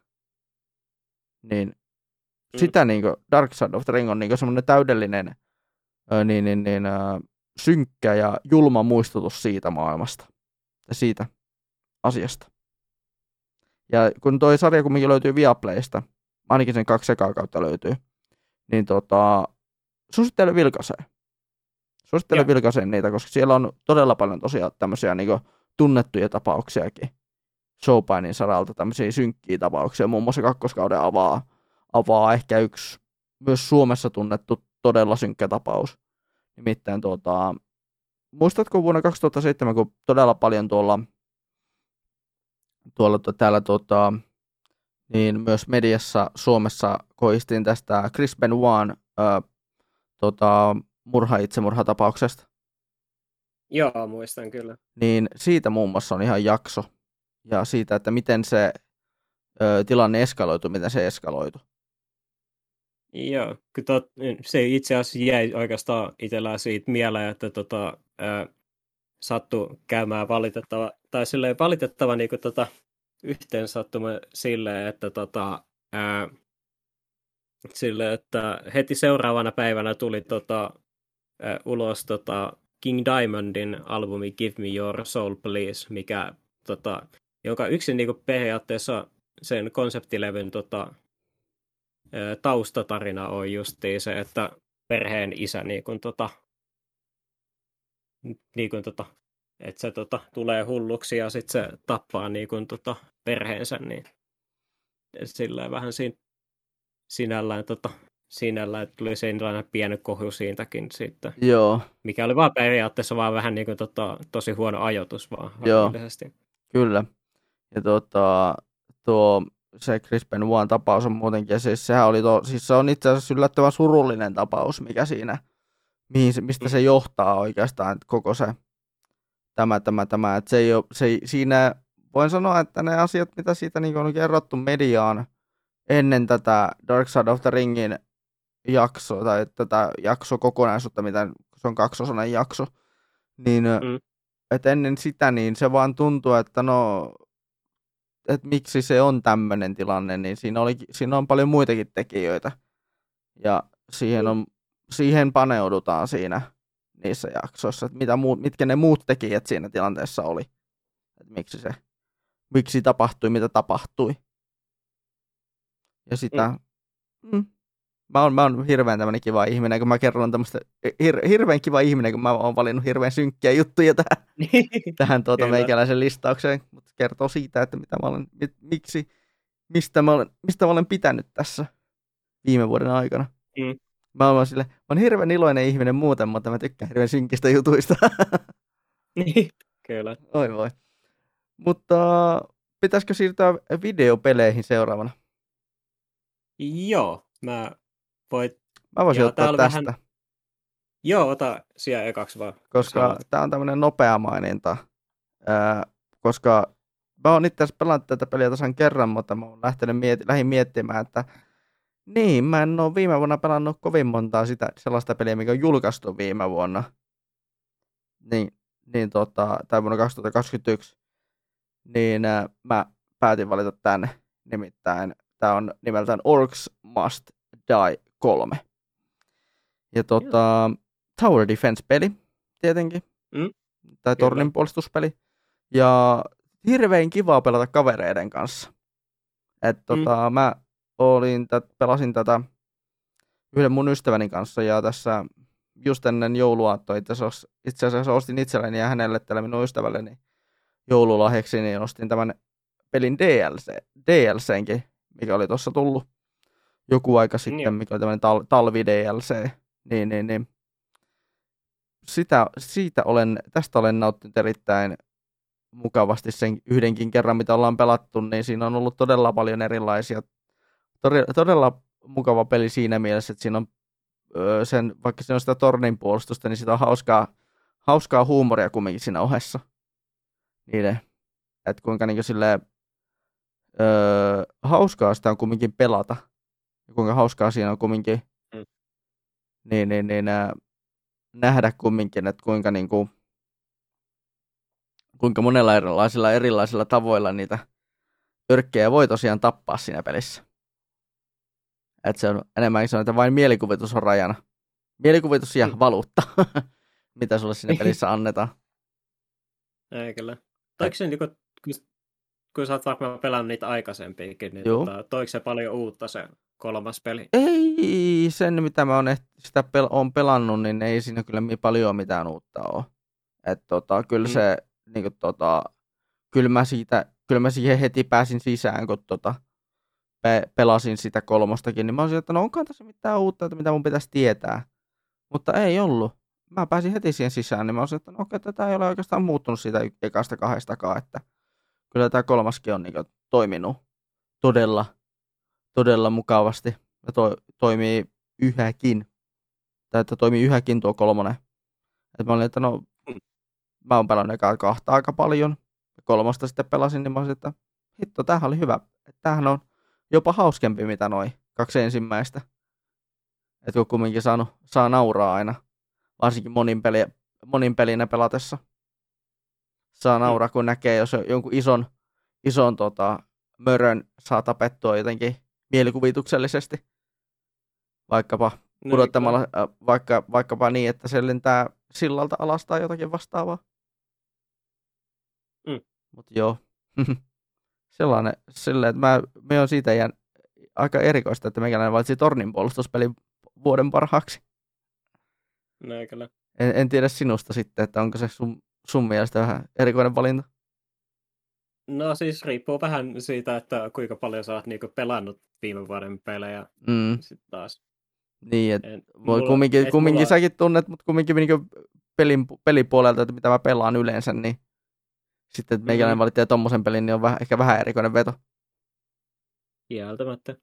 Niin mm. sitä niin kuin Dark Side of the Ring on niin semmoinen täydellinen niin, niin, niin, synkkä ja julma muistutus siitä maailmasta siitä asiasta. Ja kun toi sarja kumminkin löytyy Viaplaysta, ainakin sen kaksi sekaa kautta löytyy, niin tota, suosittelen vilkaiseen. Suosittelen vilkaiseen niitä, koska siellä on todella paljon tosiaan tämmöisiä niin tunnettuja tapauksiakin showpainin saralta, tämmöisiä synkkiä tapauksia. Muun muassa kakkoskauden avaa, avaa ehkä yksi myös Suomessa tunnettu todella synkkä tapaus. Nimittäin tuota, muistatko vuonna 2007, kun todella paljon tuolla, tuolla täällä tuota, niin myös mediassa Suomessa koistiin tästä Chris Benoit tota, murha-itsemurhatapauksesta. Joo, muistan kyllä. Niin siitä muun muassa on ihan jakso. Ja siitä, että miten se ö, tilanne eskaloitu, miten se eskaloitu. Joo, tot, se itse asiassa jäi oikeastaan itsellään siitä mieleen, että tota, ää, sattu käymään valitettava, tai silleen valitettava niin tota, yhteen sattuma silleen, että tota, ää, sille, että heti seuraavana päivänä tuli tota, ää, ulos tota, King Diamondin albumi Give Me Your Soul Please, mikä, tota, jonka yksin niin kuin, periaatteessa sen konseptilevyn tota, taustatarina on justiin se, että perheen isä niin kuin, tota, niin kuin, tota, että se tota, tulee hulluksi ja sitten se tappaa niin kuin, tota, perheensä, niin sillä vähän siinä, sinällään, tota, sinällään tuli sellainen pieni kohu siitäkin sitten. Joo. Mikä oli vaan periaatteessa vaan vähän niin kuin, tota, tosi huono ajoitus vaan. Joo, kyllä. Ja tota, tuo se Chris Benoit tapaus on muutenkin, ja siis sehän oli to, siis se on itse asiassa yllättävän surullinen tapaus, mikä siinä, mihin, mistä se johtaa oikeastaan koko se tämä, tämä, tämä, että se ei ole, se ei, siinä voin sanoa, että ne asiat, mitä siitä niin on kerrottu mediaan ennen tätä Dark Side of the Ringin jaksoa, tai tätä jaksokokonaisuutta, mitä se on kaksosainen jakso, niin mm. että ennen sitä, niin se vaan tuntuu, että no että miksi se on tämmöinen tilanne, niin siinä, oli, siinä on paljon muitakin tekijöitä. Ja siihen, on, siihen paneudutaan siinä niissä jaksoissa, että mitä muut, mitkä ne muut tekijät siinä tilanteessa oli. Että miksi se, miksi tapahtui, mitä tapahtui. Ja sitä, mm. Mm, mä oon, mä oon hirveän tämmöinen kiva ihminen, kun mä kerron tämmöistä, hir, hirveän kiva ihminen, kun mä oon valinnut hirveän synkkiä juttuja tähän, tähän tuota meikäläisen listaukseen, mutta kertoo siitä, että mitä mä olen, mit, miksi, mistä mä olen, mistä mä olen pitänyt tässä viime vuoden aikana. Mm. Mä olen sille, mä olen hirveän iloinen ihminen muuten, mutta mä tykkään hirveän synkistä jutuista. Niin, kyllä. Oi voi. Mutta pitäisikö siirtyä videopeleihin seuraavana? Joo, mä voit... Mä voisin Joo, ottaa tästä, vähän- Joo, ota siellä ekaksi vaan. koska tämä on tämmöinen nopea maininta. Ää, koska mä oon itse asiassa pelannut tätä peliä tasan kerran, mutta mä oon lähtenyt miet- lähin miettimään, että niin, mä en ole viime vuonna pelannut kovin montaa sitä, sellaista peliä, mikä on julkaistu viime vuonna. Niin, niin tota, tai vuonna 2021. Niin ää, mä päätin valita tänne. Nimittäin tämä on nimeltään Orcs Must Die 3. Ja tota, Tower Defense-peli tietenkin. Mm, Tai tornin puolustuspeli. Ja hirveän kivaa pelata kavereiden kanssa. Et tota, mä olin, tät, pelasin tätä yhden mun ystäväni kanssa ja tässä just ennen jouluaattoa itse asiassa, itse asiassa ostin itselleni ja hänelle tälle minun ystävälleni joululahjaksi, niin ostin tämän pelin DLC, DLCnkin, mikä oli tuossa tullut joku aika sitten, Joo. mikä oli tämmöinen tal- talvi DLC. Niin, niin, niin. Sitä, siitä olen, tästä olen nauttinut erittäin mukavasti sen yhdenkin kerran, mitä ollaan pelattu, niin siinä on ollut todella paljon erilaisia, todella, mukava peli siinä mielessä, että siinä on sen, vaikka siinä on sitä tornin puolustusta, niin sitä on hauskaa, hauskaa huumoria kumminkin siinä ohessa. Niiden, että kuinka niin silleen, öö, hauskaa sitä on kumminkin pelata. Ja kuinka hauskaa siinä on kumminkin Mm. niin, niin, niin, ää, nähdä kumminkin, että kuinka, niin kuin, kuinka monella erilaisilla, erilaisilla tavoilla niitä örkkejä voi tosiaan tappaa siinä pelissä. Että se on enemmänkin se, että vain mielikuvitus on rajana. Mielikuvitus ja Mm. valuutta, mitä sulle siinä pelissä annetaan. Ei kyllä. Toiko se, niinku, kun, kun sä oot varmaan pelannut niitä aikaisempiakin, niin Joo. tota, toiko se paljon uutta se kolmas peli? Ei sen, mitä mä oon sitä pel- on pelannut, niin ei siinä kyllä paljon mitään uutta ole. Et tota, kyllä Mm. se, niinku tota, kyllä mä siitä, kyllä mä siihen heti pääsin sisään, kun tota, pe- pelasin sitä kolmostakin, niin mä olisin, että no onkaan tässä mitään uutta, että mitä mun pitäisi tietää. Mutta ei ollut. Mä pääsin heti siihen sisään, niin mä olisin, että no okei, tätä ei ole oikeastaan muuttunut siitä ekasta kahdestakaan, että kyllä tämä kolmaskin on niin toiminut todella, todella mukavasti ja to, toimii yhäkin. Tai että toimii yhäkin tuo kolmonen. Et mä olin, että no, Mm. mä oon pelannut ekaa kahta aika paljon. Kolmosta sitten pelasin, niin mä olisin, että hitto, tämähän oli hyvä. Että tämähän on jopa hauskempi, mitä noi kaksi ensimmäistä. Että kun kumminkin saanut, saa nauraa aina, varsinkin monin, peli, monin pelinä pelatessa. Saa nauraa, kun näkee, jos jonkun ison, ison tota, mörön saa tapettua jotenkin mielikuvituksellisesti. Vaikkapa pudottamalla, äh, vaikka, vaikkapa niin, että se lentää sillalta alas tai jotakin vastaavaa. Mm. Mutta joo, sellainen, silleen, että mä, me on siitä jään aika erikoista, että meikäläinen valitsi tornin puolustuspelin vuoden parhaaksi. No, kyllä. En, en tiedä sinusta sitten, että onko se sun, sun mielestä vähän erikoinen valinta. No siis riippuu vähän siitä, että kuinka paljon sä oot niinku pelannut viime vuoden pelejä. Mm, Sitten taas. niin, että En, voi mulla- kumminkin, et kumminkin mulla- säkin tunnet, mutta kumminkin niin pelin, pelipuolelta, että mitä mä pelaan yleensä, niin sitten, että meikäläinen Mm. valitsee tommosen pelin, niin on vähän, ehkä vähän erikoinen veto. Kieltämättä.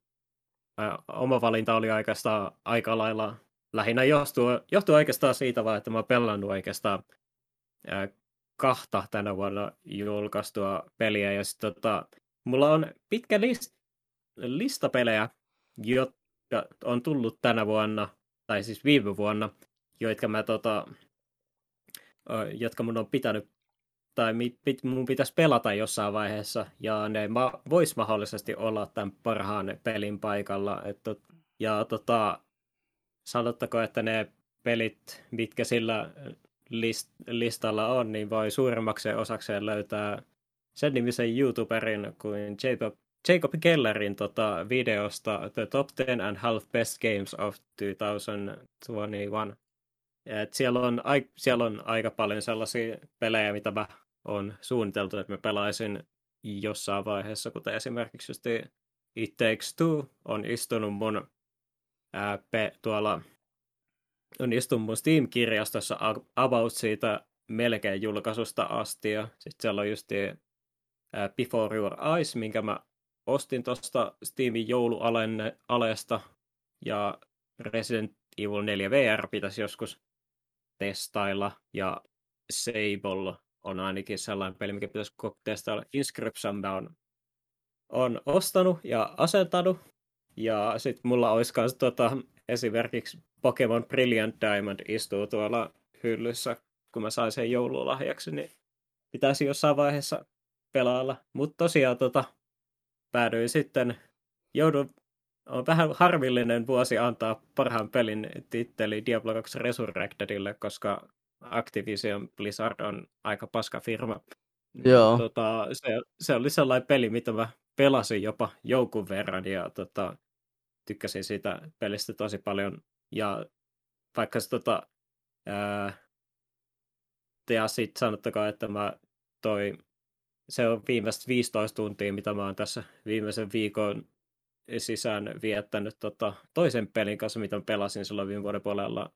Oma valinta oli oikeastaan aika lailla, lähinnä johtuu, johtuu oikeastaan siitä vaan, että mä oon pelannut oikeastaan ää, kahta tänä vuonna julkaistua peliä. Ja sit, tota, mulla on pitkä list, lista pelejä, jotka on tullut tänä vuonna, tai siis viime vuonna, jotka mä tota, jotka mun on pitänyt tai mi- pit, mun pitäisi pelata jossain vaiheessa, ja ne ma- vois mahdollisesti olla tämän parhaan pelin paikalla. Et, ja tota, sanottako, että ne pelit, mitkä sillä list- listalla on, niin voi suurimmaksi osakseen löytää sen nimisen YouTuberin kuin Jacob, Jacob Kellerin tota, videosta The Top 10 and Half Best Games of 2021. Et siellä, on, ai- siellä on aika paljon sellaisia pelejä, mitä mä on suunniteltu, että mä pelaisin jossain vaiheessa, kuten esimerkiksi just It Takes Two on istunut mun ää, pe, tuolla on istunut mun Steam-kirjastossa about siitä melkein julkaisusta asti. Ja sitten siellä on just ää, Before Your Eyes, minkä mä ostin tuosta Steamin joulualesta. Ja Resident Evil 4 VR pitäisi joskus testailla. Ja Sable on ainakin sellainen peli, mikä pitäisi testailla. Inscription on, on ostanut ja asentanut. Ja sitten mulla olisi myös tota, esimerkiksi Pokemon Brilliant Diamond istuu tuolla hyllyssä, kun mä sain sen joululahjaksi, niin pitäisi jossain vaiheessa pelailla. Mutta tosiaan tota, päädyin sitten, joudun, on vähän harvillinen vuosi antaa parhaan pelin titteli Diablo 2 Resurrectedille, koska Activision Blizzard on aika paska firma. Joo. Tota, se, se oli sellainen peli, mitä mä pelasin jopa joukun verran ja tota, tykkäsin siitä pelistä tosi paljon. Ja vaikka se tota, ää, ja sitten sanottakaa, että mä toi, se on viimeiset 15 tuntia, mitä mä oon tässä viimeisen viikon sisään viettänyt tota, toisen pelin kanssa, mitä pelasin silloin viime vuoden puolella,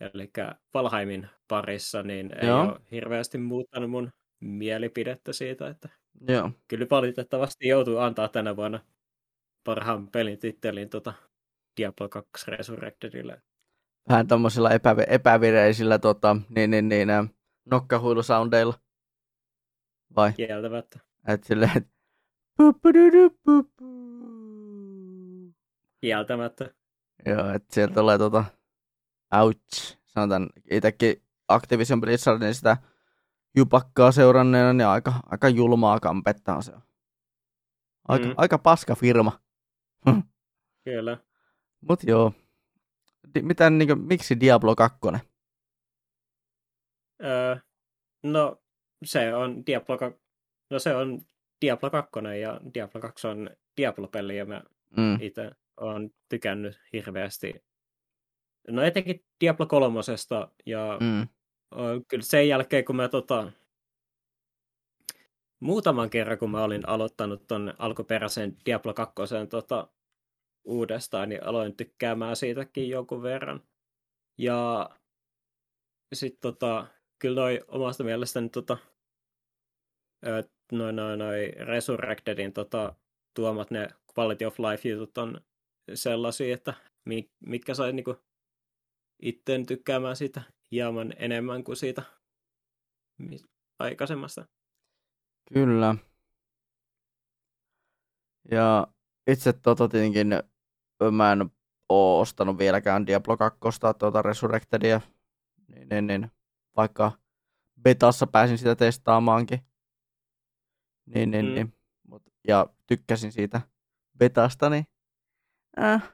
eli Valheimin parissa, niin ei Joo. ole hirveästi muuttanut mun mielipidettä siitä, että Joo. kyllä valitettavasti joutuu antaa tänä vuonna parhaan pelin tittelin tota Diablo 2 Resurrectedille. Vähän tommosilla epävi- epävireisillä tota, niin, niin, niin, äh, nokkahuilusoundeilla. Vai? Kieltämättä. Et silleen, et... Kieltämättä. Joo, että sieltä tulee tota, ouch, sanotaan itsekin Activision Blizzardin sitä jupakkaa seuranneena, niin aika, aika julmaa kampetta se on. Aika, mm. aika paska firma. Kyllä. Mut joo. Di, mitä, niin kuin, miksi Diablo 2? Öö, no, se on Diablo, no se on Diablo 2 ja Diablo 2 on Diablo-peli ja mä mm. itse olen tykännyt hirveästi. No etenkin Diablo 3 ja mm. kyllä sen jälkeen kun mä tota, muutaman kerran kun mä olin aloittanut ton alkuperäisen Diablo 2 tota, uudestaan, niin aloin tykkäämään siitäkin jonkun verran. Ja sitten tota, kyllä noi omasta mielestäni tota, noin noi, noi Resurrectedin tota, tuomat ne quality of life jutut on sellaisia, että mitkä sai niinku itteen tykkäämään siitä hieman enemmän kuin siitä aikaisemmasta. Kyllä. Ja itse tota tietenkin mä en oo ostanut vieläkään Diablo 2 tuota Resurrectedia, niin, niin, niin, vaikka betassa pääsin sitä testaamaankin. Niin, niin, mm. niin. Mut, ja tykkäsin siitä betasta, niin äh,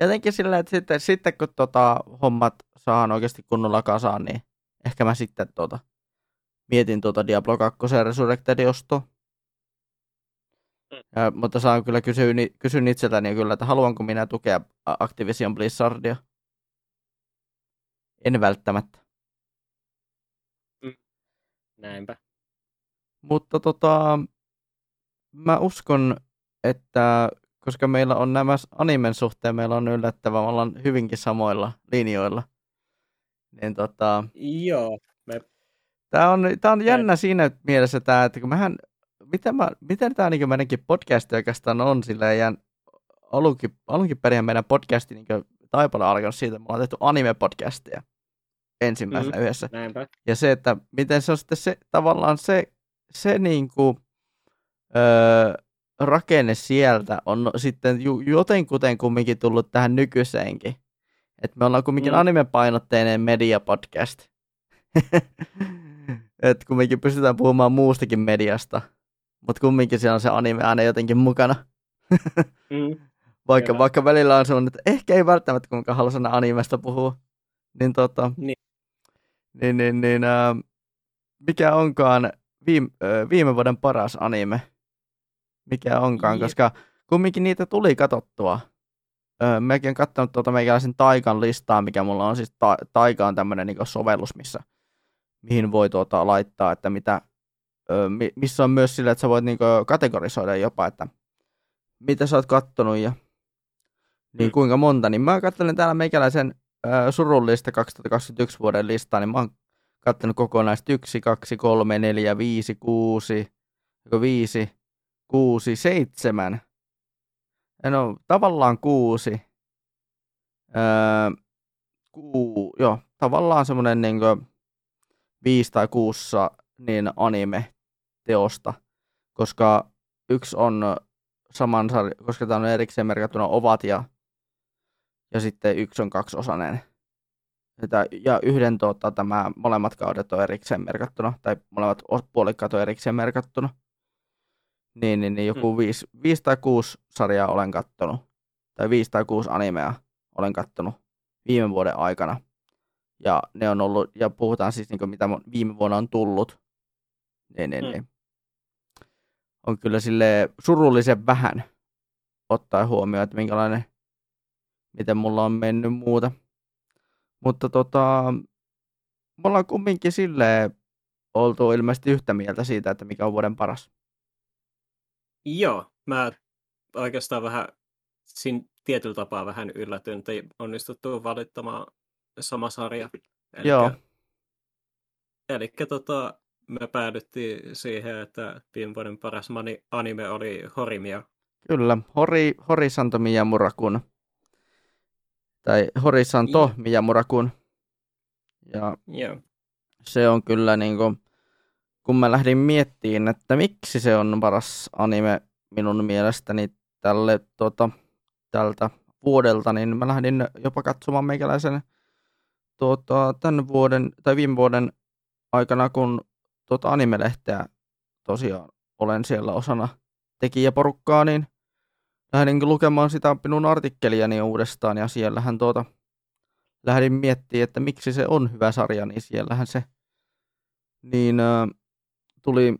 jotenkin sillä, että sitten, sitten kun tota, hommat saan oikeasti kunnolla kasaan, niin ehkä mä sitten tota, mietin tuota Diablo 2 Resurrected ostoa. Ja, mutta saan kyllä kysyä, kysyn itseltäni kyllä, että haluanko minä tukea Activision Blizzardia. En välttämättä. Mm. Näinpä. Mutta tota, mä uskon, että koska meillä on nämä animen suhteen, meillä on yllättävän, me ollaan hyvinkin samoilla linjoilla. Niin tota... Joo. Me... Tämä on, tää on jännä siinä mielessä, tää, että kun mehän miten, mä, miten tämä niin meidänkin podcast oikeastaan on sillä jään alunkin, alunkin perin meidän podcasti niin Taipale alkanut siitä, että me ollaan tehty anime-podcastia ensimmäisenä mm, yhdessä. Näinpä. Ja se, että miten se on sitten se, tavallaan se, se niin kuin, öö, rakenne sieltä on sitten ju, jotenkuten kumminkin tullut tähän nykyiseenkin. Että me ollaan kumminkin mm. anime-painotteinen media-podcast. että kumminkin pystytään puhumaan muustakin mediasta mutta kumminkin siellä on se anime aina jotenkin mukana. mm. vaikka, vaikka välillä on sellainen, että ehkä ei välttämättä kuinka halua animesta puhua. Niin tota, niin, niin, niin, niin äh, mikä onkaan viime, äh, viime vuoden paras anime? Mikä onkaan, niin. koska kumminkin niitä tuli katottua. Öö, mäkin olen katsonut tuota meikäläisen Taikan listaa, mikä mulla on siis, ta- Taika on tämmöinen niin sovellus, missä, mihin voi tuota, laittaa, että mitä missä on myös sillä, että sä voit niinku kategorisoida jopa, että mitä sä oot kattonut ja niin Mm. kuinka monta, niin mä katselen täällä meikäläisen äh, surullista 2021 vuoden listaa, niin mä oon kattonut kokonaista 1, 2, 3, 4, 5, 6, 5, 6, 7. No, tavallaan kuusi. Öö, kuu, joo, tavallaan semmoinen niin viisi tai kuussa niin anime-teosta, koska yksi on saman sarja, koska tämä on erikseen merkattuna ovat ja, ja sitten yksi on kaksiosainen. Ja yhden tota, tämä molemmat kaudet on erikseen merkattuna, tai molemmat puolikkaat on erikseen merkattuna. Niin, niin, niin joku viisi, viisi tai kuusi sarjaa olen kattonut, tai viisi tai kuusi animea olen kattonut viime vuoden aikana. Ja ne on ollut, ja puhutaan siis niin mitä mun viime vuonna on tullut. Niin, niin, Mm. niin. On kyllä sille surullisen vähän ottaa huomioon, että minkälainen, miten mulla on mennyt muuta. Mutta tota, me ollaan kumminkin silleen oltu ilmeisesti yhtä mieltä siitä, että mikä on vuoden paras. Joo, mä oikeastaan vähän siinä tietyllä tapaa vähän yllätyn, että onnistuttu valittamaan sama sarja. Elikkä, Joo. Eli tota, me päädyttiin siihen, että viime vuoden paras mani- anime oli Horimia. Kyllä, Hori, Horisanto Miyamurakun. Tai Horisanto Joo. Miyamurakun. Ja Joo. se on kyllä niin kuin, kun mä lähdin miettimään, että miksi se on paras anime minun mielestäni tälle tota, tältä vuodelta, niin mä lähdin jopa katsomaan meikäläisen tota, tämän vuoden tai viime vuoden aikana, kun tota anime-lehteä tosiaan olen siellä osana tekijäporukkaa, niin lähdin lukemaan sitä minun artikkeliani uudestaan ja siellähän tuota, lähdin miettimään, että miksi se on hyvä sarja, niin siellähän se niin äh, tuli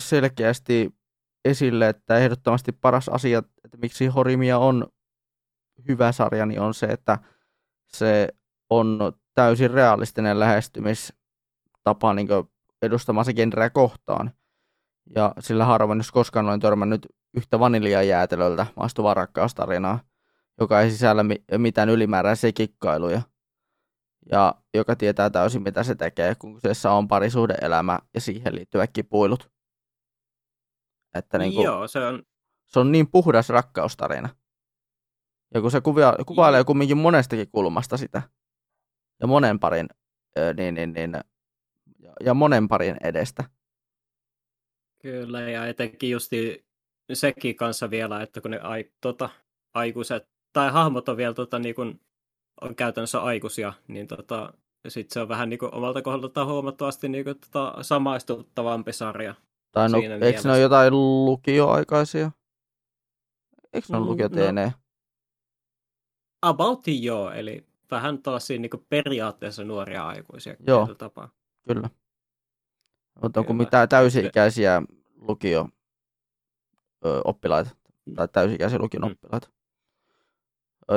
selkeästi esille, että ehdottomasti paras asia, että miksi Horimia on hyvä sarja, niin on se, että se on täysin realistinen lähestymistapa niin edustamansa genreä kohtaan. Ja sillä harvoin, jos koskaan olen törmännyt yhtä vaniljajäätelöltä maistuvaa rakkaustarinaa, joka ei sisällä mi- mitään ylimääräisiä kikkailuja. Ja joka tietää täysin, mitä se tekee, kun kyseessä on parisuhdeelämä ja siihen liittyvät kipuilut. Että niin kuin, Joo, se on, se on niin puhdas rakkaustarina. Ja kun se kuvia, kuvailee kumminkin monestakin kulmasta sitä, ja monen parin, niin, niin, niin, ja, ja monen parin edestä. Kyllä, ja etenkin justi sekin kanssa vielä, että kun ne ai, tota, aikuiset, tai hahmot on vielä tota, niin kun, on käytännössä aikuisia, niin tota, sitten se on vähän niin kuin, omalta kohdaltaan huomattavasti niin kuin, tota, samaistuttavampi sarja. Tai no, eikö ne ole jotain lukioaikaisia? Eikö ne ole Mm, lukioteenejä? About joo, eli vähän tällaisia niin periaatteessa nuoria aikuisia. Joo. Tapaa. Kyllä. Mutta onko mitään täysi-ikäisiä lukio oppilaita tai täysi-ikäisiä lukion Mm. oppilaita?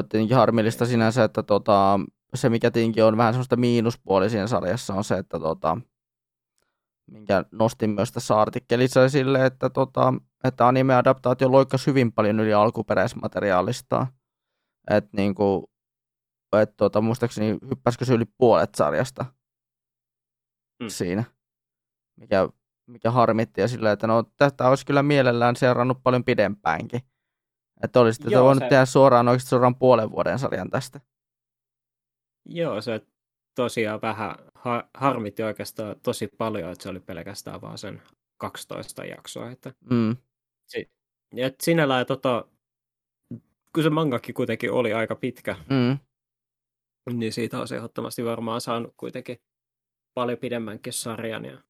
Tietenkin harmillista sinänsä, että tota, se mikä tietenkin on vähän semmoista miinuspuoli siinä sarjassa on se, että tota, minkä nostin myös tässä artikkelissa esille, että, tota, että anime-adaptaatio loikkasi hyvin paljon yli alkuperäismateriaalista. Että niinku, et, tota, muistaakseni hyppäsikö se yli puolet sarjasta Mm. siinä, mikä, mikä harmitti ja sillä, että no tästä olisi kyllä mielellään seurannut paljon pidempäänkin. Että olisitte Joo, voinut se- tehdä suoraan oikeasti suoraan puolen vuoden sarjan tästä. Joo, se tosiaan vähän ha- harmitti oikeastaan tosi paljon, että se oli pelkästään vaan sen 12 jaksoa. Että, Mm, ja et sinällään, tota, kun se mangakin kuitenkin oli aika pitkä, mm, niin siitä olisi ehdottomasti varmaan saanut kuitenkin paljon pidemmänkin sarjan. Ja,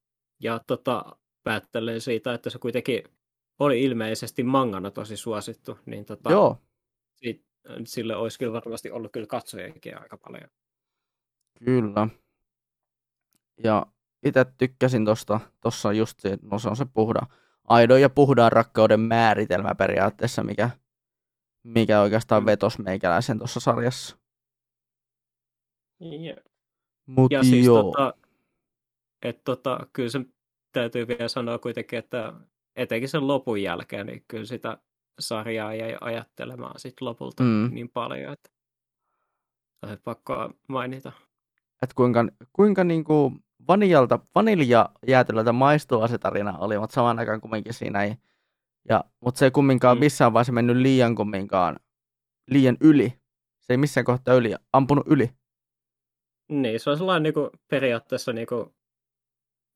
ja tota, päättelen siitä, että se kuitenkin oli ilmeisesti mangana tosi suosittu, niin tota, joo, si- sille olisi kyllä varmasti ollut kyllä katsojiakin aika paljon. kyllä. Ja itse tykkäsin tosta, tossa just se, no se on se puhda, aidon ja puhdaan rakkauden määritelmä periaatteessa, mikä, mikä oikeastaan Mm. vetos meikäläisen tuossa sarjassa. Ja, Mut ja siis joo. tota, et tota, kyllä se täytyy vielä sanoa kuitenkin, että etenkin sen lopun jälkeen, niin kyllä sitä sarjaa jäi ajattelemaan sit lopulta Mm. niin paljon, että oli pakko mainita. Että kuinka, kuinka niinku vaniljalta, vaniljajäätelöltä maistua se tarina oli, mutta samaan aikaan kumminkin siinä ei. Ja, mutta se ei kumminkaan Mm. missään vaiheessa mennyt liian kumminkaan liian yli. Se ei missään kohtaa yli, ampunut yli. Niin, se on sellainen niin kuin, periaatteessa niin kuin,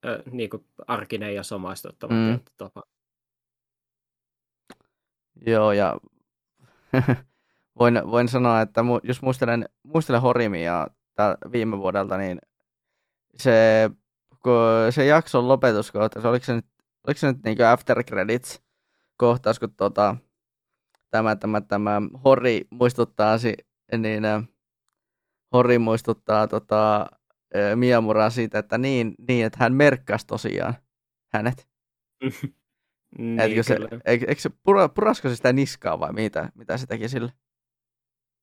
äh, niin kuin arkinen ja samaistuttava mm. tapa. Joo, ja voin, voin sanoa, että mu, jos muistelen, muistelen Horimia tää viime vuodelta, niin se, se jakson lopetuskohta, se oliko se nyt, oliko se nyt niin after credits kohtaus, kun tota, tämä, tämä, tämä Hori muistuttaa, si, niin äh, Hori muistuttaa tota, äh, Miamuraa siitä, että niin, niin, että hän merkkasi tosiaan hänet. niin, Etkö se, eikö, eikö se pura, purasko se sitä niskaa vai mitä, mitä se teki sille?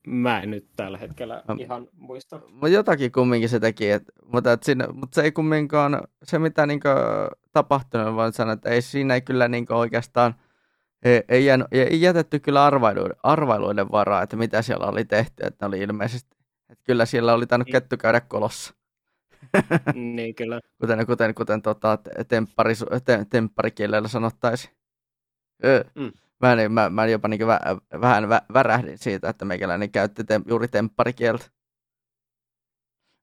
Mä en nyt tällä hetkellä No. ihan muista. Mutta jotakin kumminkin se teki, et, mutta, et siinä, mutta se ei kumminkaan, se mitä niinku tapahtunut, vaan sanoa, että ei siinä ei kyllä niinku oikeastaan, ei, ei, jäänyt, ei jätetty kyllä arvailuiden, arvailuiden varaa, että mitä siellä oli tehty, että ne oli ilmeisesti, että kyllä siellä oli tainnut Niin. kettu käydä kolossa, niin, kyllä. kuten, kuten, kuten tota, temppari, te, tempparikielellä sanottaisiin. Öö. Mm. Mä, en, mä, mä jopa niin vä, vähän vä, värähdin siitä, että meikäläinen käytti tem, juuri tempparikieltä.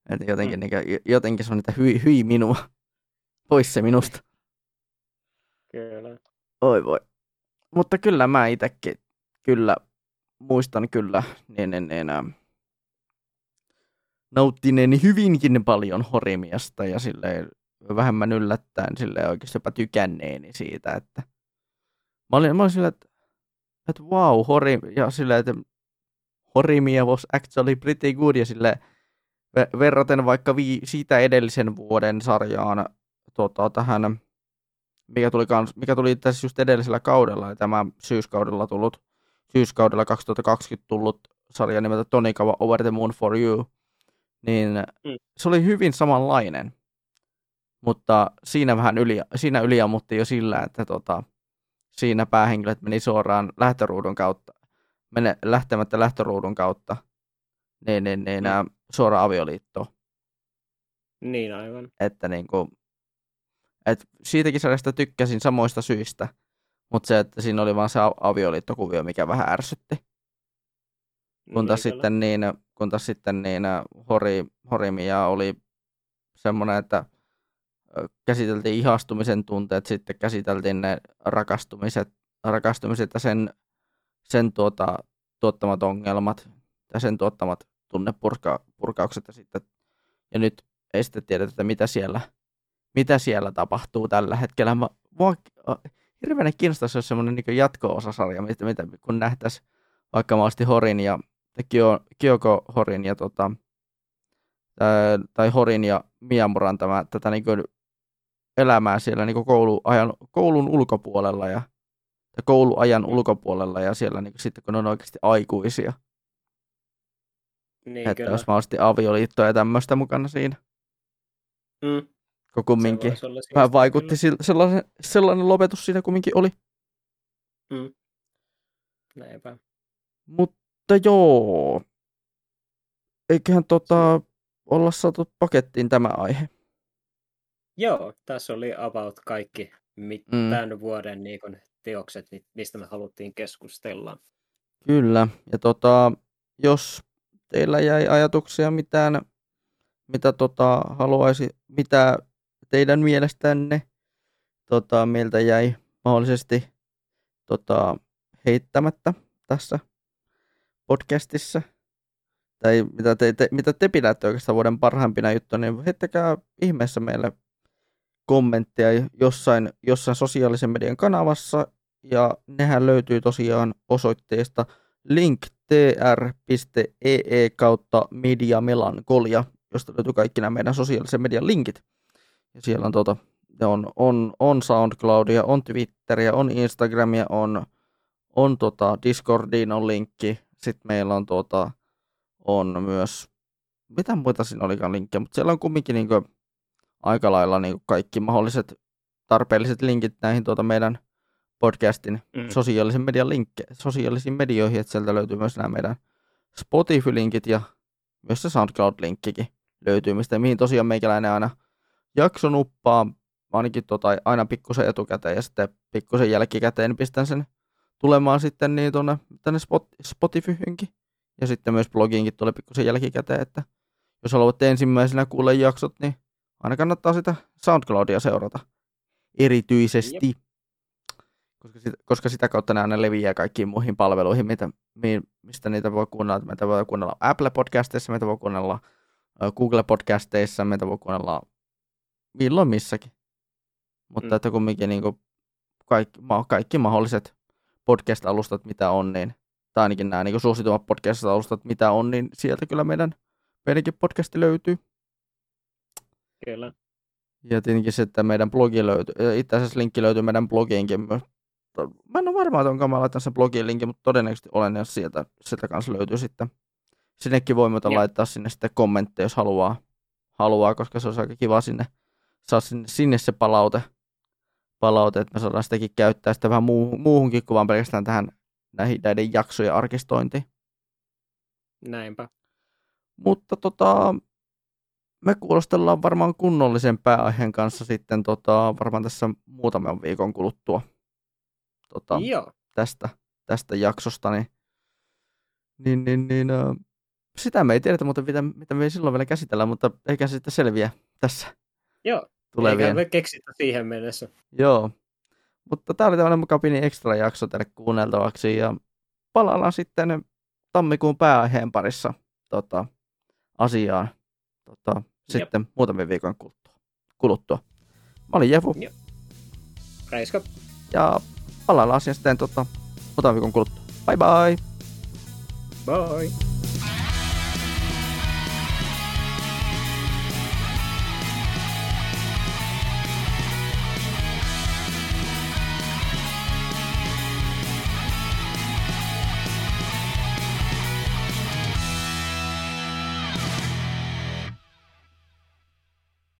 Et jotenkin, Mm. niin, jotenkin se on niitä hyi, hyi minua. Pois se minusta. kyllä. Oi voi. Mutta kyllä mä itsekin, kyllä, muistan kyllä, niin, niin, niin, ähm, nauttineeni hyvinkin paljon Horimiasta ja silleen vähemmän yllättäen silleen oikeasti jopa tykänneeni siitä, että mä olin, mä olin silleen, että, että wow, Horim, ja silleen, että Horimia was actually pretty good ja silleen ve- verraten vaikka vi- siitä edellisen vuoden sarjaan tota, tähän mikä tuli, kans, mikä tuli tässä just edellisellä kaudella, ja tämä syyskaudella tullut, syyskaudella 2020 tullut sarja nimeltä Tonikawa Over the Moon for You, niin Mm. se oli hyvin samanlainen, mutta siinä vähän yli, siinä yliammuttiin jo sillä, että tota, siinä päähenkilöt meni suoraan lähtöruudun kautta, mene, lähtemättä lähtöruudun kautta, niin, niin, niin Mm. suoraan avioliittoon Niin, aivan. että niinku, et siitäkin sarjasta tykkäsin samoista syistä, mutta se, että siinä oli vaan se avioliittokuvio, mikä vähän ärsytti. Kun taas sitten niin, kun taas sitten niin Hori, Horimia oli semmoinen, että käsiteltiin ihastumisen tunteet, sitten käsiteltiin ne rakastumiset, rakastumiset ja sen, sen tuota, tuottamat ongelmat ja sen tuottamat tunnepurkaukset ja sitten ja nyt ei sitten tiedetä, että mitä siellä, mitä siellä tapahtuu tällä hetkellä. Mä, mua hirveän kiinnostaisi, jos semmoinen niin jatko-osasarja, mitä, mitä, kun nähtäisiin vaikka mahdollisesti Horin ja Kyo, Kyoko Horin ja tota, ää, tai Horin ja Miamuran tämä, tätä niin kuin elämää siellä niin kuin kouluajan, koulun ulkopuolella ja tai kouluajan ulkopuolella ja siellä niin kuin sitten kun ne on oikeasti aikuisia. Niin, että kyllä. olisi mahdollisesti avioliittoa ja tämmöistä mukana siinä. Mm, Kun se kumminkin olla vähän vaikutti, sil- sellainen, sellainen lopetus siinä kumminkin oli. kyllä. Mm. Näinpä. Mutta joo, eiköhän tota olla saatu pakettiin tämä aihe. Joo, tässä oli about kaikki mit- Mm. tämän vuoden niin kun, teokset, mi- mistä me haluttiin keskustella. Kyllä, ja tota, jos teillä jäi ajatuksia mitään, mitä tota, haluaisi, mitä teidän mielestänne tota, meiltä jäi mahdollisesti tota, heittämättä tässä podcastissa, tai mitä te, te, mitä te pidätte oikeastaan vuoden parhaimpina juttuina, niin heittäkää ihmeessä meille kommentteja jossain, jossain sosiaalisen median kanavassa, ja nehän löytyy tosiaan osoitteesta linktr.ee E kautta mediamelankolia, josta löytyy kaikki nämä meidän sosiaalisen median linkit. Ja siellä on, ne on, on, on SoundCloudia, on Twitteriä, on Instagramia, on, on tota Discordiin on linkki. Sitten meillä on, tuota, on myös, mitä muita siinä olikaan linkkejä, mutta siellä on kumminkin niin aika lailla niin kaikki mahdolliset tarpeelliset linkit näihin tuota meidän podcastin Mm. sosiaalisen median linkkejä, sosiaalisiin medioihin, että sieltä löytyy myös nämä meidän Spotify-linkit ja myös se SoundCloud-linkkikin löytyy, mistä mihin tosiaan meikäläinen aina jakso nuppaa, ainakin tota, aina pikkusen etukäteen ja sitten pikkusen jälkikäteen pistän sen tulemaan sitten niin tuonne tänne Spot, Spotifyhynkin. Ja sitten myös blogiinkin tulee pikkusen jälkikäteen, että jos haluatte ensimmäisenä kuulla jaksot, niin aina kannattaa sitä SoundCloudia seurata erityisesti. Jep. Koska, sitä, koska sitä kautta ne aina leviää kaikkiin muihin palveluihin, mitä, mi, mistä niitä voi kuunnella. Meitä voi kuunnella Apple Podcasteissa, meitä voi kuunnella Google Podcasteissa, meitä voi kuunnella milloin missäkin. Mutta mm. että kumminkin niin kuin kaikki, kaikki mahdolliset podcast-alustat, mitä on, niin, tai ainakin nämä niin suositummat podcast-alustat, mitä on, niin sieltä kyllä meidän, meidänkin podcasti löytyy. Kyllä. Ja tietenkin se, että meidän blogi löytyy, itse asiassa linkki löytyy meidän blogiinkin myös. Mä en ole varma, että onko mä laitan sen blogin linkin, mutta todennäköisesti olen, ja sieltä, sieltä kanssa löytyy sitten. Sinnekin voi muuta laittaa sinne sitten kommentteja, jos haluaa, haluaa, koska se on aika kiva sinne, saa sinne, sinne se palaute, palaute, että me saadaan sitäkin käyttää sitä vähän muu, muuhunkin kuin vaan pelkästään tähän näihin, näiden jaksojen arkistointiin. Näinpä. Mutta tota, me kuulostellaan varmaan kunnollisen pääaiheen kanssa sitten tota, varmaan tässä muutaman viikon kuluttua tota, Joo. Tästä, tästä jaksosta. Niin, niin, niin, niin äh, sitä me ei tiedetä, mutta mitä, mitä me ei silloin vielä käsitellä, mutta eikä se sitten selviä tässä. Joo, tulevien. eikä me keksitä siihen mennessä. Joo, mutta tämä oli tämmöinen muka pieni ekstra jakso teille kuunneltavaksi ja palaillaan sitten tammikuun pääaiheen parissa tota, asiaan tota, sitten muutamien viikon kuluttua. kuluttua. Mä olin Jefu. Joo. Reiska. Ja palaillaan asiaan sitten tota, muutaman viikon kuluttua. Bye bye! Bye!